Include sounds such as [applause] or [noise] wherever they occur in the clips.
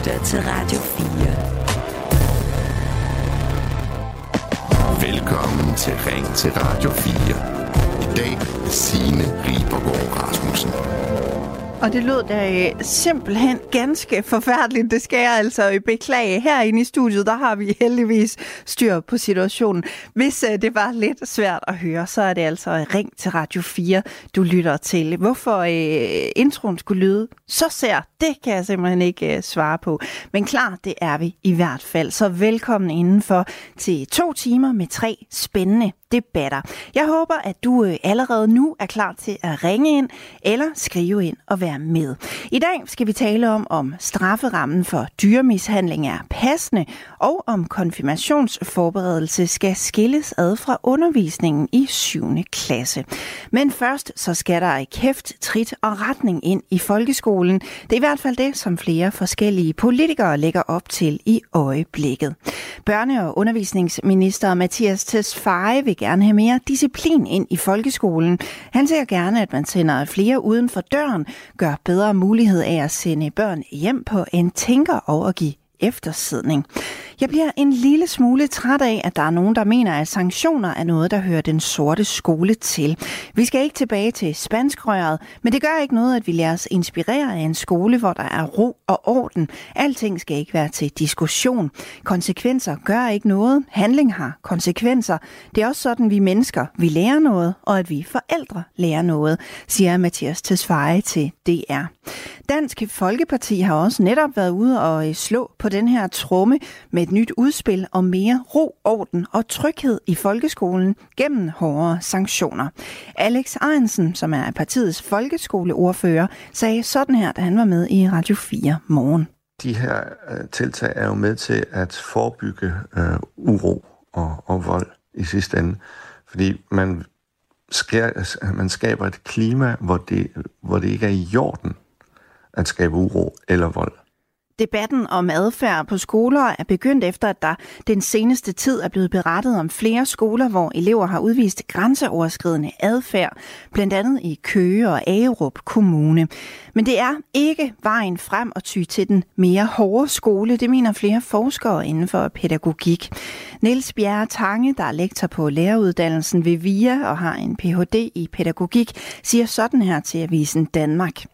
lytter til Radio 4. Velkommen til Ring til Radio 4. I dag med Signe Ribergaard Rasmussen. Og det lød da øh, simpelthen ganske forfærdeligt. Det skal jeg altså øh, beklage. Herinde i studiet, der har vi heldigvis styr på situationen. Hvis øh, det var lidt svært at høre, så er det altså Ring til Radio 4, du lytter til. Hvorfor introen skulle lyde så sær, det kan jeg simpelthen ikke svare på. Men klar, det er vi i hvert fald. Så velkommen indenfor til to timer med tre spændende debatter. Jeg håber, at du øh, allerede nu er klar til at ringe ind eller skrive ind og være med. I dag skal vi tale om, om strafferammen for dyremishandling er passende, og om konfirmationsforberedelse skal skilles ad fra undervisningen i 7. klasse. Men først så skal der i kæft, trit og retning ind i folkeskolen. Det er i hvert fald det, som flere forskellige politikere lægger op til i øjeblikket. Børne- og undervisningsminister Mathias Tesfaye vil gerne have mere disciplin ind i folkeskolen. Han ser gerne, at man sender flere uden for døren, gør bedre mulighed af at sende børn hjem på en tænker og at give eftersidning. Jeg bliver en lille smule træt af, at der er nogen, der mener, at sanktioner er noget, der hører den sorte skole til. Vi skal ikke tilbage til spanskrøret, men det gør ikke noget, at vi lader os inspirere af en skole, hvor der er ro og orden. Alting skal ikke være til diskussion. Konsekvenser gør ikke noget. Handling har konsekvenser. Det er også sådan, vi mennesker, vi lærer noget, og at vi forældre lærer noget, siger Mathias Tesfaye til DR. Dansk Folkeparti har også netop været ude og øh, slå på den her tromme med et nyt udspil om mere ro, orden og tryghed i folkeskolen gennem hårdere sanktioner. Alex Arensen, som er partiets folkeskoleordfører, sagde sådan her, da han var med i Radio 4 morgen. De her øh, tiltag er jo med til at forebygge øh, uro og, og vold i sidste ende. Fordi man, skær, man skaber et klima, hvor det, hvor det ikke er i jorden at skabe uro eller vold. Debatten om adfærd på skoler er begyndt efter, at der den seneste tid er blevet berettet om flere skoler, hvor elever har udvist grænseoverskridende adfærd, blandt andet i Køge og Agerup Kommune. Men det er ikke vejen frem at ty til den mere hårde skole, det mener flere forskere inden for pædagogik. Niels Bjerre Tange, der er lektor på læreruddannelsen ved VIA og har en Ph.D. i pædagogik, siger sådan her til Avisen Danmark.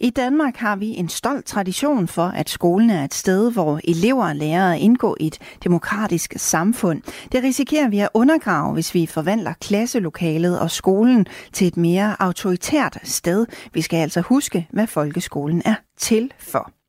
I Danmark har vi en stolt tradition for, at skolen er et sted, hvor elever lærer at indgå i et demokratisk samfund. Det risikerer vi at undergrave, hvis vi forvandler klasselokalet og skolen til et mere autoritært sted. Vi skal altså huske, hvad folkeskolen er til for.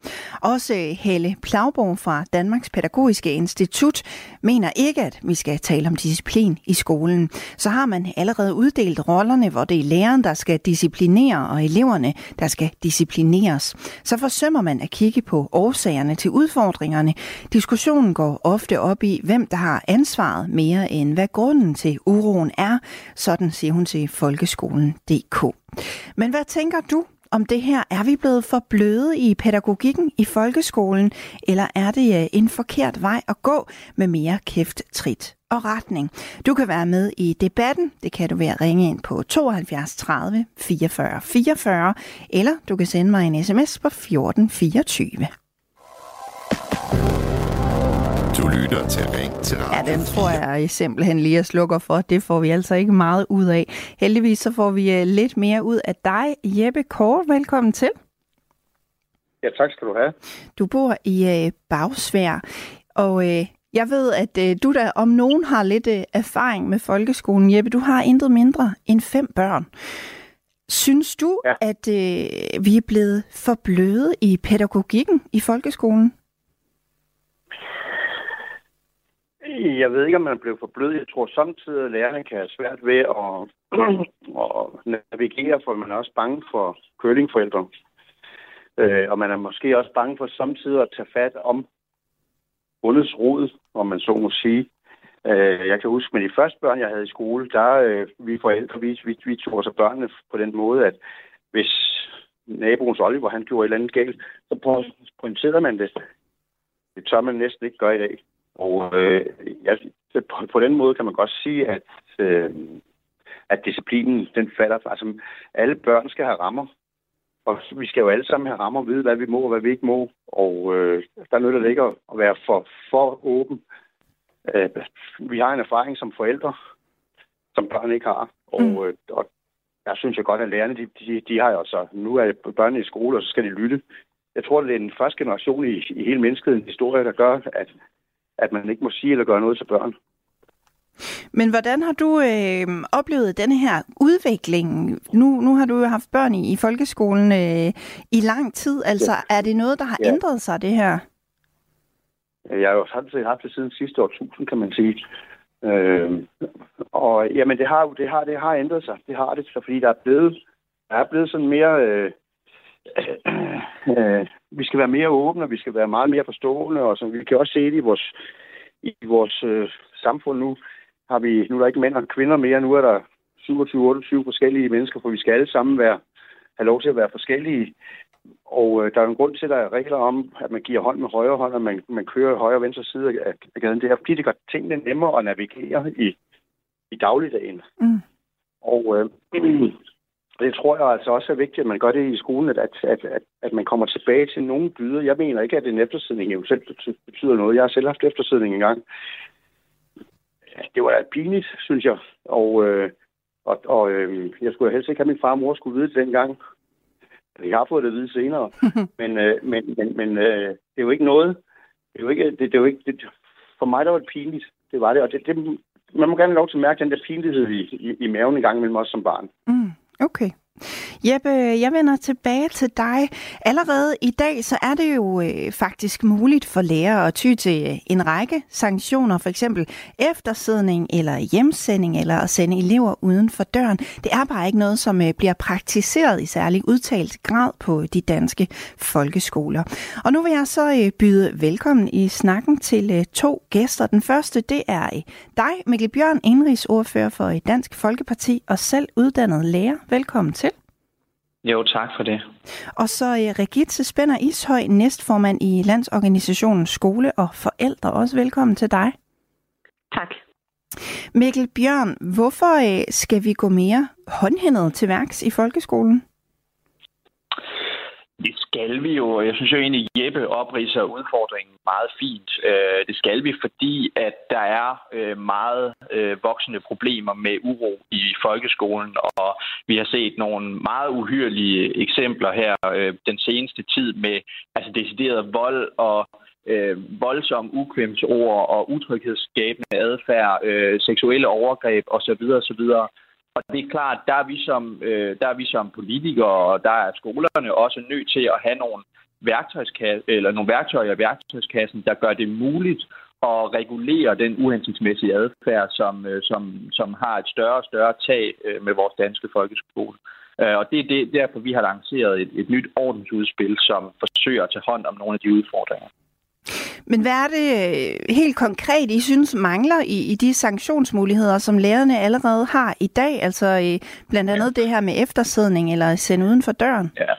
Også Helle Plagborg fra Danmarks Pædagogiske Institut mener ikke, at vi skal tale om disciplin i skolen. Så har man allerede uddelt rollerne, hvor det er læreren, der skal disciplinere, og eleverne, der skal disciplineres. Så forsømmer man at kigge på årsagerne til udfordringerne. Diskussionen går ofte op i, hvem der har ansvaret mere end hvad grunden til uroen er. Sådan siger hun til folkeskolen.dk. Men hvad tænker du om det her. Er vi blevet for bløde i pædagogikken i folkeskolen, eller er det øh, en forkert vej at gå med mere kæft, trit og retning? Du kan være med i debatten. Det kan du ved at ringe ind på 72 30 44 44, eller du kan sende mig en sms på 1424. Du lytter til Ring til Radio Ja, den tror jeg simpelthen lige at slukker for. Det får vi altså ikke meget ud af. Heldigvis så får vi øh, lidt mere ud af dig, Jeppe Kort. Velkommen til. Ja, tak skal du have. Du bor i øh, Bagsvær, og øh, jeg ved, at øh, du der om nogen har lidt øh, erfaring med folkeskolen. Jeppe, du har intet mindre end fem børn. Synes du, Ja. at øh, vi er blevet for bløde i pædagogikken i folkeskolen? Jeg ved ikke, om man blev for blød. Jeg tror samtidig, at lærerne kan have svært ved at, [clears throat] at navigere, for man er også bange for kølingforældre. Øh, og man er måske også bange for samtidig at tage fat om bundets rod, om man så må sige. Øh, jeg kan huske, med de første børn, jeg havde i skole, der øh, vi forældre, vi, vi, vi tog så børnene på den måde, at hvis naboens Oliver, han gjorde et eller andet galt, så pointerede man det. Det tør man næsten ikke gøre i dag. Og øh, ja, på, på den måde kan man godt sige, at, øh, at disciplinen den falder. Altså, alle børn skal have rammer. og vi skal jo alle sammen have rammer og vide, hvad vi må og hvad vi ikke må. Og øh, der nytter det ikke at være for, for åben. Øh, vi har en erfaring som forældre, som børn ikke har. Og, mm. øh, og jeg synes jo godt, at lærerne, de, de, de har jo så, nu er børnene i skole, og så skal de lytte. Jeg tror, det er den første generation i, i hele menneskehedens historie, der gør, at, at man ikke må sige eller gøre noget til børn. Men hvordan har du øh, oplevet denne her udvikling? Nu, nu har du jo haft børn i, i folkeskolen øh, i lang tid. Altså, ja. er det noget, der har ja. ændret sig, det her? Jeg har jo samtidig haft det siden sidste årtusind, kan man sige. Øh, og jamen, det har, det, har, det har ændret sig. Det har det, fordi der er blevet, der er blevet sådan mere... Øh, øh, øh, vi skal være mere åbne, og vi skal være meget mere forstående, og så vi kan også se det i vores, i vores øh, samfund nu har vi, nu er der ikke mænd og kvinder mere, nu er der 27-28 forskellige mennesker, for vi skal alle sammen være, have lov til at være forskellige. Og øh, der er en grund til, at der er regler om, at man giver hånd med højre hånd, og man, man kører højre og venstre side af, af gaden. Det er fordi, det gør tingene nemmere at navigere i, i dagligdagen. Mm. Og øh, [clears throat] det tror jeg altså også er vigtigt, at man gør det i skolen, at, at, at, at man kommer tilbage til nogle byder. Jeg mener ikke, at en eftersidning jo selv betyder noget. Jeg har selv haft eftersidning engang det var pinligt, synes jeg. Og, øh, og, og øh, jeg skulle helst ikke have, at min far og mor skulle vide det dengang. Jeg har fået det at vide senere. [laughs] men øh, men, men, men øh, det er jo ikke noget. Det er jo ikke, det, det er jo ikke, det, for mig der var det pinligt. Det var det. Og det, det, man må gerne have lov til at mærke den der pinlighed i, i, i maven en gang imellem også som barn. Mm, okay. Jeppe, jeg vender tilbage til dig. Allerede i dag så er det jo øh, faktisk muligt for lærere at ty til øh, en række sanktioner, for eksempel eftersidning eller hjemsending eller at sende elever uden for døren. Det er bare ikke noget, som øh, bliver praktiseret i særlig udtalt grad på de danske folkeskoler. Og nu vil jeg så øh, byde velkommen i snakken til øh, to gæster. Den første, det er øh, dig, Mikkel Bjørn, indrigsordfører for øh, Dansk Folkeparti og selv uddannet lærer. Velkommen til. Jo, tak for det. Og så uh, Regitze Spænder Ishøj, næstformand i Landsorganisationen Skole og Forældre. Også velkommen til dig. Tak. Mikkel Bjørn, hvorfor uh, skal vi gå mere håndhændet til værks i folkeskolen? Det skal vi jo. Jeg synes jo egentlig, Jeppe opriser udfordringen meget fint. Øh, det skal vi, fordi at der er øh, meget øh, voksende problemer med uro i folkeskolen, og vi har set nogle meget uhyrlige eksempler her den seneste tid med altså decideret vold og øh, voldsom ukvemsord og utryghedsskabende adfærd, øh, seksuelle overgreb osv. osv. Og det er klart, der er vi som, øh, der er vi som politikere, og der er skolerne også nødt til at have nogle, værktøjskasse, eller nogle værktøjer i værktøjskassen, der gør det muligt at regulere den uhensigtsmæssige adfærd, som, øh, som, som har et større og større tag øh, med vores danske folkeskole. Øh, og det er det, derfor, vi har lanceret et, et nyt ordensudspil, som forsøger at tage hånd om nogle af de udfordringer. Men hvad er det øh, helt konkret, I synes mangler i, i de sanktionsmuligheder, som lærerne allerede har i dag? Altså blandt andet ja. det her med eftersidning eller sende uden for døren? Ja,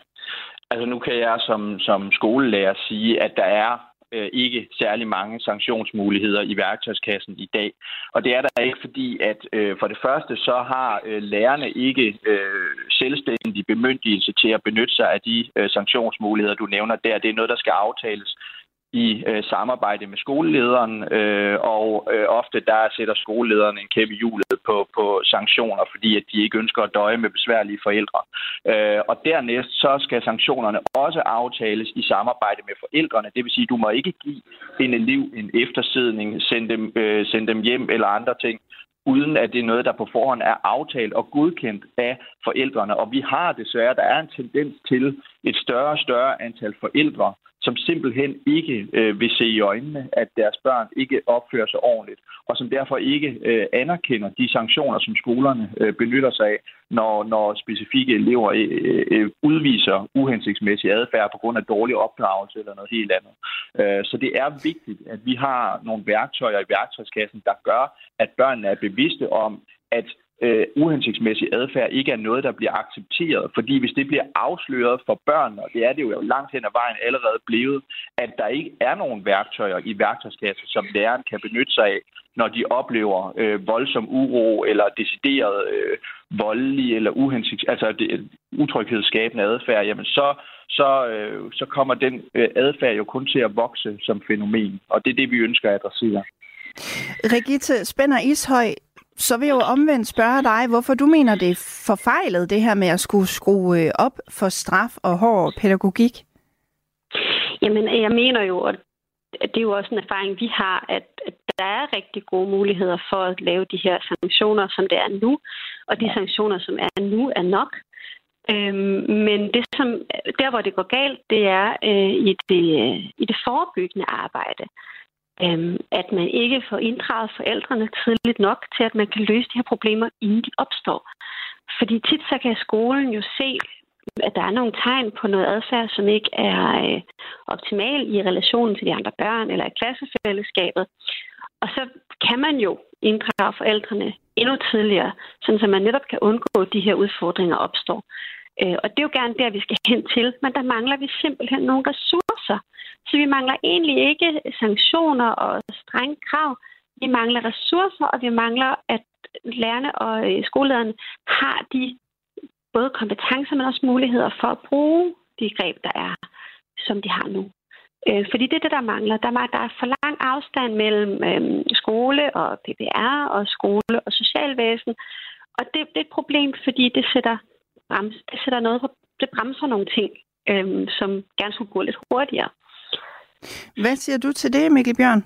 altså nu kan jeg som, som skolelærer sige, at der er øh, ikke særlig mange sanktionsmuligheder i værktøjskassen i dag. Og det er der ikke, fordi at øh, for det første så har øh, lærerne ikke øh, selvstændig bemyndigelse til at benytte sig af de øh, sanktionsmuligheder, du nævner der. Det er noget, der skal aftales i øh, samarbejde med skolelederen, øh, og øh, ofte der sætter skolelederen en kæmpe hjulet på, på sanktioner, fordi at de ikke ønsker at døje med besværlige forældre. Øh, og dernæst så skal sanktionerne også aftales i samarbejde med forældrene. Det vil sige, du må ikke give en elev en eftersidning, sende dem, øh, sende dem hjem eller andre ting, uden at det er noget, der på forhånd er aftalt og godkendt af forældrene. Og vi har desværre, der er en tendens til et større og større antal forældre, som simpelthen ikke øh, vil se i øjnene, at deres børn ikke opfører sig ordentligt, og som derfor ikke øh, anerkender de sanktioner, som skolerne øh, benytter sig af, når, når specifikke elever øh, øh, udviser uhensigtsmæssig adfærd på grund af dårlig opdragelse eller noget helt andet. Øh, så det er vigtigt, at vi har nogle værktøjer i værktøjskassen, der gør, at børnene er bevidste om, at øh, uhensigtsmæssig adfærd ikke er noget, der bliver accepteret. Fordi hvis det bliver afsløret for børn, og det er det jo langt hen ad vejen allerede blevet, at der ikke er nogen værktøjer i værktøjskassen, som læreren kan benytte sig af, når de oplever øh, voldsom uro eller decideret øh, voldelig eller uhensigts, altså det, utryghedsskabende adfærd, jamen så, så, øh, så kommer den øh, adfærd jo kun til at vokse som fænomen. Og det er det, vi ønsker at adressere. Regitze Spænder Ishøj, så vil jeg jo omvendt spørge dig, hvorfor du mener, det er forfejlet, det her med at skulle skrue øh, op for straf og hård pædagogik? Jamen, jeg mener jo, at det er jo også en erfaring, vi har, at, at der er rigtig gode muligheder for at lave de her sanktioner, som det er nu. Og de sanktioner, som er nu, er nok. Øhm, men det, som, der, hvor det går galt, det er øh, i, det, i det forebyggende arbejde. Øhm, at man ikke får inddraget forældrene tidligt nok til, at man kan løse de her problemer, inden de opstår. Fordi tit så kan skolen jo se, at der er nogle tegn på noget adfærd, som ikke er øh, optimal i relationen til de andre børn eller i klassefællesskabet. Og så kan man jo inddrage forældrene endnu tidligere, sådan så man netop kan undgå, at de her udfordringer opstår. Øh, og det er jo gerne der, vi skal hen til, men der mangler vi simpelthen nogle ressourcer. Så vi mangler egentlig ikke sanktioner og strenge krav. Vi mangler ressourcer, og vi mangler, at lærerne og øh, skolelederne har de både kompetencer, men også muligheder for at bruge de greb, der er, som de har nu. Øh, fordi det er det, der mangler. Der, der er for lang afstand mellem øh, skole og PPR og skole og socialvæsen. Og det, det er et problem, fordi det sætter, brems, det sætter noget på, det bremser nogle ting, øh, som gerne skulle gå lidt hurtigere. Hvad siger du til det, Mikkel Bjørn?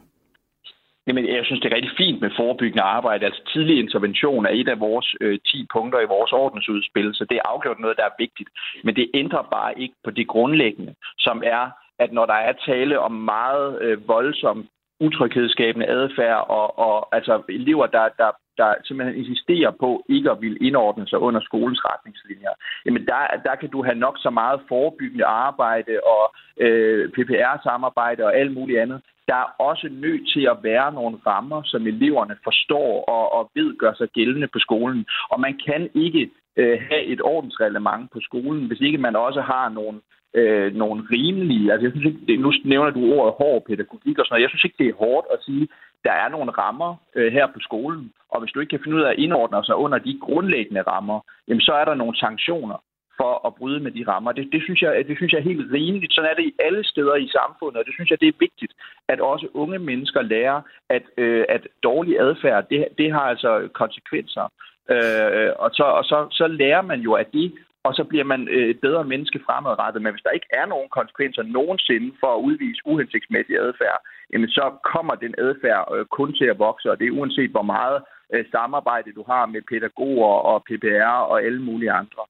Jamen, jeg synes, det er rigtig fint med forebyggende arbejde. Altså, tidlig intervention er et af vores øh, 10 punkter i vores ordensudspil, så det er afgjort noget, der er vigtigt. Men det ændrer bare ikke på det grundlæggende, som er, at når der er tale om meget øh, voldsom utryghedsskabende adfærd og, og altså elever, der, der, der simpelthen insisterer på ikke at ville indordne sig under skolens retningslinjer, jamen der, der kan du have nok så meget forebyggende arbejde og øh, PPR-samarbejde og alt muligt andet. Der er også nødt til at være nogle rammer, som eleverne forstår og, og ved gør sig gældende på skolen. Og man kan ikke øh, have et ordensreglement på skolen, hvis ikke man også har nogle øh, nogle rimelige... Altså, jeg synes ikke, det, nu nævner du ordet hård pædagogik og sådan noget. Jeg synes ikke, det er hårdt at sige, der er nogle rammer øh, her på skolen, og hvis du ikke kan finde ud af at indordne sig under de grundlæggende rammer, jamen, så er der nogle sanktioner for at bryde med de rammer. Det, det, synes jeg, det synes jeg er helt rimeligt. Sådan er det i alle steder i samfundet, og det synes jeg, det er vigtigt, at også unge mennesker lærer, at, øh, at dårlig adfærd, det, det har altså konsekvenser. Øh, og så, og så, så lærer man jo at det, og så bliver man øh, et bedre menneske fremadrettet. Men hvis der ikke er nogen konsekvenser nogensinde for at udvise uhensigtsmæssig adfærd, jamen så kommer den adfærd øh, kun til at vokse, og det er uanset hvor meget øh, samarbejde, du har med pædagoger og PPR og alle mulige andre.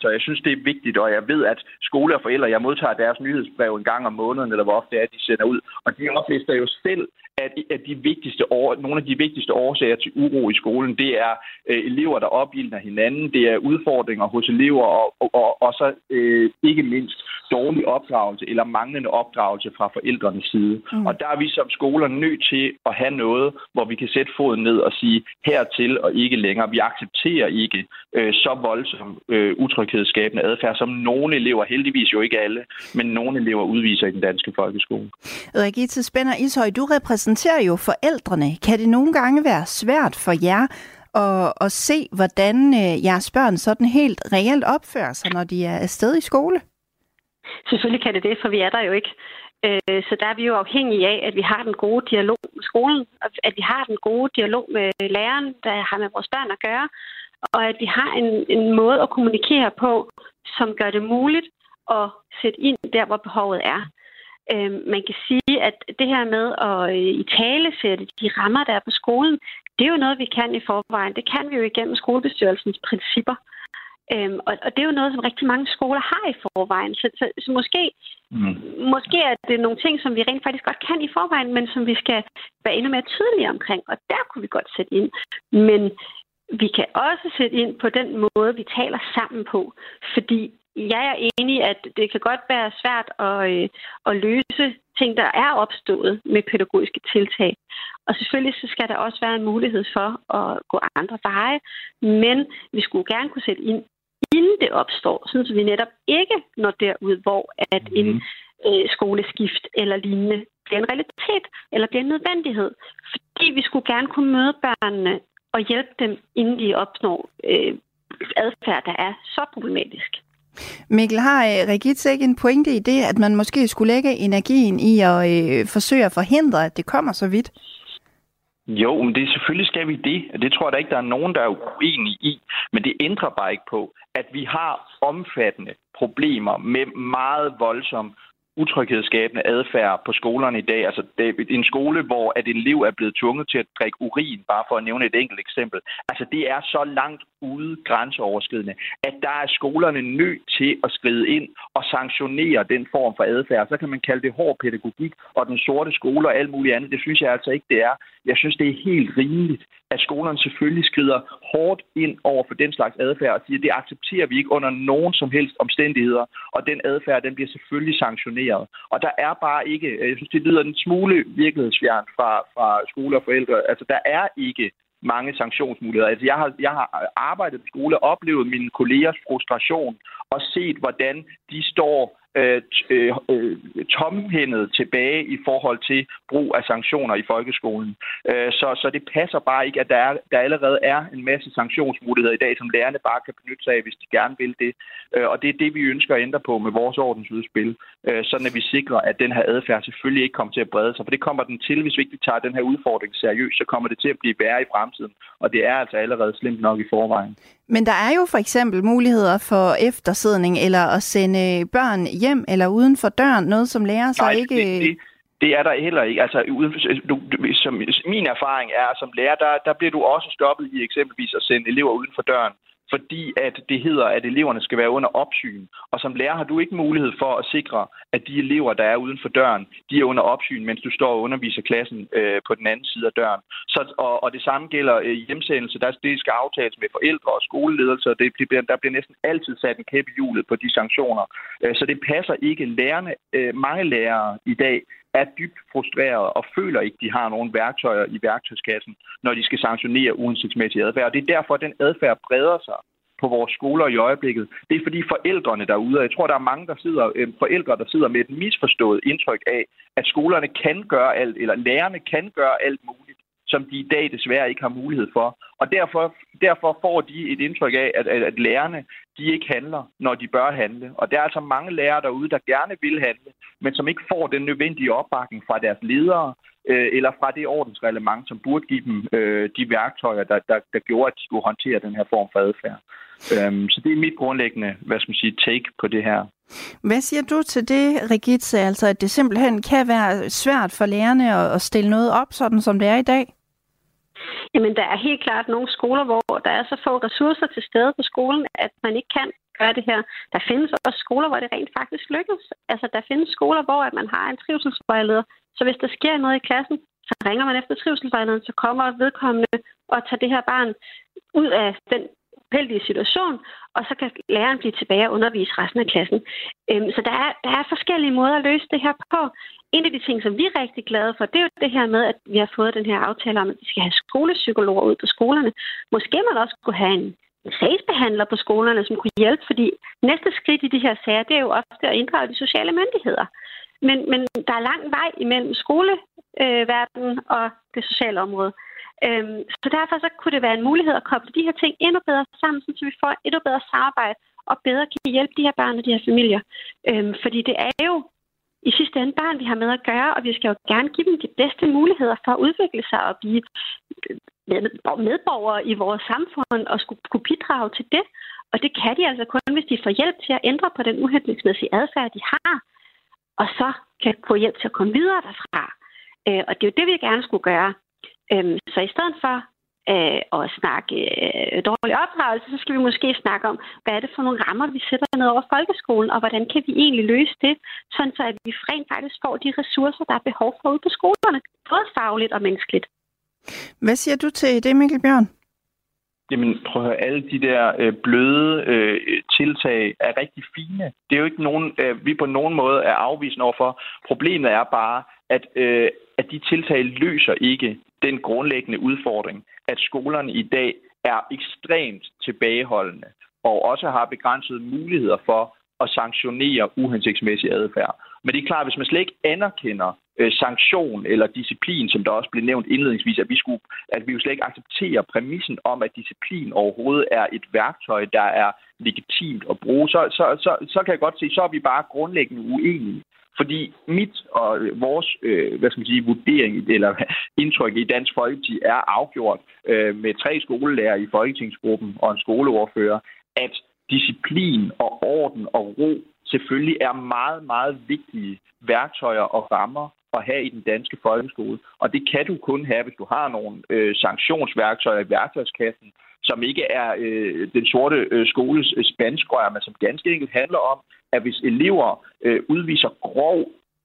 Så jeg synes, det er vigtigt, og jeg ved, at skole og forældre, jeg modtager deres nyhedsbrev en gang om måneden, eller hvor ofte det er, de sender ud, og de oplister jo selv, at, at de vigtigste år, nogle af de vigtigste årsager til uro i skolen, det er øh, elever, der opildner hinanden, det er udfordringer hos elever, og, og, og, og så øh, ikke mindst dårlig opdragelse eller manglende opdragelse fra forældrenes side. Mm. Og der er vi som skoler nødt til at have noget, hvor vi kan sætte foden ned og sige hertil og ikke længere. Vi accepterer ikke øh, så voldsom øh, utryghedsskabende adfærd, som nogle elever, heldigvis jo ikke alle, men nogle elever udviser i den danske folkeskole. Rigitte Spænder Ishøj, du repræsenterer jo forældrene. Kan det nogle gange være svært for jer at, at se, hvordan øh, jeres børn sådan helt reelt opfører sig, når de er afsted i skole? Selvfølgelig kan det det, for vi er der jo ikke. Øh, så der er vi jo afhængige af, at vi har den gode dialog med skolen, at vi har den gode dialog med læreren, der har med vores børn at gøre, og at vi har en, en måde at kommunikere på, som gør det muligt at sætte ind der, hvor behovet er. Øh, man kan sige, at det her med at i tale sætte de rammer, der er på skolen, det er jo noget, vi kan i forvejen. Det kan vi jo igennem skolebestyrelsens principper. Øhm, og, og det er jo noget, som rigtig mange skoler har i forvejen. Så, så, så måske, mm. måske er det nogle ting, som vi rent faktisk godt kan i forvejen, men som vi skal være endnu mere tydelige omkring. Og der kunne vi godt sætte ind. Men vi kan også sætte ind på den måde, vi taler sammen på. Fordi jeg er enig, at det kan godt være svært at, øh, at løse ting, der er opstået med pædagogiske tiltag. Og selvfølgelig så skal der også være en mulighed for at gå andre veje, men vi skulle gerne kunne sætte ind, inden det opstår, så vi netop ikke når derud, hvor at en mhm. øh, skoleskift eller lignende bliver en realitet eller bliver en nødvendighed. Fordi vi skulle gerne kunne møde børnene og hjælpe dem, inden de opnår øh, adfærd, der er så problematisk. Mikkel, har øh, Regitz ikke en pointe i det, at man måske skulle lægge energien i at øh, forsøge at forhindre, at det kommer så vidt? Jo, men det selvfølgelig skal vi det, og det tror jeg da ikke, der er nogen, der er uenige i. Men det ændrer bare ikke på, at vi har omfattende problemer med meget voldsom utryghedsskabende adfærd på skolerne i dag. Altså, det er en skole, hvor at en elev er blevet tvunget til at drikke urin, bare for at nævne et enkelt eksempel. Altså, det er så langt ude grænseoverskridende, at der er skolerne nødt til at skride ind og sanktionere den form for adfærd. Så kan man kalde det hård pædagogik og den sorte skole og alt muligt andet. Det synes jeg altså ikke, det er. Jeg synes, det er helt rimeligt, at skolerne selvfølgelig skrider hårdt ind over for den slags adfærd og siger, at det accepterer vi ikke under nogen som helst omstændigheder, og den adfærd, den bliver selvfølgelig sanktioneret. Og der er bare ikke, jeg synes, det lyder en smule virkelighedsfjern fra, fra skole og forældre, altså der er ikke mange sanktionsmuligheder. Altså, jeg, har, jeg har arbejdet på skole og oplevet mine kollegers frustration og set, hvordan de står Øh, øh, øh, tomhændet tilbage i forhold til brug af sanktioner i folkeskolen. Øh, så, så det passer bare ikke, at der, er, der allerede er en masse sanktionsmuligheder i dag, som lærerne bare kan benytte sig af, hvis de gerne vil det. Øh, og det er det, vi ønsker at ændre på med vores ordensudspil, øh, sådan at vi sikrer, at den her adfærd selvfølgelig ikke kommer til at brede sig. For det kommer den til, hvis vi ikke tager den her udfordring seriøst, så kommer det til at blive værre i fremtiden. Og det er altså allerede slemt nok i forvejen. Men der er jo for eksempel muligheder for eftersidning eller at sende børn hjem eller uden for døren, noget som lærer sig ikke... Det, det, det er der heller ikke. Altså, uden, du, som, min erfaring er, som lærer, der, der bliver du også stoppet i eksempelvis at sende elever uden for døren fordi at det hedder, at eleverne skal være under opsyn. Og som lærer har du ikke mulighed for at sikre, at de elever, der er uden for døren, de er under opsyn, mens du står og underviser klassen øh, på den anden side af døren. Så, og, og det samme gælder øh, hjemsendelse. Der, det skal aftales med forældre og skoleledelse, og det bliver, der bliver næsten altid sat en kæppe i hjulet på de sanktioner. Øh, så det passer ikke. Lærerne, øh, mange lærere i dag er dybt frustrerede og føler ikke, de har nogen værktøjer i værktøjskassen, når de skal sanktionere uhensigtsmæssig adfærd. Og det er derfor, at den adfærd breder sig på vores skoler i øjeblikket. Det er fordi forældrene derude, og jeg tror, der er mange der sidder, øh, forældre, der sidder med et misforstået indtryk af, at skolerne kan gøre alt, eller lærerne kan gøre alt muligt som de i dag desværre ikke har mulighed for. Og derfor, derfor får de et indtryk af, at, at, at lærerne de ikke handler, når de bør handle. Og der er altså mange lærere derude, der gerne vil handle, men som ikke får den nødvendige opbakning fra deres ledere, øh, eller fra det ordensreglement, som burde give dem øh, de værktøjer, der, der, der gjorde, at de skulle håndtere den her form for adfærd. Øhm, så det er mit grundlæggende, hvad skal man sige, take på det her. Hvad siger du til det, Regitze, altså at det simpelthen kan være svært for lærerne at, at stille noget op, sådan som det er i dag? Jamen, der er helt klart nogle skoler, hvor der er så få ressourcer til stede på skolen, at man ikke kan gøre det her. Der findes også skoler, hvor det rent faktisk lykkes. Altså, der findes skoler, hvor at man har en trivselsvejleder. Så hvis der sker noget i klassen, så ringer man efter trivselsvejlederen, så kommer vedkommende og tager det her barn ud af den uheldige situation, og så kan læreren blive tilbage og undervise resten af klassen. Øhm, så der er, der er forskellige måder at løse det her på. En af de ting, som vi er rigtig glade for, det er jo det her med, at vi har fået den her aftale om, at vi skal have skolepsykologer ud på skolerne. Måske man også kunne have en sagsbehandler på skolerne, som kunne hjælpe, fordi næste skridt i de her sager, det er jo ofte at inddrage de sociale myndigheder. Men, men der er lang vej imellem skoleverdenen øh, og det sociale område. Øhm, så derfor så kunne det være en mulighed at koble de her ting endnu bedre sammen, så vi får endnu bedre samarbejde og bedre kan hjælpe de her børn og de her familier. Øhm, fordi det er jo i sidste ende børn, vi har med at gøre, og vi skal jo gerne give dem de bedste muligheder for at udvikle sig og blive øh, medborgere i vores samfund og skulle kunne bidrage til det. Og det kan de altså kun, hvis de får hjælp til at ændre på den uhensigtsmæssige adfærd, de har, og så kan få hjælp til at komme videre derfra. Øh, og det er jo det, vi gerne skulle gøre. Øhm, så i stedet for øh, at snakke øh, dårlig opdragelse, så skal vi måske snakke om, hvad er det for nogle rammer, vi sætter ned over folkeskolen, og hvordan kan vi egentlig løse det, sådan så at vi rent faktisk får de ressourcer, der er behov for ude på skolerne, både fagligt og menneskeligt. Hvad siger du til det, Mikkel Bjørn? Jamen, prøv at høre, alle de der øh, bløde øh, tiltag er rigtig fine. Det er jo ikke nogen, øh, vi på nogen måde er afvisende overfor. Problemet er bare, at, øh, at de tiltag løser ikke den grundlæggende udfordring, at skolerne i dag er ekstremt tilbageholdende og også har begrænsede muligheder for at sanktionere uhensigtsmæssig adfærd. Men det er klart, at hvis man slet ikke anerkender øh, sanktion eller disciplin, som der også blev nævnt indledningsvis, at vi, skulle, at vi jo slet ikke accepterer præmissen om, at disciplin overhovedet er et værktøj, der er legitimt at bruge, så, så, så, så kan jeg godt se, så er vi bare grundlæggende uenige. Fordi mit og vores øh, hvad skal man sige, vurdering eller indtryk i Dansk Folkeparti er afgjort øh, med tre skolelærer i Folketingsgruppen og en skoleordfører, at disciplin og orden og ro selvfølgelig er meget, meget vigtige værktøjer og rammer at have i den danske folkeskole. Og det kan du kun have, hvis du har nogle øh, sanktionsværktøjer i værktøjskassen, som ikke er øh, den sorte øh, skoles øh, spanskrør, men som ganske enkelt handler om, at hvis elever øh, udviser grov,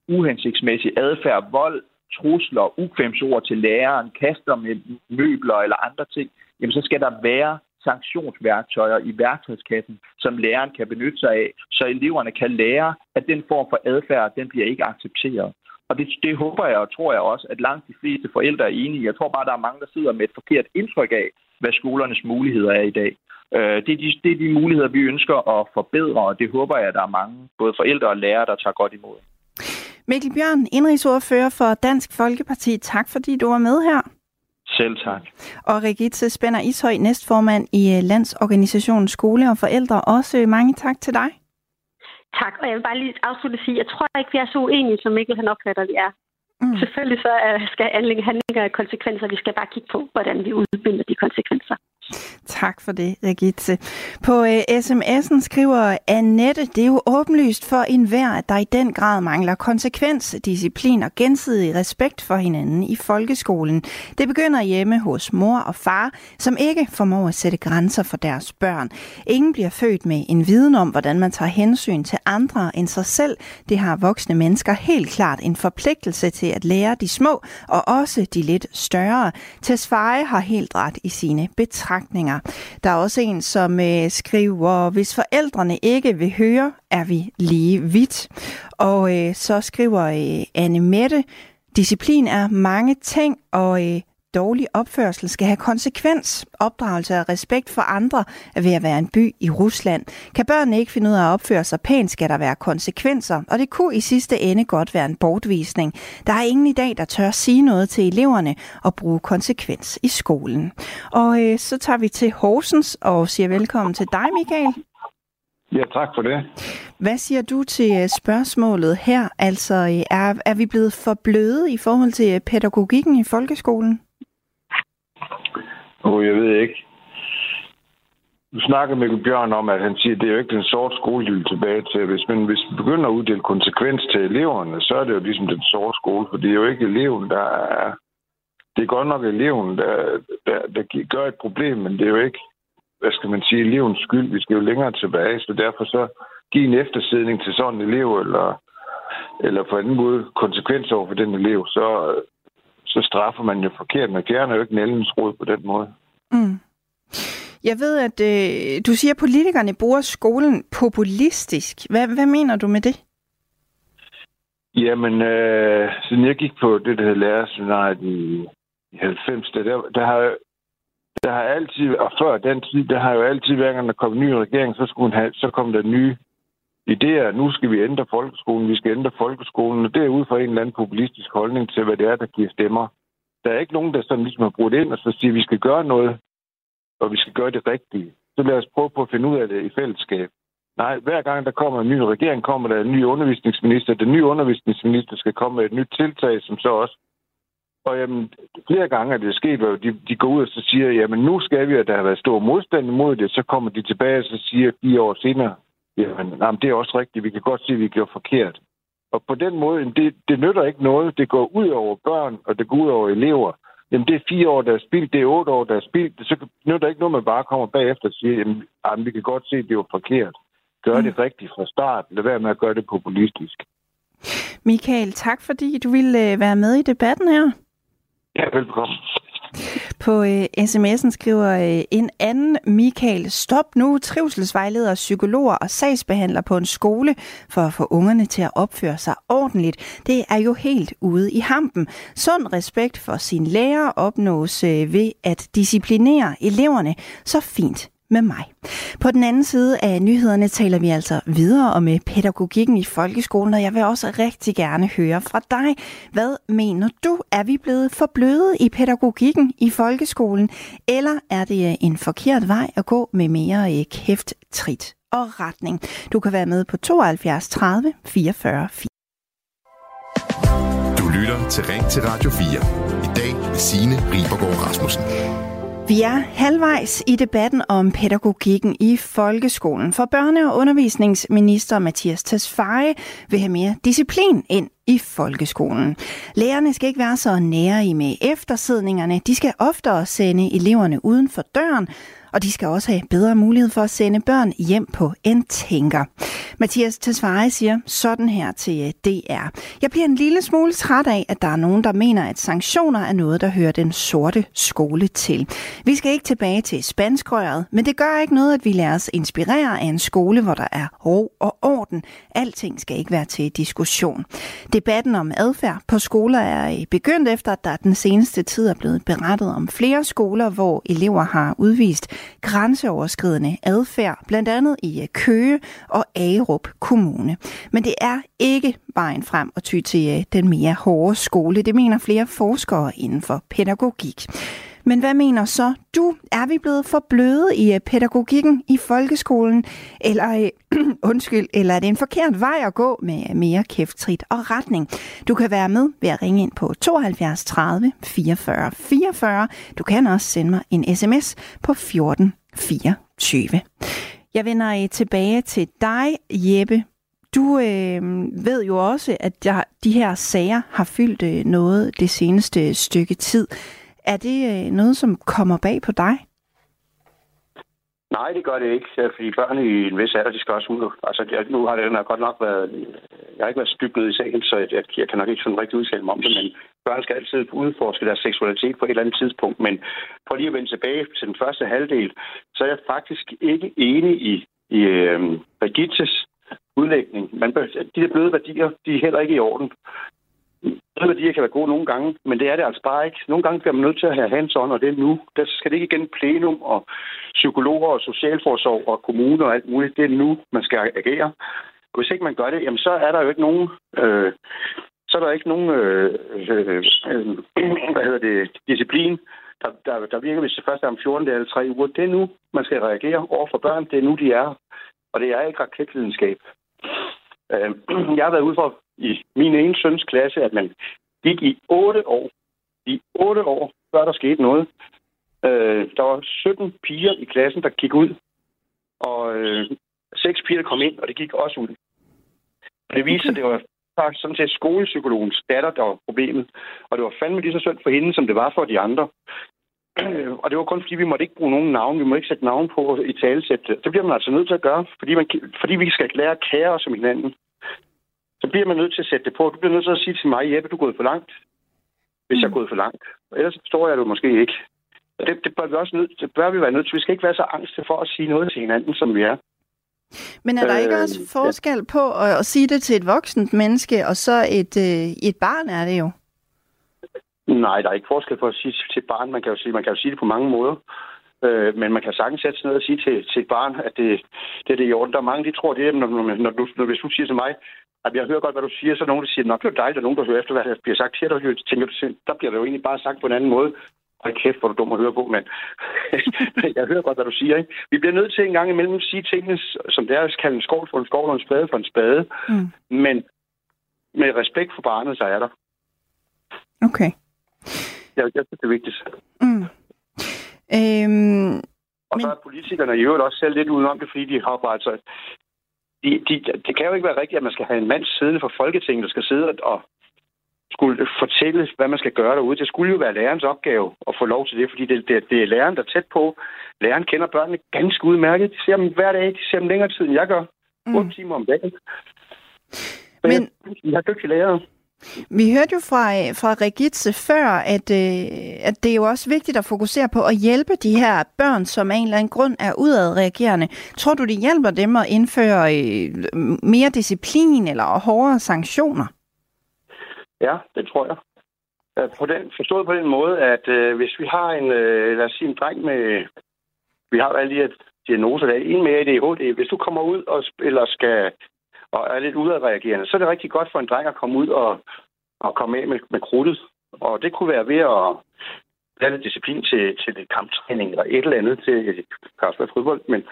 uhensigtsmæssig adfærd, vold, trusler, ukvemsord til læreren, kaster med møbler eller andre ting, jamen så skal der være sanktionsværktøjer i værktøjskassen, som læreren kan benytte sig af, så eleverne kan lære, at den form for adfærd, den bliver ikke accepteret. Og det, det håber jeg og tror jeg også, at langt de fleste forældre er enige. Jeg tror bare, der er mange, der sidder med et forkert indtryk af, hvad skolernes muligheder er i dag. Øh, det, er de, det er de muligheder, vi ønsker at forbedre, og det håber jeg, at der er mange, både forældre og lærere, der tager godt imod. Mikkel Bjørn, indrigsordfører for Dansk Folkeparti. Tak fordi du var med her. Selv tak. Og Rigitte Spænder Ishøj, næstformand i øh, Landsorganisationen Skole og Forældre. Også mange tak til dig. Tak, og jeg vil bare lige afslutte sige, jeg tror ikke, vi er så uenige, som Mikkel han opfatter, vi er. Mm. Selvfølgelig så skal handlinger og konsekvenser. Vi skal bare kigge på, hvordan vi udbinder de konsekvenser. Tak for det, Rigitte. På øh, uh, sms'en skriver Annette, det er jo åbenlyst for enhver, at der i den grad mangler konsekvens, disciplin og gensidig respekt for hinanden i folkeskolen. Det begynder hjemme hos mor og far, som ikke formår at sætte grænser for deres børn. Ingen bliver født med en viden om, hvordan man tager hensyn til andre end sig selv. Det har voksne mennesker helt klart en forpligtelse til at lære de små og også de lidt større. Tesfaye har helt ret i sine betragtninger betragtninger. Der er også en, som øh, skriver, hvis forældrene ikke vil høre, er vi lige vidt. Og øh, så skriver øh, Anne Mette, disciplin er mange ting, og øh, dårlig opførsel skal have konsekvens. Opdragelse og respekt for andre er ved at være en by i Rusland. Kan børnene ikke finde ud af at opføre sig pænt, skal der være konsekvenser. Og det kunne i sidste ende godt være en bortvisning. Der er ingen i dag, der tør sige noget til eleverne og bruge konsekvens i skolen. Og øh, så tager vi til Horsens og siger velkommen til dig, Michael. Ja, tak for det. Hvad siger du til øh, spørgsmålet her? Altså, øh, er, er vi blevet for bløde i forhold til pædagogikken i folkeskolen? Og jeg ved ikke. Du snakker med Bjørn om, at han siger, at det er jo ikke den sorte skole, de vil tilbage til. Hvis man, hvis man begynder at uddele konsekvens til eleverne, så er det jo ligesom den sorte skole, for det er jo ikke eleven, der er... Det er godt nok eleven, der, der, der gør et problem, men det er jo ikke, hvad skal man sige, elevens skyld. Vi skal jo længere tilbage, så derfor så give en eftersidning til sådan en elev, eller, eller på anden måde konsekvens over for den elev, så, så straffer man jo forkert. Man fjerner jo ikke nældens råd på den måde. Mm. Jeg ved, at øh, du siger, at politikerne bruger skolen populistisk. Hvad, hvad mener du med det? Jamen, øh, siden jeg gik på det, der hedder lærerseminariet i, i 90, der, der, har, der har altid, og før den tid, der har jo altid, hver gang der kom en ny regering, så, skulle have, så kom der nye idéer. Nu skal vi ændre folkeskolen, vi skal ændre folkeskolen, og det er ud fra en eller anden populistisk holdning til, hvad det er, der giver stemmer. Der er ikke nogen, der sådan ligesom har brugt ind og så siger, at vi skal gøre noget, og vi skal gøre det rigtige. Så lad os prøve på at finde ud af det i fællesskab. Nej, hver gang der kommer en ny regering, kommer der en ny undervisningsminister. Den nye undervisningsminister skal komme med et nyt tiltag, som så også og jamen, flere gange er det sket, hvor de, de går ud og så siger, jamen nu skal vi, at der har været stor modstand imod det, så kommer de tilbage og så siger fire år senere, jamen, jamen det er også rigtigt, vi kan godt se, at vi gjorde forkert. Og på den måde, det, det nytter ikke noget, det går ud over børn, og det går ud over elever. Jamen det er fire år, der er spildt, det er otte år, der er spildt, så nytter ikke noget, man bare kommer bagefter og siger, jamen, jamen vi kan godt se, at det var forkert. Gør det mm. rigtigt fra start, lad være med at gøre det populistisk. Michael, tak fordi du ville øh, være med i debatten her. Ja, velkommen. På øh, sms'en skriver øh, en anden Michael, stop nu trivselsvejleder, psykologer og sagsbehandler på en skole for at få ungerne til at opføre sig ordentligt. Det er jo helt ude i hampen. Sund respekt for sin lærer opnås øh, ved at disciplinere eleverne så fint med mig. På den anden side af nyhederne taler vi altså videre om pædagogikken i folkeskolen, og jeg vil også rigtig gerne høre fra dig. Hvad mener du? Er vi blevet for bløde i pædagogikken i folkeskolen, eller er det øh, en forkert vej at gå med mere øh, kæft, trit og retning? Du kan være med på 72 30 44 4. Du lytter til Ring til Radio 4. I dag med Signe Ribergaard Rasmussen. Vi er halvvejs i debatten om pædagogikken i folkeskolen, for børne- og undervisningsminister Mathias Tesfaye vil have mere disciplin ind i folkeskolen. Lærerne skal ikke være så nære i med eftersidningerne. De skal oftere sende eleverne uden for døren, og de skal også have bedre mulighed for at sende børn hjem på en tænker. Mathias Tesfaye siger sådan her til øh, DR. Jeg bliver en lille smule træt af, at der er nogen, der mener, at sanktioner er noget, der hører den sorte skole til. Vi skal ikke tilbage til spanskrøret, men det gør ikke noget, at vi lader os inspirere af en skole, hvor der er ro og orden. Alting skal ikke være til diskussion. Debatten om adfærd på skoler er øh, begyndt efter, at der den seneste tid er blevet berettet om flere skoler, hvor elever har udvist grænseoverskridende adfærd, blandt andet i øh, Køge og Agerup Kommune. Men det er ikke vejen frem at ty til øh, den mere hårde skole. Det mener flere forskere inden for pædagogik. Men hvad mener så du? Er vi blevet for bløde i øh, pædagogikken i folkeskolen? Eller, øh, [clears throat] undskyld, eller er det en forkert vej at gå med øh, mere kæfttrit og retning? Du kan være med ved at ringe ind på 72 30 44 44. Du kan også sende mig en sms på 14 24. Jeg vender øh, tilbage til dig, Jeppe. Du øh, ved jo også, at der, de her sager har fyldt øh, noget det seneste stykke tid. Er det øh, noget, som kommer bag på dig? Nej, det gør det ikke, øh, fordi børn i en vis alder, de skal også ud. Altså, jeg, nu har det godt nok været... Jeg har ikke været stykket i sagen, så jeg, jeg kan nok ikke sådan rigtig udtale mig om det, men børn skal altid udforske deres seksualitet på et eller andet tidspunkt. Men for lige at vende tilbage til den første halvdel, så er jeg faktisk ikke enig i, i øh, Brigittes udlægning. Man, de der bløde værdier, de er heller ikke i orden. Bløde værdier kan være gode nogle gange, men det er det altså bare ikke. Nogle gange bliver man nødt til at have hands on, og det er nu. Der skal det ikke igen plenum og psykologer og socialforsorg og kommuner og alt muligt. Det er nu, man skal agere. Og hvis ikke man gør det, jamen så er der jo ikke nogen... Øh, så er der ikke nogen øh, øh, øh, hvad hedder det, disciplin, der, der, der virker, hvis det først er om 14 eller 3 uger. Det er nu, man skal reagere over for børn. Det er nu, de er. Og det er ikke raketvidenskab. Øh, jeg har været ude for i min ene søns klasse, at man gik i otte år. I otte år, før der skete noget. Øh, der var 17 piger i klassen, der gik ud. Og øh, seks piger, der kom ind, og det gik også ud. Det viser, at det var faktisk sådan set skolepsykologens datter, der var problemet. Og det var fandme lige så synd for hende, som det var for de andre. Øh, og det var kun fordi, vi måtte ikke bruge nogen navn. Vi må ikke sætte navn på i talesæt. Det bliver man altså nødt til at gøre, fordi, man, fordi vi skal lære at kære os om hinanden. Så bliver man nødt til at sætte det på. Du bliver nødt til at sige til mig, Jeppe, du er gået for langt. Hvis mm. jeg er gået for langt. Og ellers forstår jeg det måske ikke. Det, det, bør vi også nødt, det bør vi være nødt til. Vi skal ikke være så angste for at sige noget til hinanden, som vi er. Men er der øh, ikke også forskel ja. på at, at sige det til et voksent menneske, og så et, øh, et barn er det jo? Nej, der er ikke forskel på at sige til et barn. Man kan jo sige, man kan jo sige det på mange måder. Øh, men man kan sagtens sætte sig ned og sige til, til et barn, at det, det er det i orden. Der er mange, de tror det, når, når, når, du, når hvis du siger til mig, at jeg hører godt, hvad du siger, så er nogen, der siger, nok det er dejligt, at nogen, der hører efter, hvad der bliver sagt til dig. Tænker du, der bliver det jo egentlig bare sagt på en anden måde. Og kæft, hvor du dum at høre på, men [laughs] jeg hører godt, hvad du siger. Ikke? Vi bliver nødt til en gang imellem at sige tingene, som det er at kalde en skål for en skål og en spade for en spade. Mm. Men med respekt for barnet, så er der. Okay. Jeg, jeg synes, det er vigtigt. Mm. Øhm, og så er politikerne i øvrigt også selv lidt udenom det, fordi de har altså... De, de, det kan jo ikke være rigtigt, at man skal have en mand siddende for Folketinget, der skal sidde og skulle fortælle, hvad man skal gøre derude. Det skulle jo være lærerens opgave at få lov til det, fordi det, det, det er læreren, der er tæt på. Læreren kender børnene ganske udmærket. De ser dem hver dag. De ser dem længere tid, end jeg gør. 8 mm. timer om dagen. Men, jeg, jeg er dygtig lærer. Vi hørte jo fra, øh, fra Regitze før, at, øh, at det er jo også vigtigt at fokusere på at hjælpe de her børn, som af en eller anden grund er udadreagerende. Tror du, det hjælper dem at indføre øh, mere disciplin eller hårdere sanktioner? Ja, det tror jeg. På den, forstået på den måde, at øh, hvis vi har en, øh, lad os sige, en dreng med, vi har alle de her diagnoser, der er en med ADHD, hvis du kommer ud og spiller skal og er lidt udadreagerende, så er det rigtig godt for en dreng at komme ud og, og komme af med, med krudtet. Og det kunne være ved at lave lidt disciplin til, til lidt kamptræning eller et eller andet til Kasper fodbold, men,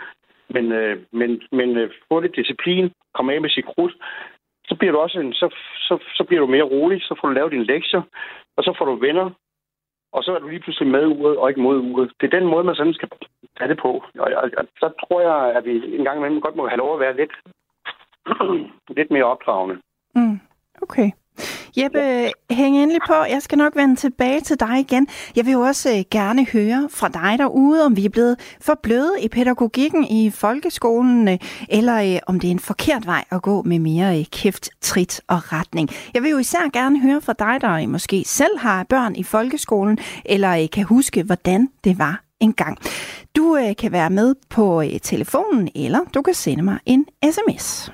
men, øh, men, men øh, få lidt disciplin, komme af med sit krudt, så bliver du også en, så, så, så bliver du mere rolig, så får du lavet dine lektier, og så får du venner, og så er du lige pludselig med uret og ikke mod uret. Det er den måde, man sådan skal tage det på. Og, og, og så tror jeg, at vi en gang imellem godt må have lov at være lidt [clears throat] lidt mere opdragende. Mm, okay. Jeppe, ja. hæng endelig på. Jeg skal nok vende tilbage til dig igen. Jeg vil jo også øh, gerne høre fra dig derude, om vi er blevet for bløde i pædagogikken i folkeskolen, øh, eller øh, om det er en forkert vej at gå med mere kæft, trit og retning. Jeg vil jo især gerne høre fra dig, der måske selv har børn i folkeskolen, eller kan huske, hvordan det var engang. Du kan være med på telefonen, eller du kan sende mig en sms.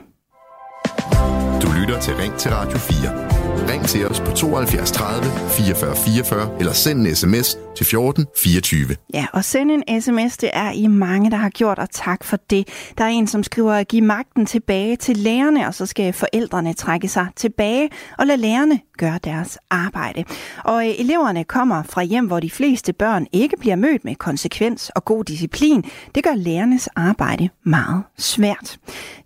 Du lytter til Ring til Radio 4. Ring til os på 72 30 44 44 eller send en sms til 14 24. Ja, og send en sms, det er I mange, der har gjort, og tak for det. Der er en, som skriver, at give magten tilbage til lærerne, og så skal forældrene trække sig tilbage og lade lærerne gør deres arbejde. Og øh, eleverne kommer fra hjem, hvor de fleste børn ikke bliver mødt med konsekvens og god disciplin. Det gør lærernes arbejde meget svært.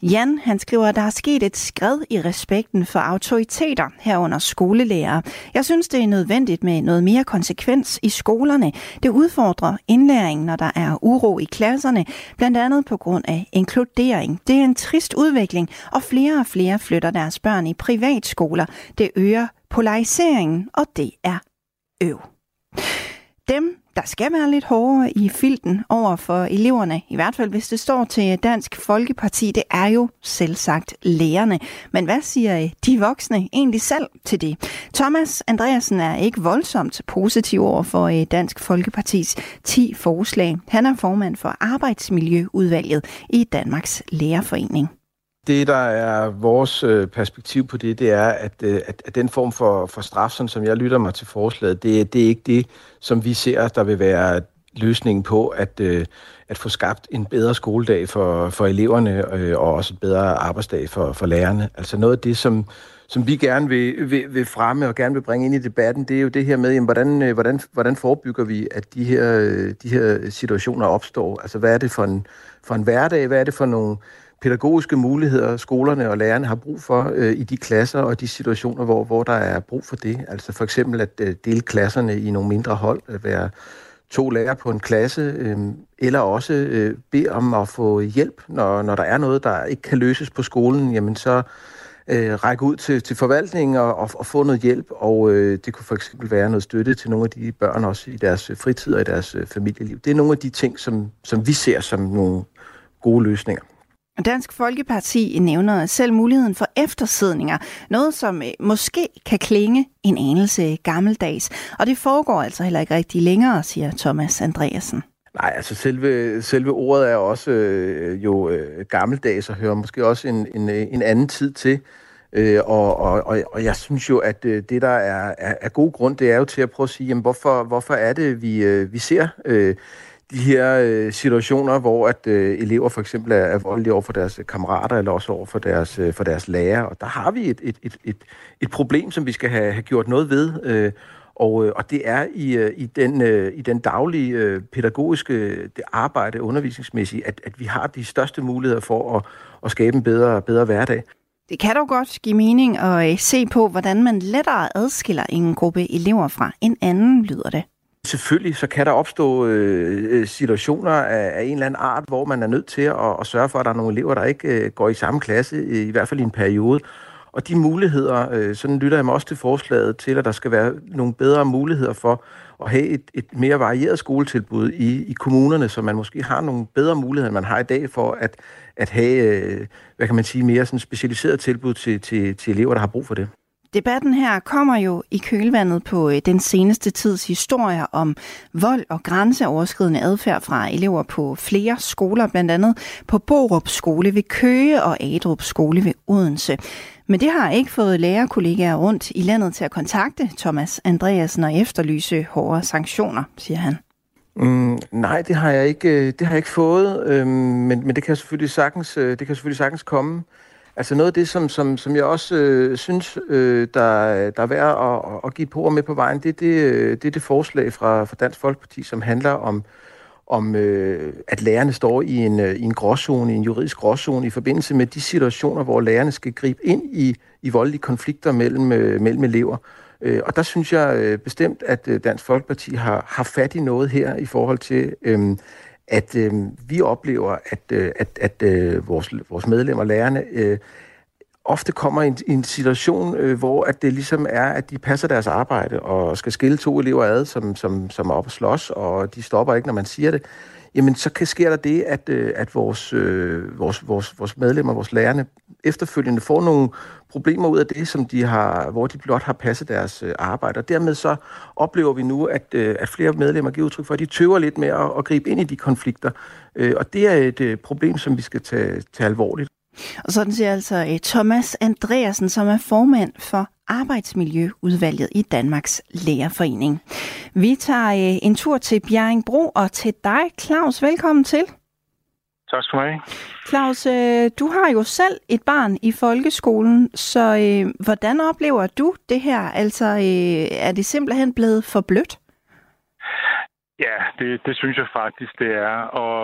Jan, han skriver, at der er sket et skred i respekten for autoriteter herunder skolelærere. Jeg synes, det er nødvendigt med noget mere konsekvens i skolerne. Det udfordrer indlæringen, når der er uro i klasserne, blandt andet på grund af inkludering. Det er en trist udvikling, og flere og flere flytter deres børn i privatskoler. Det øger polariseringen, og det er øv. Dem, der skal være lidt hårdere i filten over for eleverne, i hvert fald hvis det står til Dansk Folkeparti, det er jo selvsagt lærerne. Men hvad siger de voksne egentlig selv til det? Thomas Andreasen er ikke voldsomt positiv over for øh, Dansk Folkepartis 10 forslag. Han er formand for Arbejdsmiljøudvalget i Danmarks Lærerforening. Det, der er vores øh, perspektiv på det, det er, at, øh, at, at den form for, for straf, som jeg lytter mig til forslaget, det, det er ikke det, som vi ser, der vil være løsningen på at, øh, at få skabt en bedre skoledag for, for eleverne øh, og også en bedre arbejdsdag for, for lærerne. Altså noget af det, som, som vi gerne vil, vil, vil fremme og gerne vil bringe ind i debatten, det er jo det her med, jamen, hvordan, øh, hvordan, hvordan forebygger vi, at de her, øh, de her situationer opstår? Altså hvad er det for en, for en hverdag? Hvad er det for nogle pædagogiske muligheder, skolerne og lærerne har brug for øh, i de klasser og de situationer, hvor, hvor der er brug for det. Altså for eksempel at øh, dele klasserne i nogle mindre hold, at være to lærere på en klasse, øh, eller også øh, bede om at få hjælp, når, når der er noget, der ikke kan løses på skolen, jamen så øh, række ud til, til forvaltningen og, og, og få noget hjælp, og øh, det kunne for eksempel være noget støtte til nogle af de børn også i deres øh, fritid og i deres øh, familieliv. Det er nogle af de ting, som, som vi ser som nogle gode løsninger. Dansk Folkeparti nævner selv muligheden for eftersidninger, noget som øh, måske kan klinge en anelse gammeldags. Og det foregår altså heller ikke rigtig længere, siger Thomas Andreasen. Nej, altså selve, selve ordet er også øh, jo øh, gammeldags og hører måske også en, en, øh, en anden tid til. Øh, og, og, og jeg synes jo, at øh, det, der er, er, er god grund, det er jo til at prøve at sige, jamen, hvorfor, hvorfor er det, vi, øh, vi ser øh, de her øh, situationer, hvor at øh, elever for eksempel er, er voldelige over for deres kammerater, eller også over for deres, øh, for deres lærer. Og der har vi et, et, et, et, et problem, som vi skal have, have gjort noget ved. Øh, og, øh, og det er i, øh, i, den, øh, i den daglige øh, pædagogiske det arbejde undervisningsmæssigt, at, at vi har de største muligheder for at, at skabe en bedre, bedre hverdag. Det kan dog godt give mening at øh, se på, hvordan man lettere adskiller en gruppe elever fra en anden, lyder det. Selvfølgelig så kan der opstå øh, øh, situationer af, af en eller anden art, hvor man er nødt til at, at sørge for, at der er nogle elever, der ikke øh, går i samme klasse, i hvert fald i en periode. Og de muligheder, øh, sådan lytter jeg mig også til forslaget til, at der skal være nogle bedre muligheder for at have et, et mere varieret skoletilbud i, i kommunerne, så man måske har nogle bedre muligheder, end man har i dag for at, at have, øh, hvad kan man sige, mere sådan specialiseret tilbud til, til, til elever, der har brug for det. Debatten her kommer jo i kølvandet på øh, den seneste tids historier om vold og grænseoverskridende adfærd fra elever på flere skoler, blandt andet på Borup Skole ved Køge og Adrup Skole ved Odense. Men det har ikke fået lærerkollegaer rundt i landet til at kontakte Thomas Andreasen og efterlyse hårdere sanktioner, siger han. Mm, nej, det har jeg ikke, øh, det har jeg ikke fået, øhm, men, men det kan selvfølgelig sagtens, øh, det kan selvfølgelig sagtens komme. Altså noget af det, som, som, som jeg også øh, synes, øh, der, der er værd at, at give på med på vejen, det, det, øh, det er det forslag fra, fra Dansk Folkeparti, som handler om, om øh, at lærerne står i en, øh, i en gråzone, i en juridisk gråzone, i forbindelse med de situationer, hvor lærerne skal gribe ind i, i voldelige konflikter mellem, øh, mellem elever. Øh, og der synes jeg øh, bestemt, at øh, Dansk Folkeparti har, har fat i noget her i forhold til, øh, at øh, vi oplever, at, øh, at, at øh, vores, vores medlemmer, lærerne, øh, ofte kommer i en, i en situation, øh, hvor at det ligesom er, at de passer deres arbejde og skal skille to elever ad, som, som, som er oppe og slås, og de stopper ikke, når man siger det. Jamen så kan, sker der det, at, øh, at vores, øh, vores, vores, vores medlemmer, vores lærerne, efterfølgende får nogle problemer ud af det, som de har, hvor de blot har passet deres øh, arbejde. Og dermed så oplever vi nu, at, øh, at flere medlemmer giver udtryk for, at de tøver lidt med at, at gribe ind i de konflikter. Øh, og det er et øh, problem, som vi skal tage, tage alvorligt. Og sådan siger altså øh, Thomas Andreasen, som er formand for Arbejdsmiljøudvalget i Danmarks Lærerforening. Vi tager øh, en tur til Bjerringbro og til dig, Claus. Velkommen til. Tak skal du have. Claus, øh, du har jo selv et barn i folkeskolen, så øh, hvordan oplever du det her? Altså, øh, er det simpelthen blevet for blødt? Ja, det, det synes jeg faktisk, det er. Og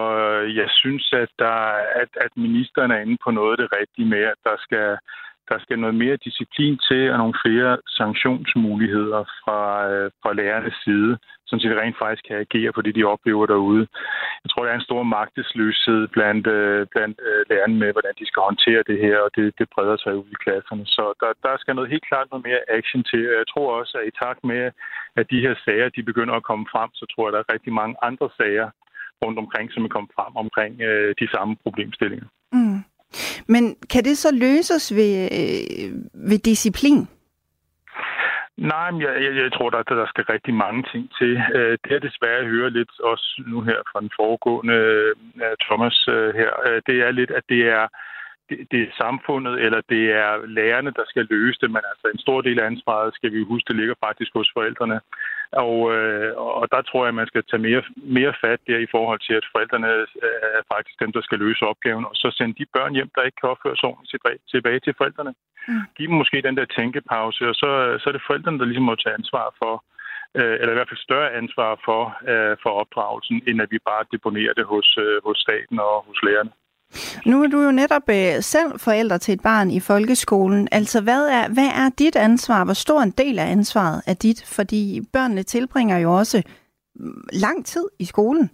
jeg synes, at, der, at, at ministeren er inde på noget af det rigtige med, at der skal der skal noget mere disciplin til og nogle flere sanktionsmuligheder fra, øh, fra lærernes side, så de rent faktisk kan agere på det, de oplever derude. Jeg tror, der er en stor magtesløshed blandt, øh, blandt øh, lærerne med, hvordan de skal håndtere det her, og det, det breder sig ud i klasserne. Så der, der skal noget helt klart noget mere action til. Jeg tror også, at i takt med, at de her sager de begynder at komme frem, så tror jeg, at der er rigtig mange andre sager rundt omkring, som er kommet frem omkring øh, de samme problemstillinger. Mm. Men kan det så løses ved, øh, ved disciplin? Nej, men jeg, jeg, jeg tror, der, der skal rigtig mange ting til. Øh, det er desværre, jeg hører lidt også nu her fra den foregående øh, Thomas øh, her, det er lidt, at det er det, det er samfundet, eller det er lærerne, der skal løse det, men altså en stor del af ansvaret, skal vi huske, det ligger faktisk hos forældrene. Og, øh, og der tror jeg, at man skal tage mere, mere fat der i forhold til, at forældrene er faktisk dem, der skal løse opgaven, og så sende de børn hjem, der ikke kan opføre sig ordentligt tilbage til forældrene. Mm. Giv dem måske den der tænkepause, og så, så er det forældrene, der ligesom må tage ansvar for, øh, eller i hvert fald større ansvar for, øh, for opdragelsen, end at vi bare deponerer det hos, øh, hos staten og hos lærerne. Nu er du jo netop øh, selv forældre til et barn i folkeskolen. Altså, hvad er, hvad er dit ansvar? Hvor stor en del af ansvaret er dit? Fordi børnene tilbringer jo også mm, lang tid i skolen.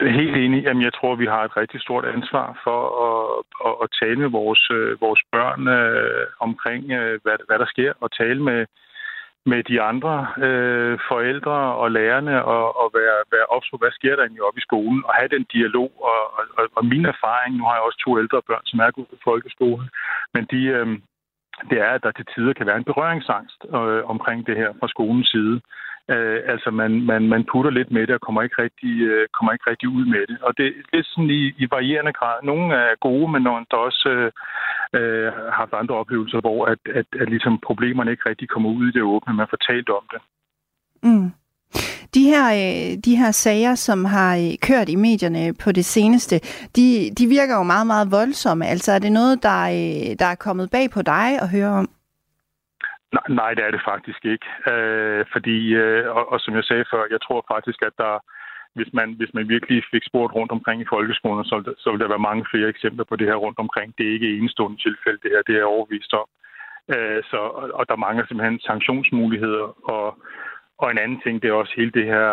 Helt enig. Jamen, jeg tror, vi har et rigtig stort ansvar for at, at, at tale med vores, øh, vores børn øh, omkring, øh, hvad, hvad der sker, og tale med, med de andre øh, forældre og lærerne og, og være, være ops på, hvad sker der egentlig op i skolen, og have den dialog. Og, og, og min erfaring, nu har jeg også to ældre børn, som er gået på folkeskolen, men de, øh, det er, at der til tider kan være en berøringsangst øh, omkring det her fra skolens side. Øh, altså man, man, man putter lidt med det og kommer ikke rigtig, øh, kommer ikke rigtig ud med det. Og det, det er sådan i, i varierende grad. Nogle er gode, men nogle der også øh, øh, har haft andre oplevelser, hvor at, at, at ligesom problemerne ikke rigtig kommer ud i det åbne, man får talt om det. Mm. De her, øh, de her sager, som har øh, kørt i medierne på det seneste, de, de virker jo meget, meget voldsomme. Altså er det noget, der, der er kommet bag på dig at høre om? Nej, nej, det er det faktisk ikke. Øh, fordi, øh, og, og som jeg sagde før, jeg tror faktisk, at der, hvis man, hvis man virkelig fik spurgt rundt omkring i folkeskolen, så, så ville der være mange flere eksempler på det her rundt omkring. Det er ikke enestående tilfælde, det her, det er overvist om. Øh, så, og der mangler simpelthen sanktionsmuligheder, og, og en anden ting, det er også hele det her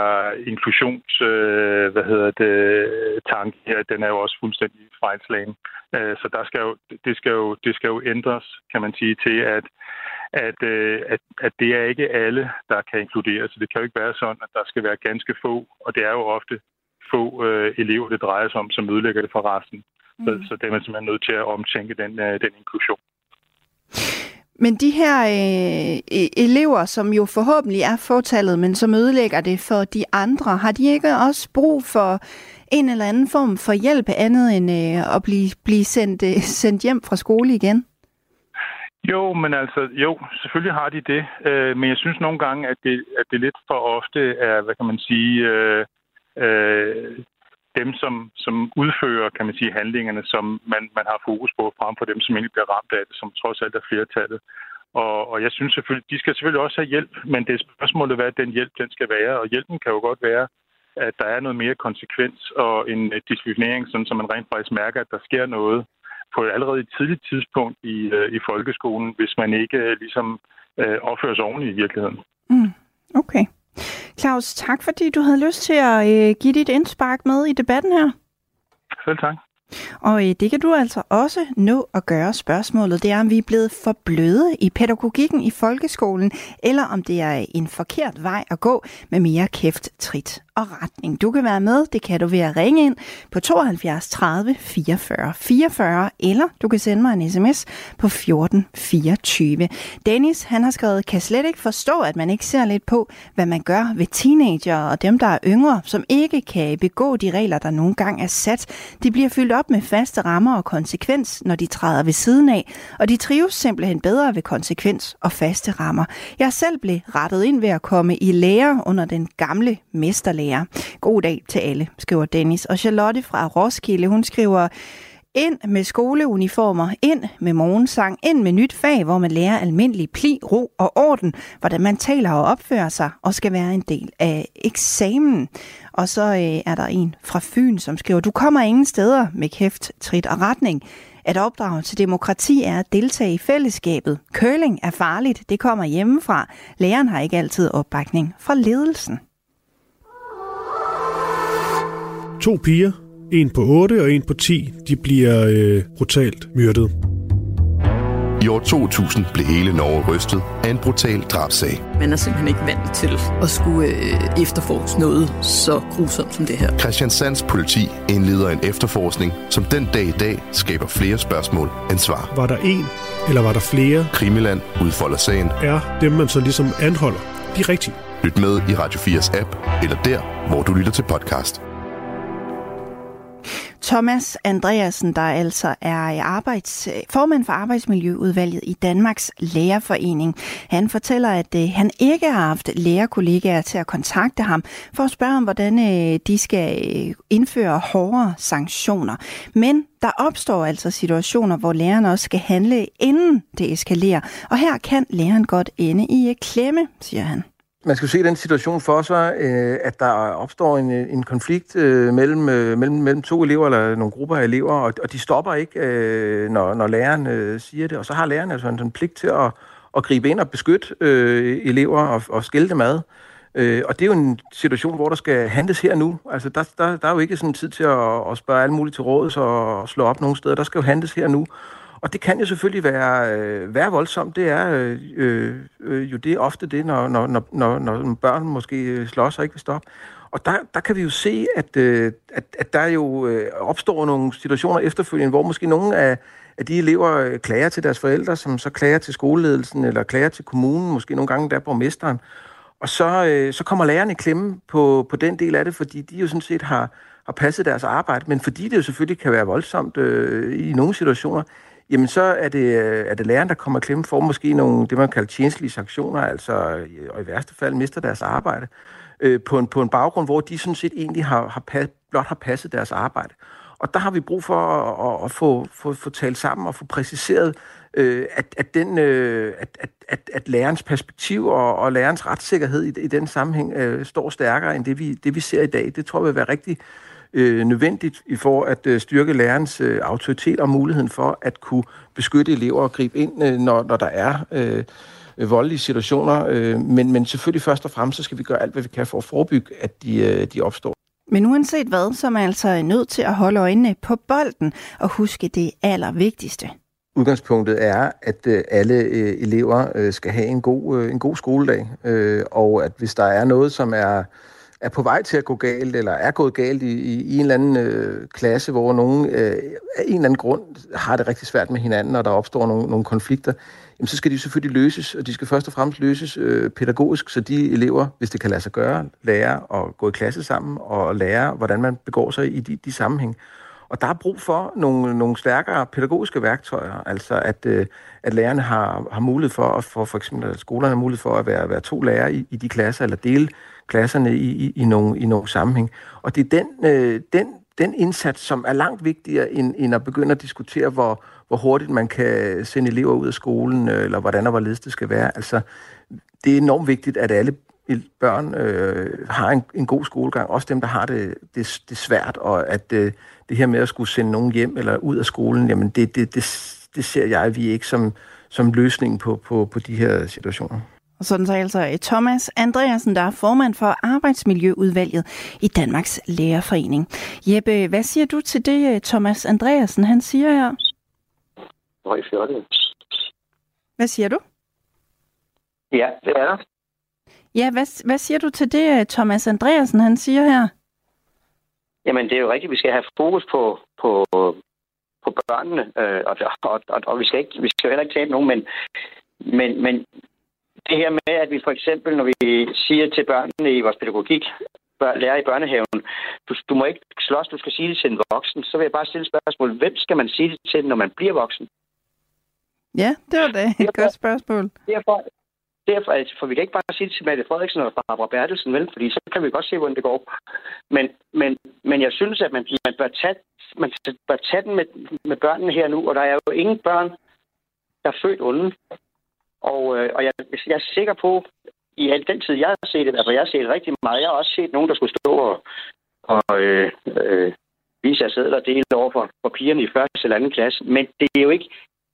inklusions, øh, hvad hedder det, tanke her, den er jo også fuldstændig fejlslagen. Øh, så der skal jo, det, skal jo, det skal jo ændres, kan man sige, til at at, øh, at, at det er ikke alle, der kan inkluderes. Så det kan jo ikke være sådan, at der skal være ganske få, og det er jo ofte få øh, elever, det drejer sig om, som ødelægger det for resten. Mm. Så, så det er man simpelthen nødt til at omtænke den, øh, den inklusion. Men de her øh, e- elever, som jo forhåbentlig er fortallet, men som ødelægger det for de andre, har de ikke også brug for en eller anden form for hjælp andet end øh, at blive, blive sendt, øh, sendt hjem fra skole igen? Jo, men altså, jo, selvfølgelig har de det. Øh, men jeg synes nogle gange, at det, at det lidt for ofte er, hvad kan man sige, øh, øh, dem, som, som udfører, kan man sige, handlingerne, som man, man har fokus på, frem for dem, som egentlig bliver ramt af det, som trods alt er flertallet. Og, og jeg synes selvfølgelig, de skal selvfølgelig også have hjælp, men det er spørgsmålet, hvad den hjælp den skal være. Og hjælpen kan jo godt være, at der er noget mere konsekvens og en disciplinering, sådan, så man rent faktisk mærker, at der sker noget på et allerede et tidligt tidspunkt i, øh, i folkeskolen, hvis man ikke øh, ligesom øh, opfører sig ordentligt i virkeligheden. Mm, okay. Claus, tak fordi du havde lyst til at øh, give dit indspark med i debatten her. Selv tak. Og øh, det kan du altså også nå at gøre. Spørgsmålet det er, om vi er blevet for bløde i pædagogikken i folkeskolen, eller om det er en forkert vej at gå med mere kæft, trit og retning. Du kan være med, det kan du ved at ringe ind på 72 30 44 44, eller du kan sende mig en sms på 14 24. Dennis, han har skrevet, kan slet ikke forstå, at man ikke ser lidt på, hvad man gør ved teenager og dem, der er yngre, som ikke kan begå de regler, der nogle gange er sat. De bliver fyldt op med faste rammer og konsekvens, når de træder ved siden af, og de trives simpelthen bedre ved konsekvens og faste rammer. Jeg selv blev rettet ind ved at komme i lære under den gamle mesterlærer. God dag til alle, skriver Dennis. Og Charlotte fra Roskilde, hun skriver, ind med skoleuniformer, ind med morgensang, ind med nyt fag, hvor man lærer almindelig pli, ro og orden, hvordan man taler og opfører sig, og skal være en del af eksamen. Og så øh, er der en fra Fyn, som skriver, du kommer ingen steder med kæft, trit og retning. At opdrage til demokrati er at deltage i fællesskabet. Køling er farligt, det kommer hjemmefra. Læreren har ikke altid opbakning fra ledelsen. To piger, en på 8 og en på 10, de bliver øh, brutalt myrdet. I år 2000 blev hele Norge rystet af en brutal drabsag. Man er simpelthen ikke vant til at skulle øh, efterforske noget så grusomt som det her. Christian Sands politi indleder en efterforskning, som den dag i dag skaber flere spørgsmål end svar. Var der en, eller var der flere? Krimiland udfolder sagen. Er dem, man så ligesom anholder, de rigtige? Lyt med i Radio 4's app, eller der, hvor du lytter til podcast. Thomas Andreasen, der altså er øh, arbejds, øh, formand for Arbejdsmiljøudvalget i Danmarks Lærerforening. Han fortæller, at øh, han ikke har haft lærerkollegaer til at kontakte ham for at spørge om, hvordan de skal indføre hårdere sanktioner. Men der opstår altså situationer, hvor læreren også skal handle, inden det eskalerer. Og her kan læreren godt ende i klemme, siger han man skal se den situation for sig, øh, at der opstår en, en konflikt øh, mellem, øh, mellem, mellem to elever eller nogle grupper af elever, og, og de stopper ikke, øh, når, når læreren øh, siger det. Og så har læreren altså en, en pligt til at, at gribe ind og beskytte øh, elever og, og skille dem ad. Øh, og det er jo en situation, hvor der skal handles her nu. Altså, der, der, der er jo ikke sådan tid til at, at spørge alle mulige til råds og slå op nogle steder. Der skal jo handles her nu. Og det kan jo selvfølgelig være, øh, være voldsomt. Det er øh, øh, øh jo det ofte det, når, når, når, når børn måske øh, slås og ikke vil stoppe. Og der, der kan vi jo se, at, øh, at, at der jo øh, opstår nogle situationer efterfølgende, hvor måske nogle af, af de elever øh, klager til deres forældre, som så klager til skoleledelsen eller klager til kommunen, måske nogle gange der borgmesteren. Og så, øh, så kommer lærerne i klemme på, på den del af det, fordi de jo sådan set har, har passet deres arbejde, men fordi det jo selvfølgelig kan være voldsomt øh, i nogle situationer, jamen så er det, øh, er det læreren, der kommer klemme for måske nogle, det man kalder tjenestlige sanktioner, altså øh, og i værste fald mister deres arbejde, øh, på, en, på en baggrund, hvor de sådan set egentlig har, har pas, blot har passet deres arbejde. Og der har vi brug for at, at, at få, få, få talt sammen og få præciseret, øh, at, at, den, øh, at, at, at, at lærerens perspektiv og, og lærerens retssikkerhed i, i den sammenhæng øh, står stærkere end det vi, det, vi ser i dag. Det tror jeg vil være rigtig øh, nødvendigt i for at øh, styrke lærerens øh, autoritet og muligheden for at kunne beskytte elever og gribe ind, øh, når, når der er øh, voldelige situationer. Øh, men, men selvfølgelig først og fremmest, så skal vi gøre alt, hvad vi kan for at forebygge, at de, øh, de opstår. Men uanset hvad, så er man altså nødt til at holde øjnene på bolden og huske det allervigtigste. Udgangspunktet er, at øh, alle øh, elever øh, skal have en god, en god skoledag, og at hvis der er noget, som er er på vej til at gå galt, eller er gået galt i, i, i en eller anden øh, klasse, hvor nogen øh, af en eller anden grund har det rigtig svært med hinanden, og der opstår nogle, nogle konflikter, jamen, så skal de selvfølgelig løses, og de skal først og fremmest løses øh, pædagogisk, så de elever, hvis det kan lade sig gøre, lærer at gå i klasse sammen, og lære, hvordan man begår sig i de, de sammenhæng. Og der er brug for nogle, nogle stærkere pædagogiske værktøjer, altså at, øh, at lærerne har, har mulighed for, at for, for eksempel at skolerne har mulighed for at være, være to lærere i, i de klasser, eller dele klasserne i, i, i, nogle, i nogle sammenhæng. Og det er den, øh, den, den indsats, som er langt vigtigere, end, end at begynde at diskutere, hvor, hvor hurtigt man kan sende elever ud af skolen, øh, eller hvordan og hvorledes det skal være. Altså, det er enormt vigtigt, at alle børn øh, har en, en god skolegang, også dem, der har det, det, det svært, og at øh, det her med at skulle sende nogen hjem eller ud af skolen, jamen det, det, det, det ser jeg vi ikke som, som løsning på, på, på de her situationer. Og sådan så altså Thomas Andreasen, der er formand for Arbejdsmiljøudvalget i Danmarks Lærerforening. Jeppe, hvad siger du til det, Thomas Andreasen han siger her? Høj fjortet. Hvad siger du? Ja, det er der. Ja, hvad, hvad siger du til det, Thomas Andreasen han siger her? Jamen, det er jo rigtigt, vi skal have fokus på, på, på børnene, øh, og, og, og, og vi, skal ikke, vi skal heller ikke tabe nogen, men, men, men det her med, at vi for eksempel, når vi siger til børnene i vores pædagogik, lærer i børnehaven, du, du må ikke slås, du skal sige det til en voksen, så vil jeg bare stille spørgsmål, hvem skal man sige det til, når man bliver voksen? Ja, det var det. Et derfor, godt spørgsmål. Derfor, derfor, altså, for vi kan ikke bare sige det til Mette Frederiksen og Barbara Bertelsen, vel? Fordi så kan vi godt se, hvordan det går. Men, men, men jeg synes, at man, man, bør tage, man bør tage den med, med børnene her nu, og der er jo ingen børn, der er født onde. Og, øh, og jeg, jeg er sikker på, i al den tid, jeg har set det, altså jeg har set rigtig meget. Jeg har også set nogen, der skulle stå og, og øh, øh, vise sig sædler dele over for, for pigerne i første eller anden klasse. Men det er jo ikke,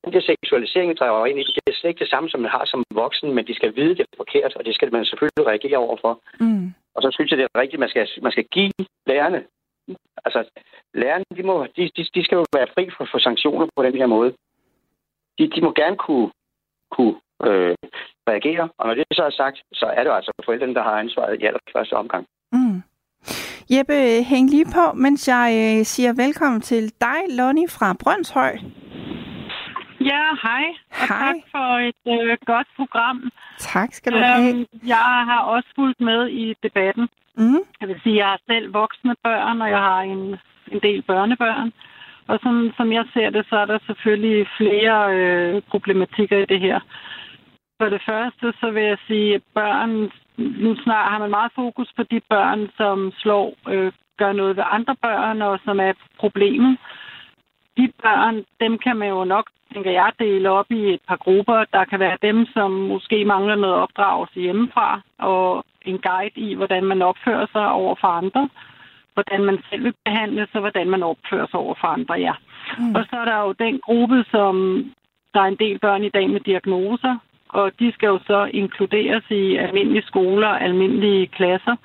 den der seksualisering, der træder ind i, det er slet ikke det samme, som man har som voksen, men de skal vide, det er forkert, og det skal man selvfølgelig reagere overfor. Mm. Og så synes jeg, det er rigtigt, man skal, man skal give lærerne, altså lærerne, de, må, de, de, de skal jo være fri for, for sanktioner på den her måde. De, de må gerne kunne, kunne øh, reagere. Og når det så er sagt, så er det altså forældrene, der har ansvaret i allerførste omgang. Mm. Jeppe, hæng lige på, mens jeg øh, siger velkommen til dig, Lonnie fra Brøndshøj. Ja, hej. Og hej. tak for et øh, godt program. Tak skal du have. Øhm, jeg har også fulgt med i debatten. Mm. Jeg vil sige, at jeg har selv voksne børn, og jeg har en, en del børnebørn. Og som, som jeg ser det, så er der selvfølgelig flere øh, problematikker i det her. For det første, så vil jeg sige, at børn, nu snart har man meget fokus på de børn, som slår, øh, gør noget ved andre børn, og som er problemet. De børn, dem kan man jo nok, tænker jeg, dele op i et par grupper. Der kan være dem, som måske mangler noget opdragelse hjemmefra, og en guide i, hvordan man opfører sig over for andre hvordan man selv vil behandle sig, hvordan man opfører sig over for andre, ja. Mm. Og så er der jo den gruppe, som der er en del børn i dag med diagnoser, og de skal jo så inkluderes i almindelige skoler, almindelige klasser.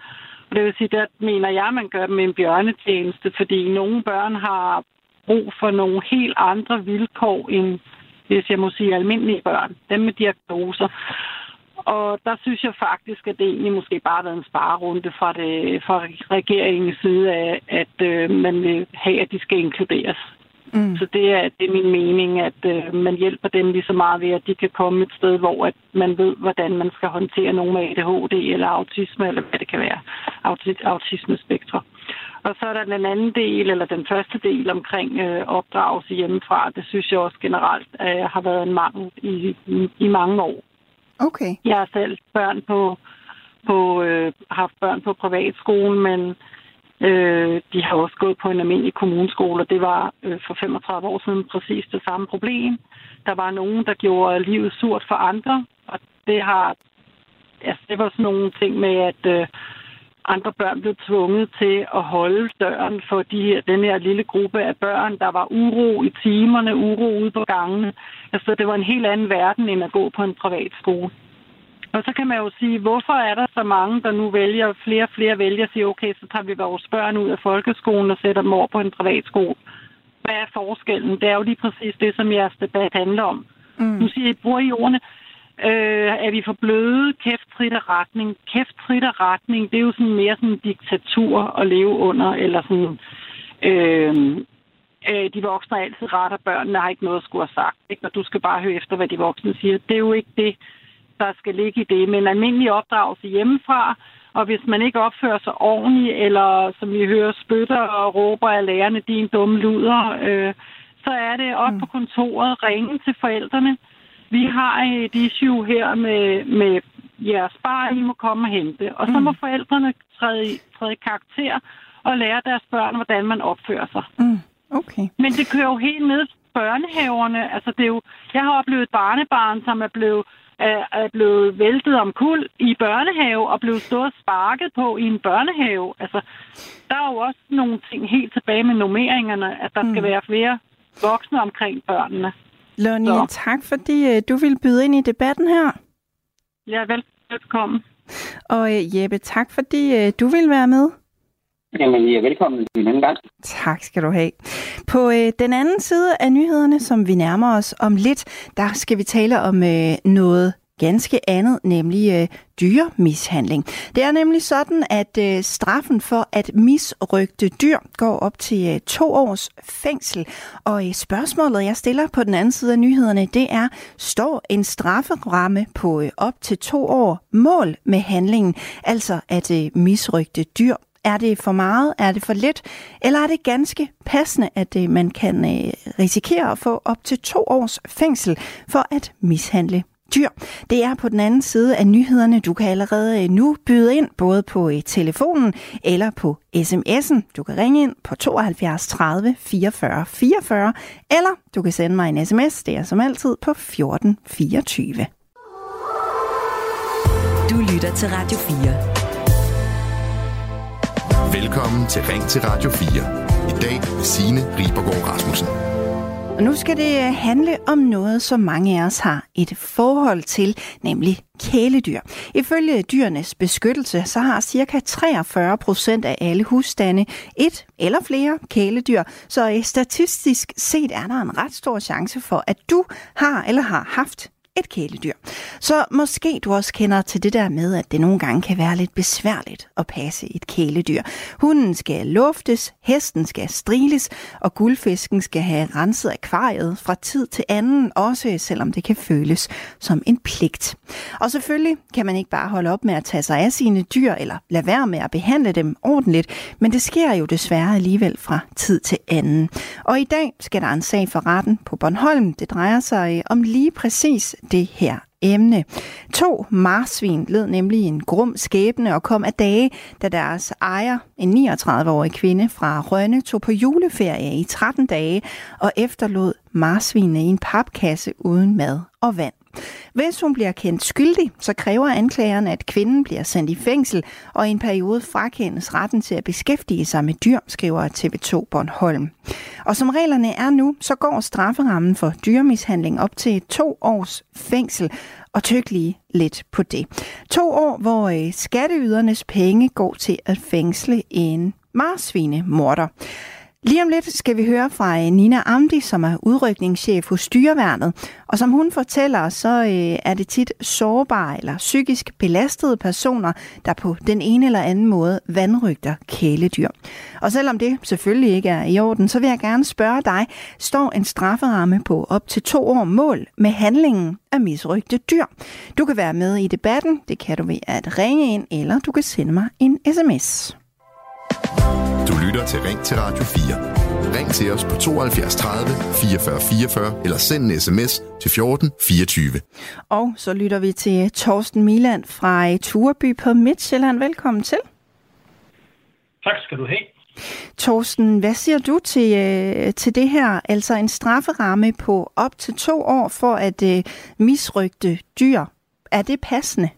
Og det vil sige, der mener jeg, at man gør dem en bjørnetjeneste, fordi nogle børn har brug for nogle helt andre vilkår end, hvis jeg må sige, almindelige børn. Dem med diagnoser. Og der synes jeg faktisk, at det egentlig måske bare har været en sparerunde fra, det, fra regeringens side af, at øh, man vil have, at de skal inkluderes. Mm. Så det er, det er min mening, at øh, man hjælper dem lige så meget ved, at de kan komme et sted, hvor at man ved, hvordan man skal håndtere nogen med ADHD eller autisme, eller hvad det kan være, Auti- autismespektre. Og så er der den anden del, eller den første del omkring øh, opdragelse hjemmefra. Det synes jeg også generelt øh, har været en mangel i, i, i mange år. Okay. Jeg har selv børn på, på øh, haft børn på privatskolen, men øh, de har også gået på en almindelig kommuneskole, og det var øh, for 35 år siden præcis det samme problem. Der var nogen, der gjorde livet surt for andre, og det har altså, det var sådan nogle ting med, at øh, andre børn blev tvunget til at holde døren for de her, den her lille gruppe af børn. Der var uro i timerne, uro ude på gangene. Altså, det var en helt anden verden, end at gå på en privat skole. Og så kan man jo sige, hvorfor er der så mange, der nu vælger, flere og flere vælger at sige, okay, så tager vi vores børn ud af folkeskolen og sætter dem over på en privat skole. Hvad er forskellen? Det er jo lige præcis det, som jeres debat handler om. Mm. Nu siger I, bruger I ordene Øh, er vi for bløde? Kæft, trit og retning. Kæft, trit og retning, det er jo sådan mere sådan en diktatur at leve under, eller sådan... Øh, øh, de voksne er altid retter børnene, har ikke noget at skulle have sagt. Ikke? Og du skal bare høre efter, hvad de voksne siger. Det er jo ikke det, der skal ligge i det. Men almindelig opdragelse hjemmefra, og hvis man ikke opfører sig ordentligt, eller som vi hører, spytter og råber af lærerne, de er en dumme luder, øh, så er det op mm. på kontoret, ringe til forældrene. Vi har et issue her med, med jeres barn, I må komme og hente. Og så må mm. forældrene træde, træde karakter og lære deres børn, hvordan man opfører sig. Mm. Okay. Men det kører jo helt ned børnehaverne. Altså, det er jo, jeg har oplevet et barnebarn, som er blevet, er, blevet væltet om kul i børnehave og blevet stået sparket på i en børnehave. Altså, der er jo også nogle ting helt tilbage med nummeringerne, at der mm. skal være flere voksne omkring børnene. Lonnie, tak fordi uh, du vil byde ind i debatten her. Ja, velkommen. Og uh, Jeppe, tak fordi uh, du vil være med. Jamen, ja, velkommen en anden gang. Tak skal du have. På øh, den anden side af nyhederne, som vi nærmer os om lidt, der skal vi tale om øh, noget ganske andet, nemlig øh, dyremishandling. Det er nemlig sådan, at øh, straffen for at misrygte dyr går op til øh, to års fængsel. Og øh, spørgsmålet, jeg stiller på den anden side af nyhederne, det er, står en strafferamme på øh, op til to år mål med handlingen, altså at øh, misrygte dyr er det for meget? Er det for lidt? Eller er det ganske passende, at øh, man kan øh, risikere at få op til to års fængsel for at mishandle dyr. Det er på den anden side af nyhederne. Du kan allerede øh, nu byde ind, både på øh, telefonen eller på sms'en. Du kan ringe ind på 72 30 44 44, eller du kan sende mig en sms. Det er som altid på 14 24. Du lytter til Radio 4. Velkommen til Ring til Radio 4. I dag med Signe Ribergaard Rasmussen. Og nu skal det øh, handle om noget, som mange af os har et forhold til, nemlig kæledyr. Ifølge dyrenes beskyttelse, så har ca. 43 procent af alle husstande et eller flere kæledyr. Så øh, statistisk set er der en ret stor chance for, at du har eller har haft et kæledyr. Så måske du også kender til det der med, at det nogle gange kan være lidt besværligt at passe et kæledyr. Hunden skal luftes, hesten skal striles, og guldfisken skal have renset akvariet fra tid til anden, også selvom det kan føles som en pligt. Og selvfølgelig kan man ikke bare holde op med at tage sig af sine dyr, eller lade være med at behandle dem ordentligt, men det sker jo desværre alligevel fra tid til anden. Og i dag skal der en sag for retten på Bornholm. Det drejer sig øh, om lige præcis det her emne. To marsvin led nemlig en grum skæbne og kom af dage, da deres ejer, en 39-årig kvinde fra Rønne, tog på juleferie i 13 dage og efterlod marsvinene i en papkasse uden mad og vand. Hvis hun bliver kendt skyldig, så kræver anklageren, at kvinden bliver sendt i fængsel og i en periode frakendes retten til at beskæftige sig med dyr, skriver TV2 Bornholm. Og som reglerne er nu, så går strafferammen for dyremishandling op til to års fængsel, og tyk lige lidt på det. To år, hvor øh, skatteydernes penge går til at fængsle en marsvinemorder. Lige om lidt skal vi høre fra øh, Nina Amdi, som er udrykningschef hos Styreværnet. Og som hun fortæller, så øh, er det tit sårbare eller psykisk belastede personer, der på den ene eller anden måde vandrygter kæledyr. Og selvom det selvfølgelig ikke er i orden, så vil jeg gerne spørge dig, står en strafferamme på op til to år mål med handlingen af misrygte dyr? Du kan være med i debatten, det kan du ved at ringe ind, eller du kan sende mig en sms. Du lytter til Ring til Radio 4. Ring til os på 72 30 44 44 eller send en sms til 14 24. Og så lytter vi til Torsten Miland fra Turby på Midtjylland. Velkommen til. Tak skal du have. Torsten, hvad siger du til, øh, til det her? Altså en strafferamme på op til to år for at øh, misrygte dyr. Er det passende?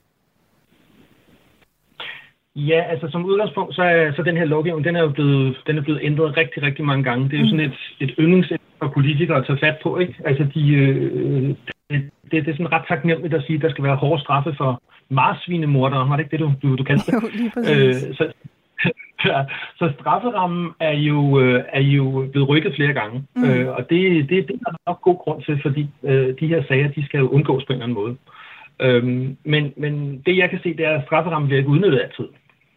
Ja, altså som udgangspunkt, så er så den her lovgivning, den er jo blevet, den er blevet ændret rigtig, rigtig mange gange. Det er jo sådan et, et yndlingsemne for politikere at tage fat på, ikke? Altså de, øh, det, det, det er sådan ret taknemmeligt at sige, at der skal være hårde straffe for marsvinemordere. Var det ikke det, du, du, du kaldte det? [laughs] Jo, lige præcis. Øh, så, [laughs] ja, så strafferammen er jo, øh, er jo blevet rykket flere gange, mm. øh, og det, det, det er der nok god grund til, fordi øh, de her sager, de skal jo undgås på en eller anden måde. Øhm, men, men det, jeg kan se, det er, at strafferammen bliver ikke udnyttet altid.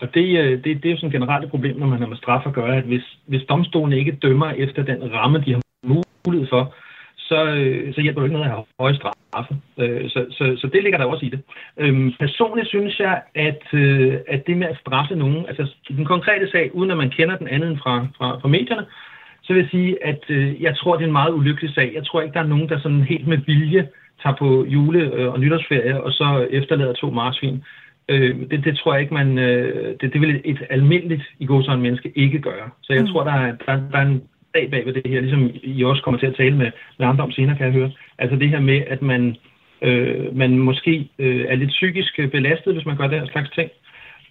Og det, øh, det, det er jo sådan et generelt problem, når man har med straf at gøre, at hvis, hvis domstolen ikke dømmer efter den ramme, de har mulighed for, så, øh, så hjælper det ikke noget at have høje straffe. Øh, så, så, så det ligger der også i det. Øhm, personligt synes jeg, at, at det med at straffe nogen, altså i den konkrete sag, uden at man kender den anden fra, fra, fra medierne, så vil jeg sige, at jeg tror, det er en meget ulykkelig sag. Jeg tror ikke, der er nogen, der sådan helt med vilje tager på jule- og nytårsferie, og så efterlader to marsvin. Øh, det, det tror jeg ikke, man... Øh, det, det vil et almindeligt i god sådan menneske ikke gøre. Så jeg mm. tror, der er, der, der er en dag bag ved det her, ligesom I også kommer til at tale med, med andre om senere, kan jeg høre. Altså det her med, at man, øh, man måske øh, er lidt psykisk belastet, hvis man gør den slags ting.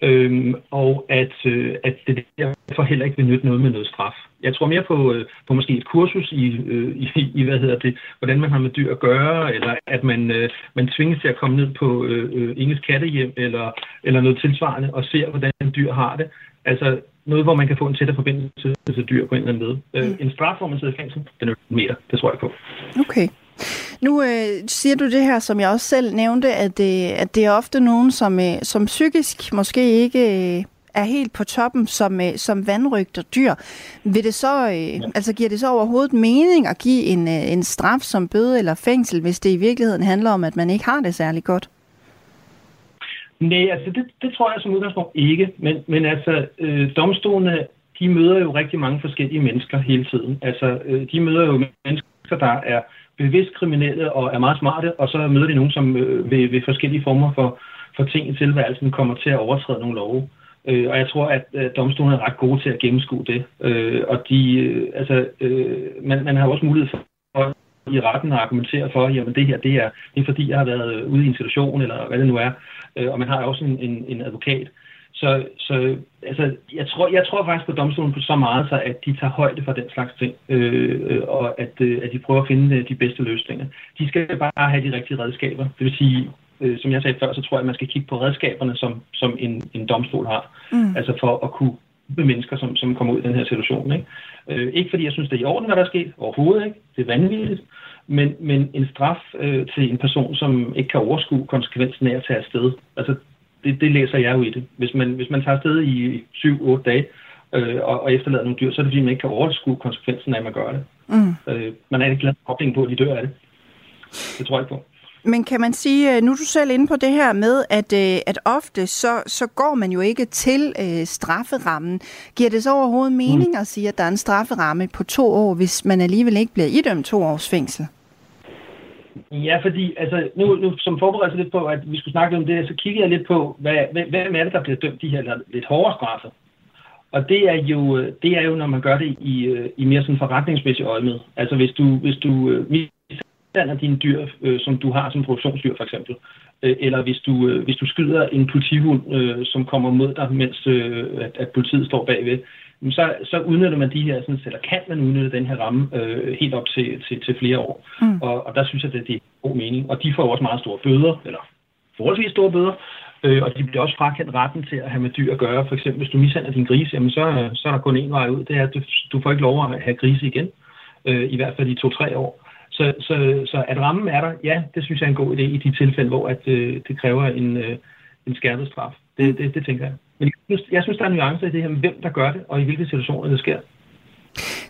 Øhm, og at, øh, at det derfor heller ikke vil nytte noget med noget straf. Jeg tror mere på, øh, på måske et kursus i, øh, i, i, hvad hedder det, hvordan man har med dyr at gøre, eller at man, øh, man tvinges til at komme ned på øh, øh engelsk kattehjem, eller, eller noget tilsvarende, og ser, hvordan dyr har det. Altså noget, hvor man kan få en tættere forbindelse til dyr på en eller anden måde. Øh, mm. En straf, hvor man sidder i fængsel, den er mere, det tror jeg på. Okay. Nu øh, siger du det her, som jeg også selv nævnte, at, øh, at det er ofte nogen, som, øh, som psykisk måske ikke øh, er helt på toppen, som, øh, som vandrygter dyr. Vil det så, øh, altså giver det så overhovedet mening at give en, øh, en straf som bøde eller fængsel, hvis det i virkeligheden handler om, at man ikke har det særlig godt? Nej, altså det, det tror jeg som udgangspunkt ikke. Men, men altså, øh, domstolene, de møder jo rigtig mange forskellige mennesker hele tiden. Altså, øh, de møder jo mennesker, der er bevidst kriminelle og er meget smarte, og så møder de nogen, som øh, ved, ved forskellige former for, for ting i tilværelsen kommer til at overtræde nogle love. Øh, og jeg tror, at øh, domstolen er ret gode til at gennemskue det. Øh, og de, øh, altså, øh, man, man har også mulighed for i retten at argumentere for, at det her det er, det er fordi, jeg har været ude i en situation, eller hvad det nu er. Øh, og man har også en, en, en advokat. Så, så altså, jeg, tror, jeg tror faktisk på domstolen på så meget, så at de tager højde for den slags ting, øh, og at, øh, at de prøver at finde øh, de bedste løsninger. De skal bare have de rigtige redskaber. Det vil sige, øh, som jeg sagde før, så tror jeg, at man skal kigge på redskaberne, som, som en, en domstol har. Mm. Altså for at kunne med mennesker, som, som kommer ud i den her situation. Ikke? Øh, ikke fordi jeg synes, det er i orden, hvad der er sket. Overhovedet ikke. Det er vanvittigt. Men, men en straf øh, til en person, som ikke kan overskue konsekvensen af at tage afsted. Altså, det, det læser jeg jo i det. Hvis man, hvis man tager afsted i 7-8 dage øh, og, og efterlader nogle dyr, så er det fordi, man ikke kan overskue konsekvensen af, at man gør det. Mm. Øh, man er ikke glad for på, at de dør af det. Det tror jeg ikke på. Men kan man sige, øh, nu er du selv inde på det her med, at, øh, at ofte så, så går man jo ikke til øh, strafferammen. Giver det så overhovedet mening mm. at sige, at der er en strafferamme på to år, hvis man alligevel ikke bliver idømt to års fængsel? Ja, fordi altså, nu, nu som forberedelse lidt på, at vi skulle snakke om det, så kiggede jeg lidt på, hvad, hvem er det, der bliver dømt de her lidt hårdere straffe? Og det er jo, øh, det er jo når man gør det i, øh, i mere sådan forretningsmæssig øjemed. Altså hvis du, hvis du øh, mishandler dine dyr, øh, som du har som produktionsdyr for eksempel, øh, eller hvis du, øh, hvis du skyder en politihund, øh, som kommer mod dig, mens øh, at, at politiet står bagved, så, så udnytter man de her, sådan, eller kan man udnytte den her ramme øh, helt op til, til, til flere år. Mm. Og, og der synes jeg, at det er god mening. Og de får også meget store bøder, eller forholdsvis store bøder, øh, og de bliver også frakendt retten til at have med dyr at gøre. For eksempel, hvis du mishandler din grise, jamen så, så er der kun én vej ud, det er, at du, du får ikke lov at have grise igen, øh, i hvert fald i to-tre år. Så, så, så at rammen er der, ja, det synes jeg er en god idé i de tilfælde, hvor at, øh, det kræver en, øh, en skærpet straf. Det, det, det tænker jeg. Men jeg synes, jeg synes, der er nuancer i det her med, hvem der gør det, og i hvilke situationer det sker.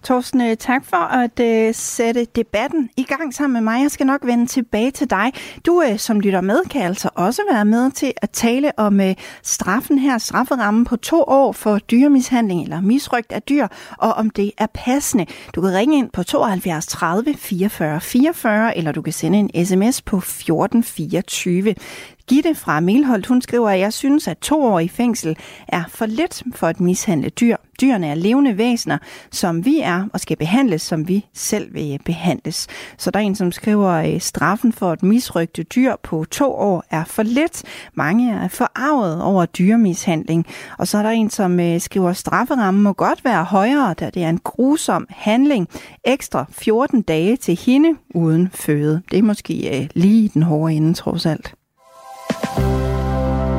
Torsten, øh, tak for at uh, sætte debatten i gang sammen med mig. Jeg skal nok vende tilbage til dig. Du, uh, som lytter med, kan altså også være med til at tale om uh, straffen her, strafferammen på to år for dyremishandling eller misrygt af dyr, og om det er passende. Du kan ringe ind på 72 30 44 44, eller du kan sende en sms på 1424. Gitte fra Melholdt, hun skriver, at jeg synes, at to år i fængsel er for lidt for at mishandle dyr. Dyrene er levende væsener, som vi er, og skal behandles, som vi selv vil behandles. Så der er en, som skriver, at straffen for at misrygte dyr på to år er for lidt. Mange er forarvet over dyremishandling. Og så er der en, som øh, skriver, at strafferammen må godt være højere, da det er en grusom handling. Ekstra 14 dage til hende uden føde. Det er måske øh, lige den hårde ende, trods alt.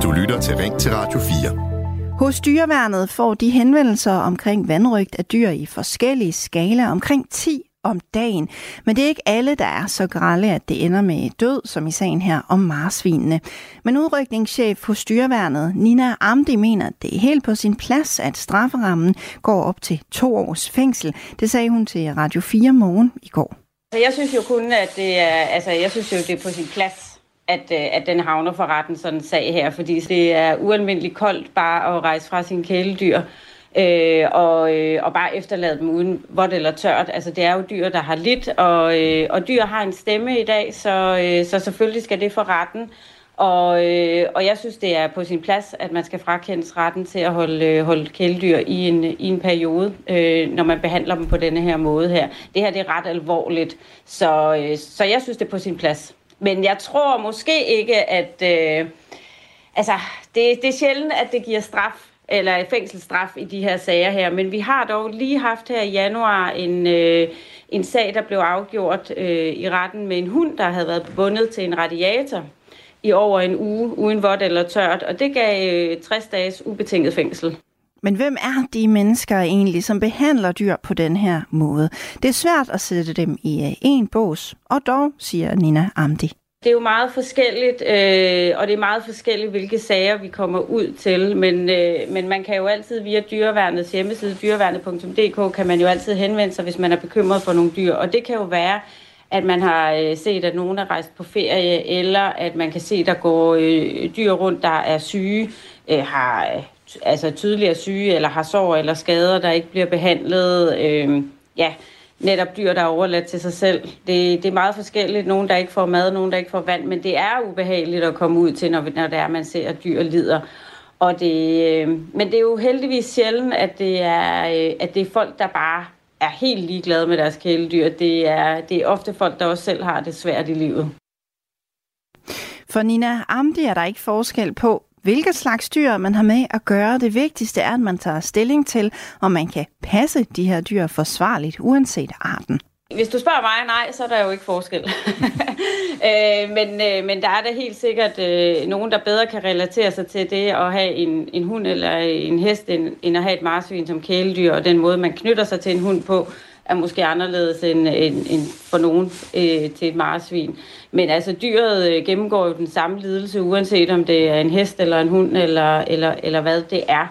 Du lytter til Ring til Radio 4. Hos dyreværnet får de henvendelser omkring vandrygt af dyr i forskellige skala omkring 10 om dagen. Men det er ikke alle, der er så grælde, at det ender med død, som i sagen her om marsvinene. Men udrykningschef hos Styrværnet, Nina Amdi, mener, at det er helt på sin plads, at strafferammen går op til to års fængsel. Det sagde hun til Radio 4 morgen i går. Jeg synes jo kun, at det er, altså, jeg synes jo, det er på sin plads, at, øh, at den havner for retten, sådan en sag her, fordi det er ualmindeligt koldt bare at rejse fra sin kæledyr, øh, og, øh, og bare efterlade dem uden vådt eller tørt. Altså det er jo dyr, der har lidt, og, øh, og dyr har en stemme i dag, så, øh, så selvfølgelig skal det for retten. Og, øh, og jeg synes, det er på sin plads, at man skal frakendes retten til at holde, øh, holde kæledyr i en, i en periode, øh, når man behandler dem på denne her måde her. Det her det er ret alvorligt, så, øh, så jeg synes, det er på sin plads. Men jeg tror måske ikke, at... Øh, altså, det, det er sjældent, at det giver straf eller fængselsstraf i de her sager her. Men vi har dog lige haft her i januar en, øh, en sag, der blev afgjort øh, i retten med en hund, der havde været bundet til en radiator i over en uge, uden vådt eller tørt, og det gav øh, 60 dages ubetinget fængsel. Men hvem er de mennesker egentlig, som behandler dyr på den her måde? Det er svært at sætte dem i øh, en bås, og dog, siger Nina Amdi. Det er jo meget forskelligt, øh, og det er meget forskelligt, hvilke sager vi kommer ud til. Men, øh, men man kan jo altid via dyreværnets hjemmeside, dyreværnet.dk, kan man jo altid henvende sig, hvis man er bekymret for nogle dyr. Og det kan jo være, at man har øh, set, at nogen er rejst på ferie, eller at man kan se, at der går øh, dyr rundt, der er syge, øh, har øh, altså tydeligere syge, eller har sår eller skader, der ikke bliver behandlet. Øh, ja, netop dyr, der er overladt til sig selv. Det, det er meget forskelligt. Nogle, der ikke får mad, nogle, der ikke får vand, men det er ubehageligt at komme ud til, når, når det er, man ser, at dyr lider. Og det, øh, men det er jo heldigvis sjældent, at det er, øh, at det er folk, der bare er helt ligeglade med deres kæledyr. Det er, det er ofte folk, der også selv har det svært i livet. For Nina Amdi er der ikke forskel på, hvilket slags dyr man har med at gøre. Det vigtigste er, at man tager stilling til, om man kan passe de her dyr forsvarligt, uanset arten. Hvis du spørger mig, nej, så er der jo ikke forskel. [laughs] øh, men, øh, men der er da helt sikkert øh, nogen, der bedre kan relatere sig til det at have en, en hund eller en hest, end, end at have et marsvin som kæledyr, og den måde, man knytter sig til en hund på, er måske anderledes end, end, end for nogen øh, til et marsvin. Men altså, dyret øh, gennemgår jo den samme lidelse, uanset om det er en hest eller en hund, eller, eller, eller hvad det er.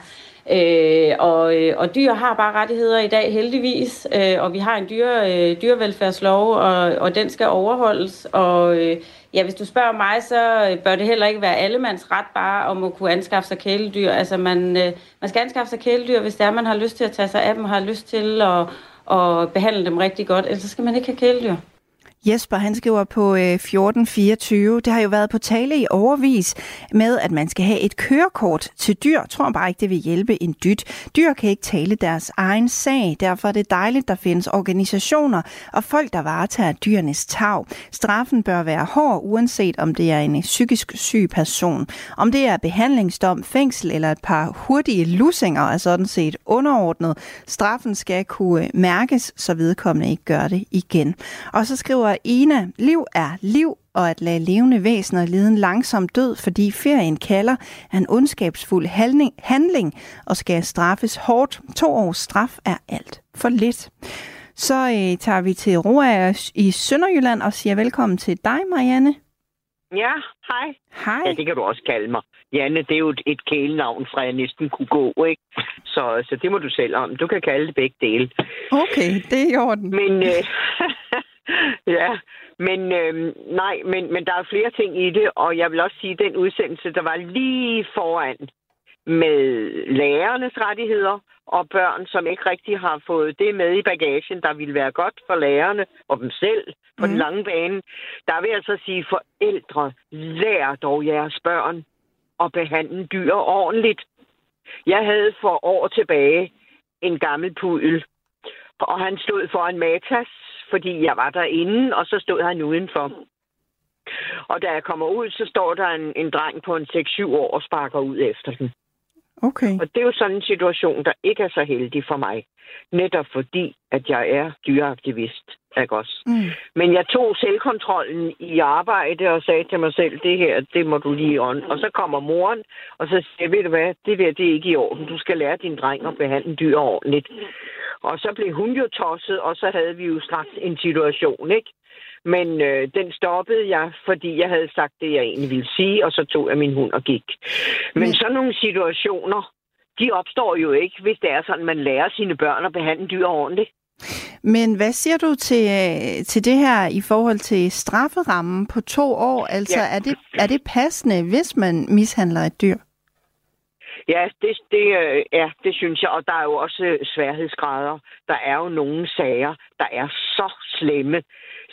Øh, og, øh, og dyr har bare rettigheder i dag, heldigvis. Øh, og vi har en dyre, øh, dyrevelfærdslov, og, og den skal overholdes. Og øh, ja, hvis du spørger mig, så øh, bør det heller ikke være allemands ret bare om at kunne anskaffe sig kæledyr. Altså, man, øh, man skal anskaffe sig kæledyr, hvis det er, man har lyst til at tage sig af dem, har lyst til at, og behandle dem rigtig godt. Ellers skal man ikke have kæledyr. Jesper, han skriver på øh, 1424. Det har jo været på tale i overvis med, at man skal have et kørekort til dyr. Jeg tror bare ikke, det vil hjælpe en dyt. Dyr kan ikke tale deres egen sag. Derfor er det dejligt, der findes organisationer og folk, der varetager dyrenes tag. Straffen bør være hård, uanset om det er en psykisk syg person. Om det er behandlingsdom, fængsel eller et par hurtige lussinger er sådan set underordnet. Straffen skal kunne mærkes, så vedkommende ikke gør det igen. Og så skriver skriver Ina, liv er liv, og at lade levende væsener lide en langsom død, fordi ferien kalder, er en ondskabsfuld handling, handling og skal straffes hårdt. To års straf er alt for lidt. Så øh, tager vi til Roa i Sønderjylland og siger velkommen til dig, Marianne. Ja, hej. Hej. Ja, det kan du også kalde mig. Janne, det er jo et, et kælenavn fra jeg næsten kunne gå, ikke? Så, så det må du selv om. Du kan kalde det begge dele. Okay, det er i orden. Men, øh, [laughs] [laughs] ja, men øh, nej, men, men der er flere ting i det, og jeg vil også sige, at den udsendelse, der var lige foran med lærernes rettigheder og børn, som ikke rigtig har fået det med i bagagen, der ville være godt for lærerne og dem selv på mm. den lange bane. Der vil jeg så sige, forældre, lær dog jeres børn at behandle dyr ordentligt. Jeg havde for år tilbage en gammel pudel, og han stod for en matas, fordi jeg var derinde, og så stod han udenfor. Og da jeg kommer ud, så står der en, en dreng på en 6-7 år og sparker ud efter den. Okay. Og det er jo sådan en situation, der ikke er så heldig for mig. Netop fordi, at jeg er dyreaktivist. Ikke også? Mm. Men jeg tog selvkontrollen i arbejde og sagde til mig selv, det her, det må du lige on. Og så kommer moren, og så siger ved du hvad, det der, det er ikke i orden. Du skal lære din dreng at behandle dyr ordentligt. Og så blev hun jo tosset, og så havde vi jo straks en situation, ikke? Men øh, den stoppede jeg, fordi jeg havde sagt det, jeg egentlig ville sige, og så tog jeg min hund og gik. Men, Men sådan nogle situationer, de opstår jo ikke, hvis det er sådan, man lærer sine børn at behandle dyr ordentligt. Men hvad siger du til, øh, til det her i forhold til strafferammen på to år? Altså, ja. er, det, er det passende, hvis man mishandler et dyr? Ja, det, det, øh, ja, det synes jeg. Og der er jo også sværhedsgrader. Der er jo nogle sager, der er så slemme,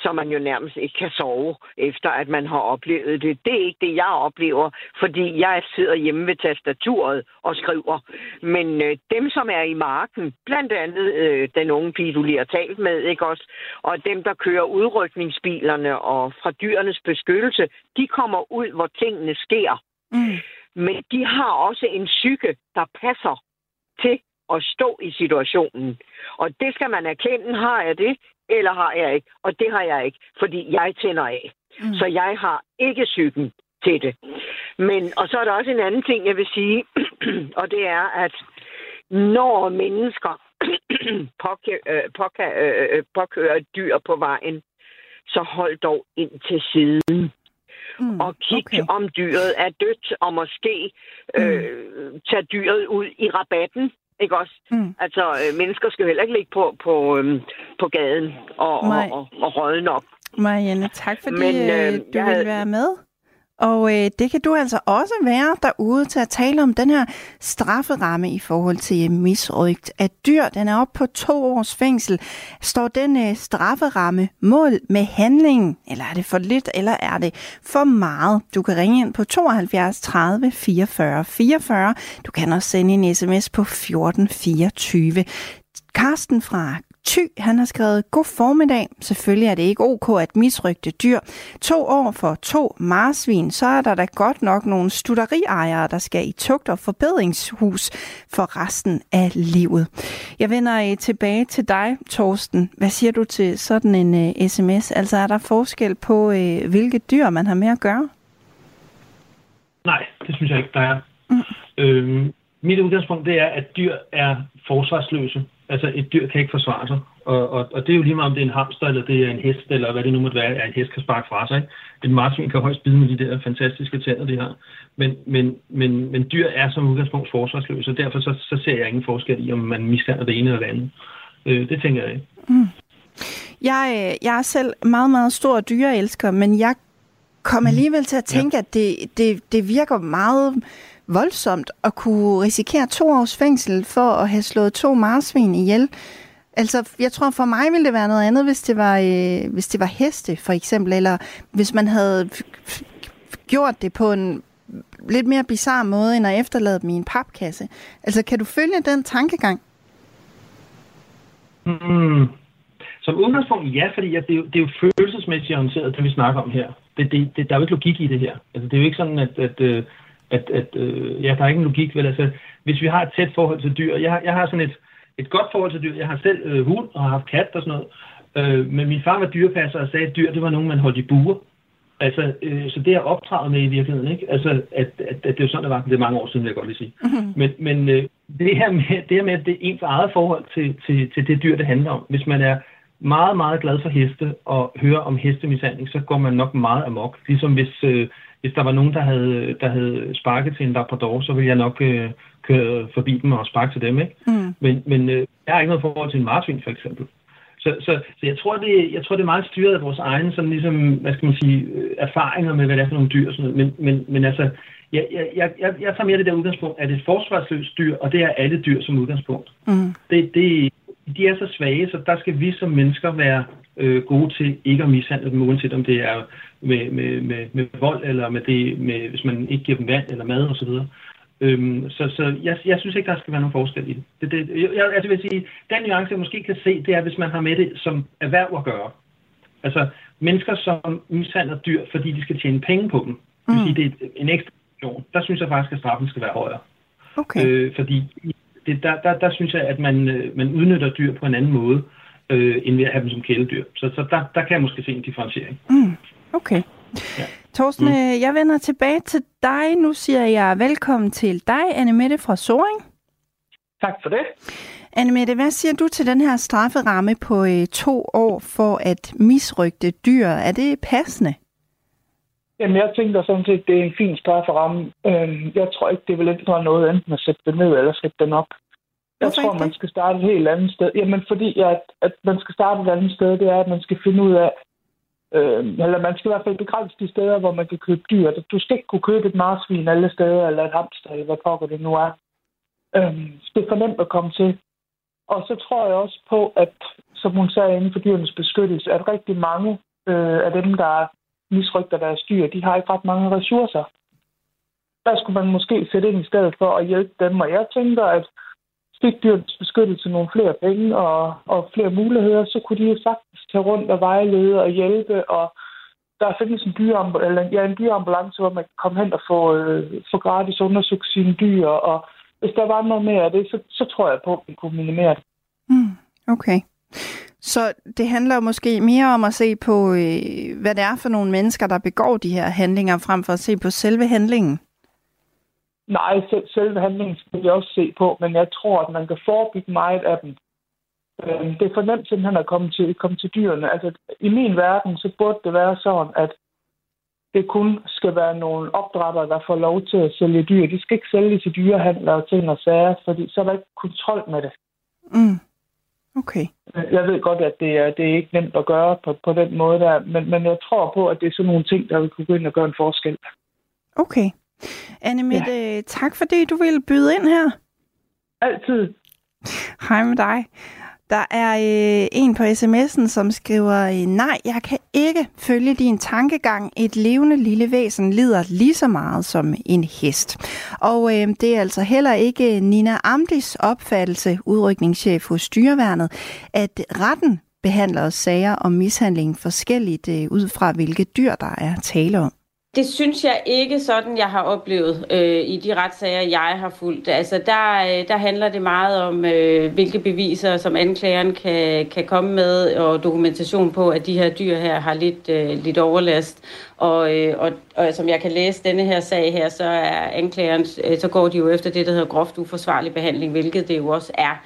så man jo nærmest ikke kan sove, efter at man har oplevet det. Det er ikke det, jeg oplever, fordi jeg sidder hjemme ved tastaturet og skriver. Men øh, dem, som er i marken, blandt andet øh, den unge pige, du lige har talt med, ikke også, og dem, der kører udrykningsbilerne og fra dyrenes beskyttelse, de kommer ud, hvor tingene sker. Mm. Men de har også en psyke, der passer til at stå i situationen. Og det skal man erkende, har jeg det, eller har jeg ikke? Og det har jeg ikke, fordi jeg tænder af. Mm. Så jeg har ikke psyken til det. Men, og så er der også en anden ting, jeg vil sige, [clears throat] og det er, at når mennesker [clears throat] påkører, øh, påkører, øh, påkører dyr på vejen, så hold dog ind til siden. Mm, og kig okay. om dyret er dødt, og måske øh, mm. tage dyret ud i rabatten ikke også? Mm. Altså, øh, mennesker skal heller ikke ligge på, på, øh, på gaden og, og, og, og rådne op. Marianne, tak fordi Men, øh, øh du ville være med. Og øh, det kan du altså også være derude til at tale om den her strafferamme i forhold til øh, misrygt af dyr. Den er op på to års fængsel. Står den øh, strafferamme mål med handlingen? Eller er det for lidt, eller er det for meget? Du kan ringe ind på 72 30 44 44. Du kan også sende en sms på 1424. Karsten fra Ty, han har skrevet, god formiddag. Selvfølgelig er det ikke ok at misrygte dyr. To år for to marsvin, så er der da godt nok nogle studeriejere, der skal i tugt- og forbedringshus for resten af livet. Jeg vender tilbage til dig, Torsten. Hvad siger du til sådan en uh, sms? Altså er der forskel på, uh, hvilke dyr man har med at gøre? Nej, det synes jeg ikke, der er. Mm. Øhm, mit udgangspunkt det er, at dyr er forsvarsløse. Altså et dyr kan ikke forsvare sig. Og, og, og det er jo lige meget, om det er en hamster, eller det er en hest, eller hvad det nu måtte være, at en hest kan sparke fra sig. Ikke? Et marsvin kan højst bide med de der fantastiske tænder, de har. Men, men, men, men dyr er som udgangspunkt forsvarsløse, og derfor så, så ser jeg ingen forskel i, om man mishandler det ene eller det andet. Øh, det tænker jeg ikke. Mm. Jeg, øh, jeg er selv meget, meget stor dyreelsker, men jeg kom alligevel til at tænke, ja. at det, det, det virker meget voldsomt at kunne risikere to års fængsel for at have slået to marsvin ihjel. Altså, jeg tror for mig ville det være noget andet, hvis det var, øh, hvis det var heste, for eksempel, eller hvis man havde gjort det på en lidt mere bizarre måde, end at efterlade dem i en papkasse. Altså, kan du følge den tankegang? Mm. Som udgangspunkt, ja, fordi ja, det, er jo, det er jo følelsesmæssigt orienteret, det vi snakker om her. Det, det, det, der er jo ikke logik i det her. Altså, det er jo ikke sådan, at, at, øh, at, at øh, ja, der er ikke en logik. Vel? Altså, hvis vi har et tæt forhold til dyr, jeg, jeg har sådan et, et godt forhold til dyr. Jeg har selv øh, hund og har haft kat og sådan noget. Øh, men min far var dyrepasser og sagde, at dyr det var nogen, man holdt i buer. Altså, øh, så det er optrædet med i virkeligheden, ikke? Altså, at, at, at det er sådan, det var. Det er mange år siden, vil jeg godt lige sige. Mm-hmm. Men, men øh, det, her med, det her med, at det er ens eget forhold til, til, til det dyr, det handler om. Hvis man er meget, meget glad for heste og hører om hestemishandling, så går man nok meget amok. Ligesom hvis, øh, hvis der var nogen, der havde, der havde sparket til en Labrador, så ville jeg nok øh, køre forbi dem og sparke til dem. Ikke? Mm. Men, men øh, jeg har ikke noget forhold til en marsvin, for eksempel. Så, så, så jeg, tror, det, jeg tror, det er meget styret af vores egne sådan ligesom, hvad skal man sige, øh, erfaringer med, hvad det er for nogle dyr. Sådan noget. Men, men, men altså, jeg, jeg, jeg, jeg tager mere det der udgangspunkt, at det er et forsvarsløst dyr, og det er alle dyr som udgangspunkt. Mm. Det, det, de er så svage, så der skal vi som mennesker være øh, gode til ikke at mishandle dem, uanset om det er med, med, med, med vold, eller med det, med, hvis man ikke giver dem vand eller mad osv. Øhm, så så jeg, jeg synes ikke, der skal være nogen forskel i det. det, det jeg, altså vil sige, den nuance, jeg måske kan se, det er, hvis man har med det som erhverv at gøre. Altså mennesker, som mishandler dyr, fordi de skal tjene penge på dem. Mm. Det vil sige, det er en ekstra der synes jeg faktisk, at straffen skal være højere. Okay. Øh, fordi det, der, der, der synes jeg, at man, øh, man udnytter dyr på en anden måde, øh, end ved at have dem som kæledyr. Så, så der, der kan jeg måske se en differentiering. Mm, okay. Ja. Torsten, mm. Øh, jeg vender tilbage til dig. Nu siger jeg velkommen til dig, Anne Mette fra Soring. Tak for det. Anne Mette, hvad siger du til den her strafferamme på øh, to år for at misrygte dyr? Er det passende? Jamen, jeg tænker sådan set, det er en fin strafferamme. Øh, jeg tror ikke, det vil ændre noget, enten at sætte det ned eller sætte den op. Jeg Hvorfor tror, man skal starte et helt andet sted. Jamen, fordi at, at man skal starte et andet sted, det er, at man skal finde ud af, øh, eller man skal i hvert fald begrænse de steder, hvor man kan købe dyr. Du skal ikke kunne købe et marsvin alle steder, eller et hamster, eller hvad pokker det nu er. Øh, det er for nemt at komme til. Og så tror jeg også på, at, som hun sagde inden for dyrenes beskyttelse, at rigtig mange øh, af dem, der misrygter deres dyr, de har ikke ret mange ressourcer. Der skulle man måske sætte ind i stedet for at hjælpe dem. Og jeg tænker, at fik dyrenes beskyttelse nogle flere penge og, og flere muligheder, så kunne de jo sagtens tage rundt og vejlede og hjælpe. Og der findes ligesom en, dyreambul- eller, ja, en dyreambulance, hvor man kan komme hen og få, øh, få gratis undersøgt sine dyr. Og hvis der var noget mere af det, så, så tror jeg på, at vi kunne minimere det. Mm, okay. Så det handler måske mere om at se på, øh, hvad det er for nogle mennesker, der begår de her handlinger, frem for at se på selve handlingen? Nej, selve handlingen skal vi også se på, men jeg tror, at man kan forebygge meget af dem. Øhm, det er for nemt simpelthen at komme til, komme til dyrene. Altså, I min verden, så burde det være sådan, at det kun skal være nogle opdrættere, der får lov til at sælge dyr. De skal ikke sælge til dyrehandlere og ting og sager, fordi så er der ikke kontrol med det. Mm. Okay. Jeg ved godt, at det er, det er ikke nemt at gøre på, på den måde der, men, men jeg tror på, at det er sådan nogle ting, der vil kunne gå ind og gøre en forskel. Okay. Anne Mette, ja. tak fordi du ville byde ind her. Altid. Hej med dig. Der er øh, en på sms'en, som skriver, øh, nej, jeg kan ikke følge din tankegang. Et levende lille væsen lider lige så meget som en hest. Og øh, det er altså heller ikke Nina Amdis opfattelse, udrykningschef hos Dyreværnet, at retten behandler sager om mishandling forskelligt øh, ud fra, hvilke dyr der er tale om. Det synes jeg ikke sådan, jeg har oplevet øh, i de retssager, jeg har fulgt. Altså, der, øh, der handler det meget om, øh, hvilke beviser, som anklageren kan, kan komme med, og dokumentation på, at de her dyr her har lidt, øh, lidt overlast. Og, øh, og, og som jeg kan læse denne her sag her, så er anklageren, øh, så går de jo efter det, der hedder groft uforsvarlig behandling, hvilket det jo også er.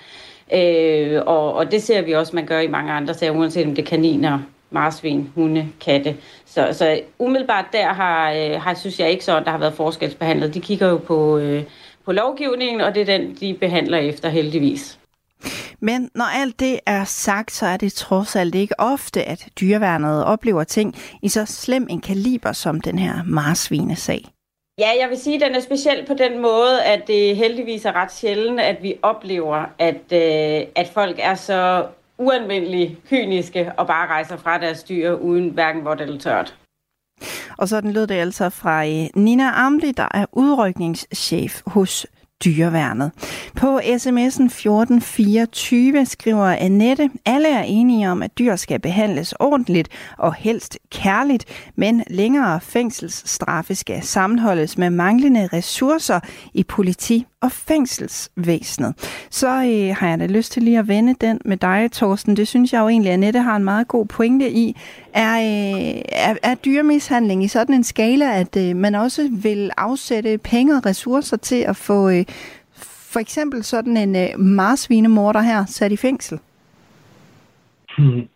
Øh, og, og det ser vi også, man gør i mange andre sager, uanset om det er kaniner, marsvin, hunde, katte. Så, så umiddelbart der har, øh, har, synes jeg ikke så, at der har været forskelsbehandlet. De kigger jo på, øh, på lovgivningen, og det er den, de behandler efter heldigvis. Men når alt det er sagt, så er det trods alt ikke ofte, at dyreværnet oplever ting i så slem en kaliber som den her marsvinesag. Ja, jeg vil sige, at den er speciel på den måde, at det heldigvis er ret sjældent, at vi oplever, at, øh, at folk er så uanvendelig kyniske og bare rejser fra deres dyr uden hverken vådt eller tørt. Og sådan lød det altså fra øh, Nina Amli, der er udrykningschef hos dyreværnet. På sms'en 1424 skriver Annette, alle er enige om, at dyr skal behandles ordentligt og helst kærligt, men længere fængselsstraffe skal sammenholdes med manglende ressourcer i politi og fængselsvæsenet. Så øh, har jeg da lyst til lige at vende den med dig, Torsten. Det synes jeg jo egentlig, Annette har en meget god pointe i. Er, øh, er, er dyremishandling i sådan en skala, at øh, man også vil afsætte penge og ressourcer til at få øh, for eksempel sådan en øh, marsvinemorder her sat i fængsel? Hmm.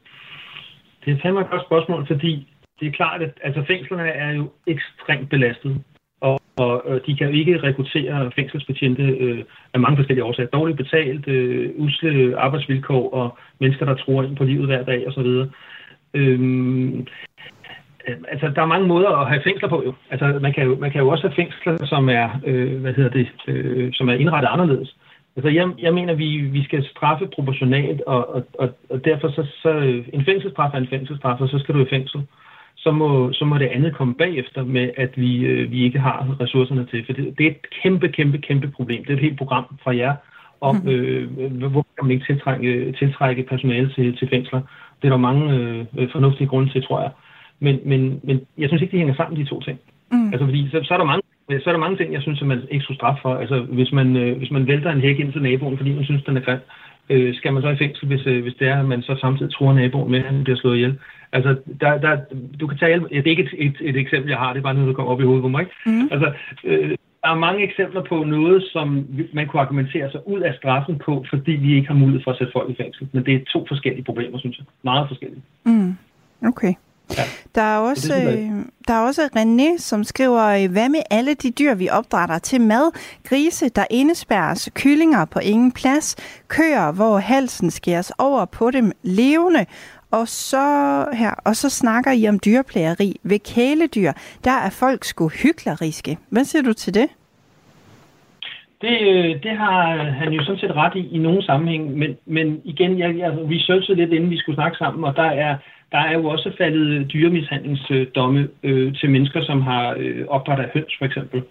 Det er fandme et godt spørgsmål, fordi det er klart, at altså, fængslerne er jo ekstremt belastet og øh, de kan jo ikke rekruttere fængselsbetjente øh, af mange forskellige årsager. Dårligt betalt, øh, usle arbejdsvilkår og mennesker, der tror ind på livet hver dag osv. Øhm, øh, altså, der er mange måder at have fængsler på jo. Altså, man kan jo, man kan jo også have fængsler, som er, øh, hvad hedder det, øh, som er indrettet anderledes. Altså, jeg, jeg mener, vi, vi skal straffe proportionalt, og, og, og, og derfor så, så en fængselsstraf er en fængselsstraf, og så skal du i fængsel. Så må, så må det andet komme bagefter med, at vi, øh, vi ikke har ressourcerne til. For det, det er et kæmpe, kæmpe, kæmpe problem. Det er et helt program fra jer om, mm. øh, hvor kan man ikke tiltrække, tiltrække personale til, til fængsler. Det er der mange øh, fornuftige grunde til, tror jeg. Men, men, men jeg synes ikke, det hænger sammen, de to ting. Mm. Altså, fordi så, så er der mange så er der mange ting, jeg synes, at man ikke skulle straffe for. Altså, hvis man, øh, hvis man vælter en hæk ind til naboen, fordi man synes, den er grim, øh, skal man så i fængsel, hvis, øh, hvis det er, at man så samtidig tror naboen med, at han bliver slået ihjel. Altså, der, der, du kan tage, det er ikke et, et, et eksempel, jeg har, det er bare noget, der kommer op i hovedet på mig. Mm. Altså, øh, der er mange eksempler på noget, som man kunne argumentere sig ud af straffen på, fordi vi ikke har mulighed for at sætte folk i fængsel. Men det er to forskellige problemer, synes jeg. Meget forskellige. Mm. Okay. Ja. Der er også, øh, der er også René, som skriver, øh, hvad med alle de dyr, vi opdrætter til mad? Grise, der indespærres, kyllinger på ingen plads, køer, hvor halsen skæres over på dem levende, og så, her, og så snakker I om dyreplageri. ved kæledyr. Der er folk sgu hykleriske. Hvad siger du til det? Det, øh, det har han jo sådan set ret i i nogle sammenhæng, men, men igen, jeg, jeg researchede lidt, inden vi skulle snakke sammen, og der er, der er jo også faldet dyremishandlingsdomme øh, til mennesker, som har øh, opdrettet høns, for eksempel.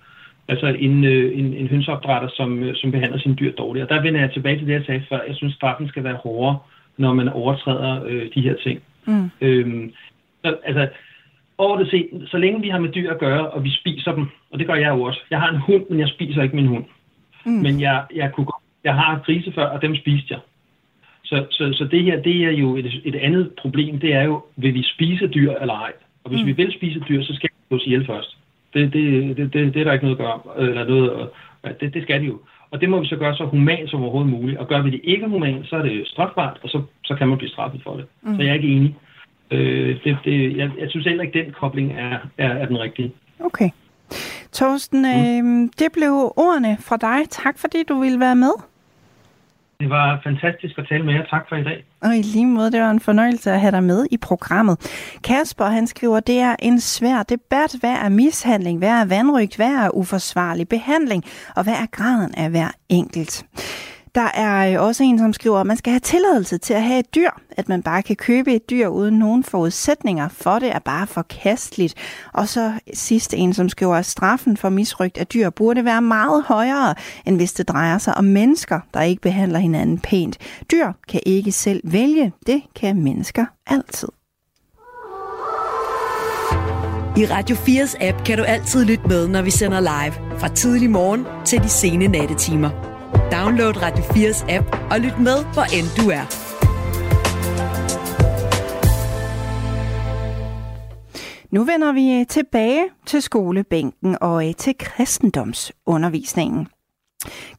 Altså en, øh, en, en hønsopdrætter, som, øh, som behandler sine dyr dårligt. Og der vender jeg tilbage til det, jeg sagde før. Jeg synes, straffen skal være hårdere, når man overtræder øh, de her ting. Mm. Øhm, så, altså, overordnet set, så længe vi har med dyr at gøre, og vi spiser dem, og det gør jeg jo også. Jeg har en hund, men jeg spiser ikke min hund. Mm. Men jeg, jeg, kunne, jeg har grise før, og dem spiste jeg. Så, så, så det her, det er jo et, et andet problem, det er jo, vil vi spise dyr eller ej? Og hvis mm. vi vil spise dyr, så skal vi slås ihjel først. Det, det, det, det, det er der ikke noget at gøre, eller noget, det, det skal de jo. Og det må vi så gøre så humant som overhovedet muligt. Og gør vi det ikke humant, så er det strafbart, og så, så kan man blive straffet for det. Mm. Så jeg er ikke enig. Øh, det, det, jeg, jeg synes heller ikke, at den kobling er, er, er den rigtige. Okay. Torsten, mm. øh, det blev ordene fra dig. Tak fordi du ville være med. Det var fantastisk at tale med jer. Tak for i dag. Og i lige måde, det var en fornøjelse at have dig med i programmet. Kasper, han skriver, det er en svær debat. Hvad er mishandling? Hvad er vandrygt? Hvad er uforsvarlig behandling? Og hvad er graden af hver enkelt? Der er øh, også en, som skriver, at man skal have tilladelse til at have et dyr. At man bare kan købe et dyr uden nogen forudsætninger for det, er bare forkasteligt. Og så sidst en, som skriver, at straffen for misrygt af dyr burde være meget højere, end hvis det drejer sig om mennesker, der ikke behandler hinanden pænt. Dyr kan ikke selv vælge. Det kan mennesker altid. I Radio 4's app kan du altid lytte med, når vi sender live. Fra tidlig morgen til de sene nattetimer. Download Radio 4's app og lyt med, hvor end du er. Nu vender vi tilbage til skolebænken og øh, til kristendomsundervisningen.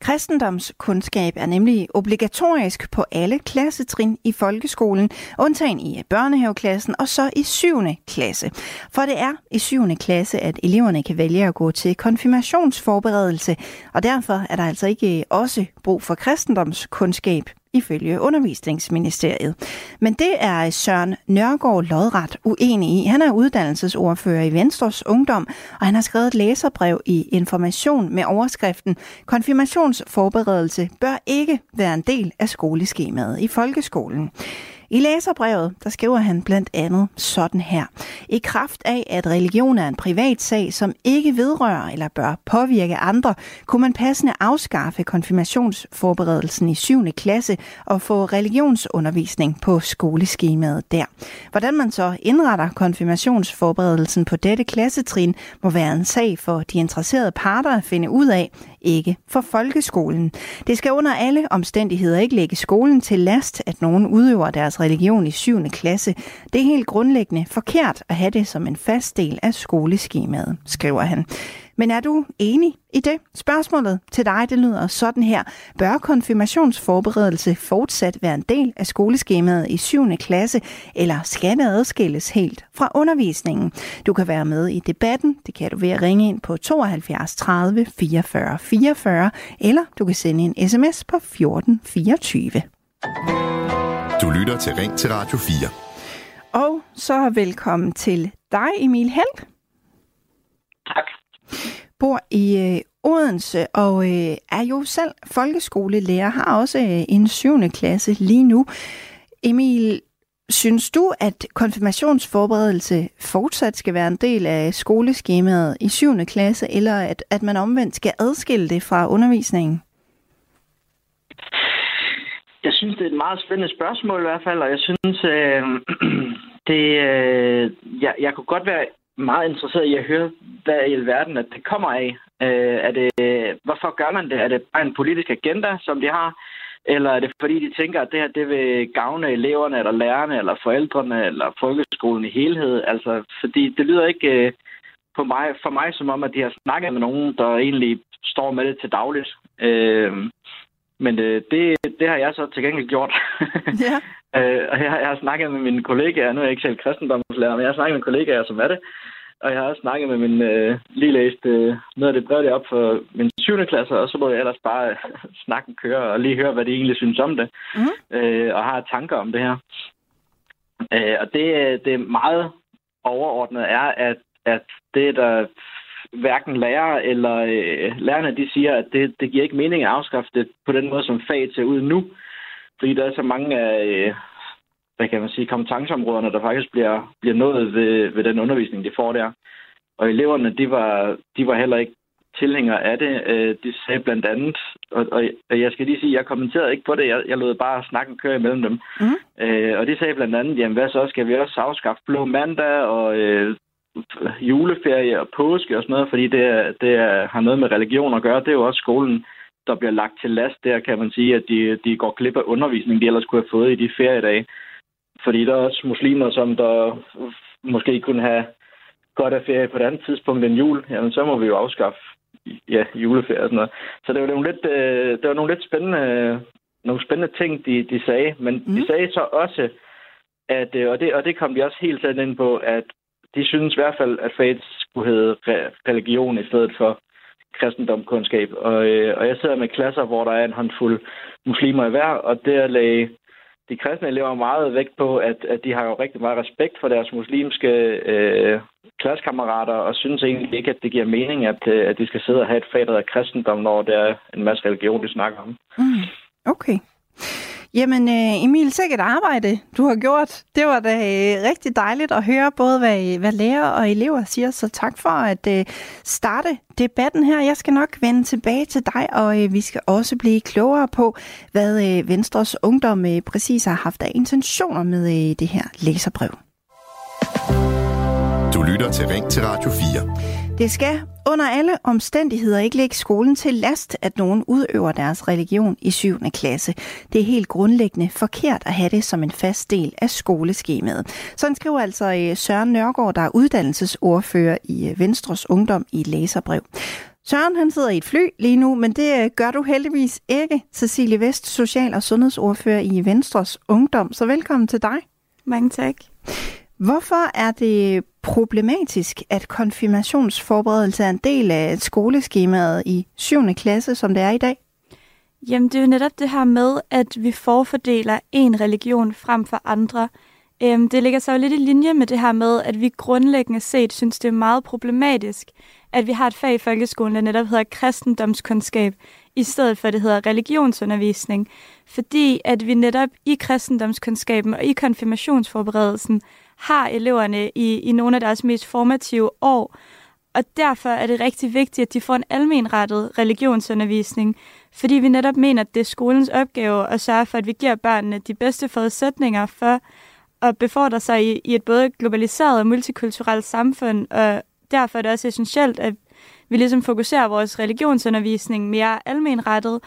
Kristendomskundskab er nemlig obligatorisk på alle klassetrin i folkeskolen, undtagen i børnehaveklassen og så i 7. klasse. For det er i 7. klasse, at eleverne kan vælge at gå til konfirmationsforberedelse, og derfor er der altså ikke også brug for kristendomskundskab ifølge undervisningsministeriet. Men det er Søren Nørgaard lodret uenig i. Han er uddannelsesordfører i Venstres Ungdom, og han har skrevet et læserbrev i Information med overskriften Konfirmationsforberedelse bør ikke være en del af skoleskemaet i folkeskolen. I læserbrevet, der skriver han blandt andet sådan her. I kraft af, at religion er en privat sag, som ikke vedrører eller bør påvirke andre, kunne man passende afskaffe konfirmationsforberedelsen i 7. klasse og få religionsundervisning på skoleskemaet der. Hvordan man så indretter konfirmationsforberedelsen på dette klassetrin, må være en sag for de interesserede parter at finde ud af, ikke for folkeskolen. Det skal under alle omstændigheder ikke lægge skolen til last, at nogen udøver deres religion i 7. klasse. Det er helt grundlæggende forkert at have det som en fast del af skoleskemaet, skriver han. Men er du enig i det? Spørgsmålet til dig, det lyder sådan her. Bør konfirmationsforberedelse fortsat være en del af skoleskemaet i 7. klasse, eller skal det adskilles helt fra undervisningen? Du kan være med i debatten. Det kan du ved at ringe ind på 72 30 44 44, eller du kan sende en sms på 14 24. Du lytter til Ring til Radio 4. Og så velkommen til dig, Emil Held. Tak bor i øh, Odense og øh, er jo selv folkeskolelærer, har også øh, en syvende klasse lige nu. Emil, synes du, at konfirmationsforberedelse fortsat skal være en del af skoleskemaet i syvende klasse, eller at, at man omvendt skal adskille det fra undervisningen? Jeg synes, det er et meget spændende spørgsmål i hvert fald, og jeg synes, øh, [clears throat] det, øh, jeg, jeg kunne godt være meget interesseret i at høre, hvad i alverden at det kommer af. Øh, er det, hvorfor gør man det? Er det bare en politisk agenda, som de har? Eller er det fordi, de tænker, at det her det vil gavne eleverne, eller lærerne, eller forældrene, eller folkeskolen i helhed? Altså, fordi det lyder ikke øh, på mig, for mig som om, at de har snakket med nogen, der egentlig står med det til dagligt. Øh, men øh, det, det har jeg så til gengæld gjort. [laughs] Ja. øh, og jeg, jeg har snakket med mine kollegaer, nu er jeg ikke selv kristendomslærer, men jeg har snakket med kollegaer, som er det. Og jeg har også snakket med min, øh, lige læst øh, noget af det brev, op for min 7. klasse, og så må jeg ellers bare øh, [laughs] snakken køre og lige høre, hvad de egentlig synes om det. Mm. Øh, og har tanker om det her. Øh, og det, det meget overordnet er, at, at det, der hverken lærer eller øh, lærerne, de siger, at det, det giver ikke mening at afskaffe det på den måde, som fag ser ud nu. Fordi der er så mange af, øh, hvad kan man sige, kompetenceområderne, der faktisk bliver, bliver nået ved, ved den undervisning, de får der. Og eleverne, de var, de var heller ikke tilhængere af det. Øh, de sagde blandt andet, og, og jeg skal lige sige, jeg kommenterede ikke på det, jeg, jeg lod bare snakken køre imellem dem. Mm. Øh, og de sagde blandt andet, jamen hvad så, skal vi også afskaffe blå mandag og øh, juleferie og påske og sådan noget, fordi det, det har noget med religion at gøre. Det er jo også skolen, der bliver lagt til last der, kan man sige, at de, de går glip af undervisning, de ellers kunne have fået i de feriedage. Fordi der er også muslimer, som der måske kunne have godt af ferie på et andet tidspunkt end jul. Jamen, så må vi jo afskaffe ja, juleferie og sådan noget. Så det var nogle lidt, øh, det var nogle lidt spændende, nogle spændende ting, de, de sagde. Men mm. de sagde så også, at, øh, og, det, og det kom de også helt selv ind på, at de synes i hvert fald, at faget skulle hedde religion i stedet for kristendomskundskab. Og, øh, og jeg sidder med klasser, hvor der er en håndfuld muslimer i hver, og der lagde de kristne elever meget vægt på, at, at de har jo rigtig meget respekt for deres muslimske øh, klassekammerater, og synes egentlig ikke, at det giver mening, at, øh, at de skal sidde og have et fag, der kristendom, når der er en masse religion, de snakker om. Mm. Okay. Jamen øh, Emil, sikkert arbejde, du har gjort. Det var da øh, rigtig dejligt at høre både, hvad, øh, hvad lærer og elever siger, så tak for at starte debatten her. Jeg skal nok vende tilbage til dig, og vi skal også blive klogere på, hvad Venstres Ungdom præcis har haft af intentioner med det her læserbrev. Du lytter til Ring til Radio 4. Det skal under alle omstændigheder ikke lægge skolen til last, at nogen udøver deres religion i 7. klasse. Det er helt grundlæggende forkert at have det som en fast del af skoleskemaet. Sådan skriver altså øh, Søren Nørgaard, der er uddannelsesordfører i øh, Venstres Ungdom i læserbrev. Søren han sidder i et fly lige nu, men det øh, gør du heldigvis ikke. Cecilie Vest, social- og sundhedsordfører i Venstres Ungdom. Så velkommen til dig. Mange tak. Hvorfor er det problematisk, at konfirmationsforberedelse er en del af skoleskemaet i 7. klasse, som det er i dag? Jamen, det er jo netop det her med, at vi forfordeler en religion frem for andre. Øhm, det ligger så jo lidt i linje med det her med, at vi grundlæggende set synes, det er meget problematisk, at vi har et fag i folkeskolen, der netop hedder kristendomskundskab, i stedet for, at det hedder religionsundervisning. Fordi at vi netop i kristendomskundskaben og i konfirmationsforberedelsen har eleverne i, i nogle af deres mest formative år. Og derfor er det rigtig vigtigt, at de får en almenrettet religionsundervisning, fordi vi netop mener, at det er skolens opgave at sørge for, at vi giver børnene de bedste forudsætninger for at befordre sig i, i et både globaliseret og multikulturelt samfund, og derfor er det også essentielt, at vi ligesom fokuserer vores religionsundervisning mere almenrettet,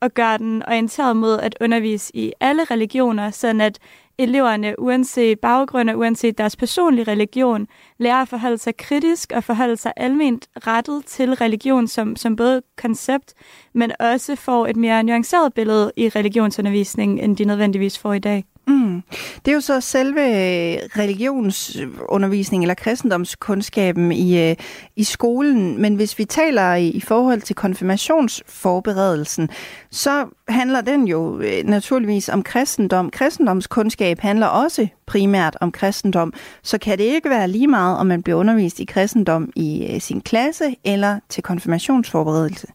og gør den orienteret mod at undervise i alle religioner, sådan at eleverne, uanset baggrund og uanset deres personlige religion, lærer at forholde sig kritisk og forholde sig almindeligt rettet til religion som, som både koncept, men også får et mere nuanceret billede i religionsundervisningen, end de nødvendigvis får i dag. Mm. Det er jo så selve øh, religionsundervisning eller kristendomskundskaben i, øh, i skolen, men hvis vi taler i, i forhold til konfirmationsforberedelsen, så handler den jo øh, naturligvis om kristendom. Kristendomskundskab handler også primært om kristendom, så kan det ikke være lige meget, om man bliver undervist i kristendom i øh, sin klasse eller til konfirmationsforberedelse.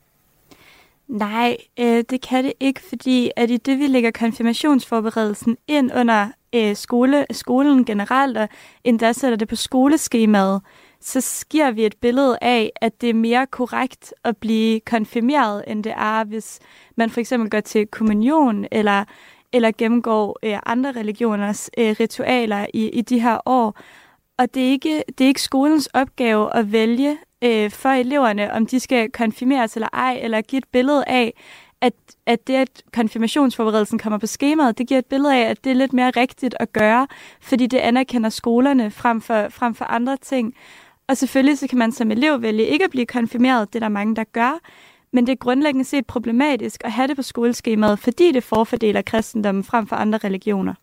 Nej, øh, det kan det ikke, fordi at i det, vi lægger konfirmationsforberedelsen ind under øh, skole, skolen generelt, og endda sætter det på skoleskemaet, så sker vi et billede af, at det er mere korrekt at blive konfirmeret, end det er, hvis man for eksempel går til kommunion, eller, eller gennemgår øh, andre religioners øh, ritualer i, i de her år. Og det er ikke, det er ikke skolens opgave at vælge øh, for eleverne, om de skal konfirmeres eller ej, eller give et billede af, at, at det, at konfirmationsforberedelsen kommer på skemaet, det giver et billede af, at det er lidt mere rigtigt at gøre, fordi det anerkender skolerne frem for, frem for andre ting. Og selvfølgelig så kan man som elev vælge ikke at blive konfirmeret, det er der mange, der gør, men det er grundlæggende set problematisk at have det på skoleskemaet, fordi det forfordeler kristendommen frem for andre religioner.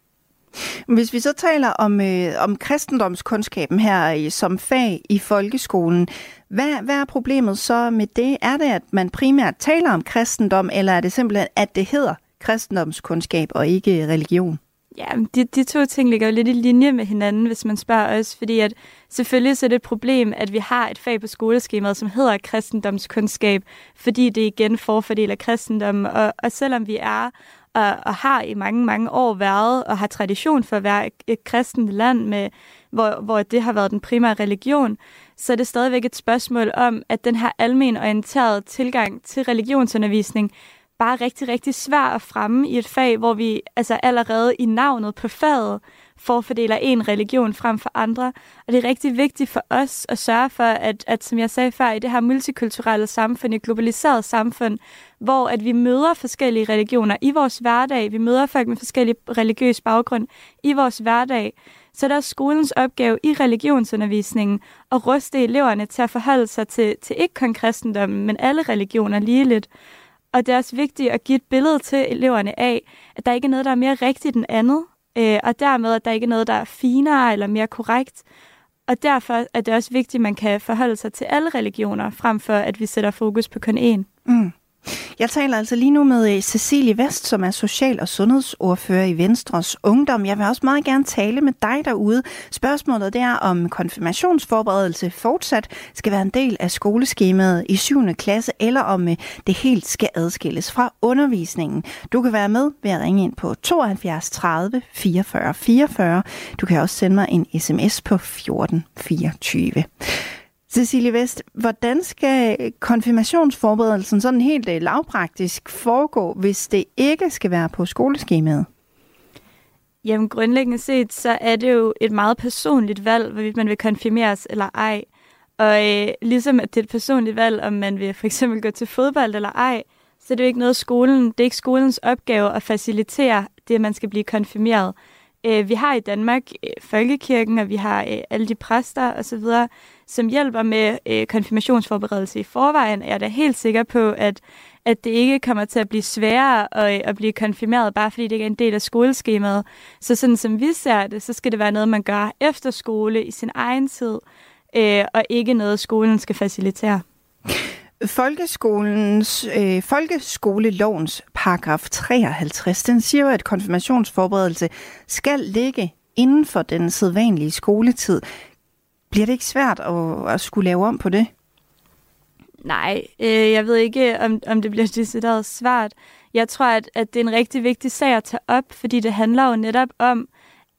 Hvis vi så taler om, øh, om kristendomskundskaben her i, som fag i folkeskolen, hvad, hvad er problemet så med det? Er det, at man primært taler om kristendom, eller er det simpelthen, at det hedder kristendomskundskab og ikke religion? Ja, de, de to ting ligger jo lidt i linje med hinanden, hvis man spørger os, fordi at selvfølgelig så er det et problem, at vi har et fag på skoleskemaet, som hedder kristendomskundskab, fordi det igen forfordeler kristendom, og, og selvom vi er og, og har i mange, mange år været og har tradition for at være et, et kristent land, med, hvor, hvor det har været den primære religion, så er det stadigvæk et spørgsmål om, at den her almen orienterede tilgang til religionsundervisning bare rigtig, rigtig svær at fremme i et fag, hvor vi altså allerede i navnet på faget forfordeler en religion frem for andre. Og det er rigtig vigtigt for os at sørge for, at, at som jeg sagde før, i det her multikulturelle samfund, i et globaliseret samfund, hvor at vi møder forskellige religioner i vores hverdag, vi møder folk med forskellige religiøs baggrund i vores hverdag, så der er skolens opgave i religionsundervisningen at ruste eleverne til at forholde sig til, til ikke kun kristendommen, men alle religioner lige lidt. Og det er også vigtigt at give et billede til eleverne af, at der ikke er noget, der er mere rigtigt end andet, øh, og dermed, at der ikke er noget, der er finere eller mere korrekt. Og derfor er det også vigtigt, at man kan forholde sig til alle religioner, frem for at vi sætter fokus på kun én. Mm. Jeg taler altså lige nu med øh, Cecilie Vest, som er social- og sundhedsordfører i Venstres Ungdom. Jeg vil også meget gerne tale med dig derude. Spørgsmålet det er, om konfirmationsforberedelse fortsat skal være en del af skoleskemaet i 7. klasse, eller om øh, det helt skal adskilles fra undervisningen. Du kan være med ved at ringe ind på 72 30 44 44. Du kan også sende mig en sms på 14 24. Cecilie Vest, hvordan skal konfirmationsforberedelsen sådan helt øh, lavpraktisk foregå, hvis det ikke skal være på skoleskemaet? Jamen grundlæggende set, så er det jo et meget personligt valg, hvorvidt man vil konfirmeres eller ej. Og øh, ligesom at det er et personligt valg, om man vil for eksempel gå til fodbold eller ej, så er det jo ikke noget skolen, det er ikke skolens opgave at facilitere det, at man skal blive konfirmeret. Øh, vi har i Danmark øh, folkekirken, og vi har øh, alle de præster osv., som hjælper med øh, konfirmationsforberedelse i forvejen, er jeg da helt sikker på, at, at det ikke kommer til at blive sværere at, at blive konfirmeret, bare fordi det ikke er en del af skoleskemaet. Så sådan som vi ser det, så skal det være noget, man gør efter skole i sin egen tid, øh, og ikke noget, skolen skal facilitere. Folkeskolens, øh, folkeskolelovens paragraf 53, den siger jo, at konfirmationsforberedelse skal ligge inden for den sædvanlige skoletid. Bliver det ikke svært at, at skulle lave om på det? Nej, øh, jeg ved ikke, om, om det bliver decideret svært. Jeg tror, at, at det er en rigtig vigtig sag at tage op, fordi det handler jo netop om,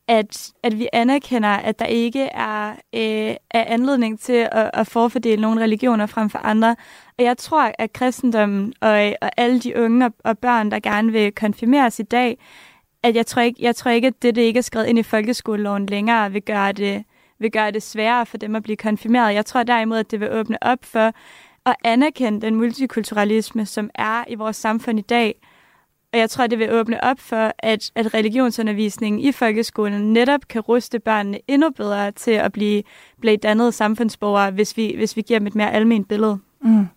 at, at vi anerkender, at der ikke er, øh, er anledning til at, at forfordele nogle religioner frem for andre. Og jeg tror, at kristendommen og, og alle de unge og, og børn, der gerne vil konfirmeres i dag, at jeg tror ikke, jeg tror ikke at det, det ikke er skrevet ind i folkeskoleloven længere, vil gøre det, vil gøre det sværere for dem at blive konfirmeret. Jeg tror derimod, at det vil åbne op for at anerkende den multikulturalisme, som er i vores samfund i dag. Og jeg tror, det vil åbne op for, at, at religionsundervisningen i folkeskolen netop kan ruste børnene endnu bedre til at blive, blive dannede samfundsborgere, hvis vi, hvis vi giver dem et mere almindeligt billede. Mm.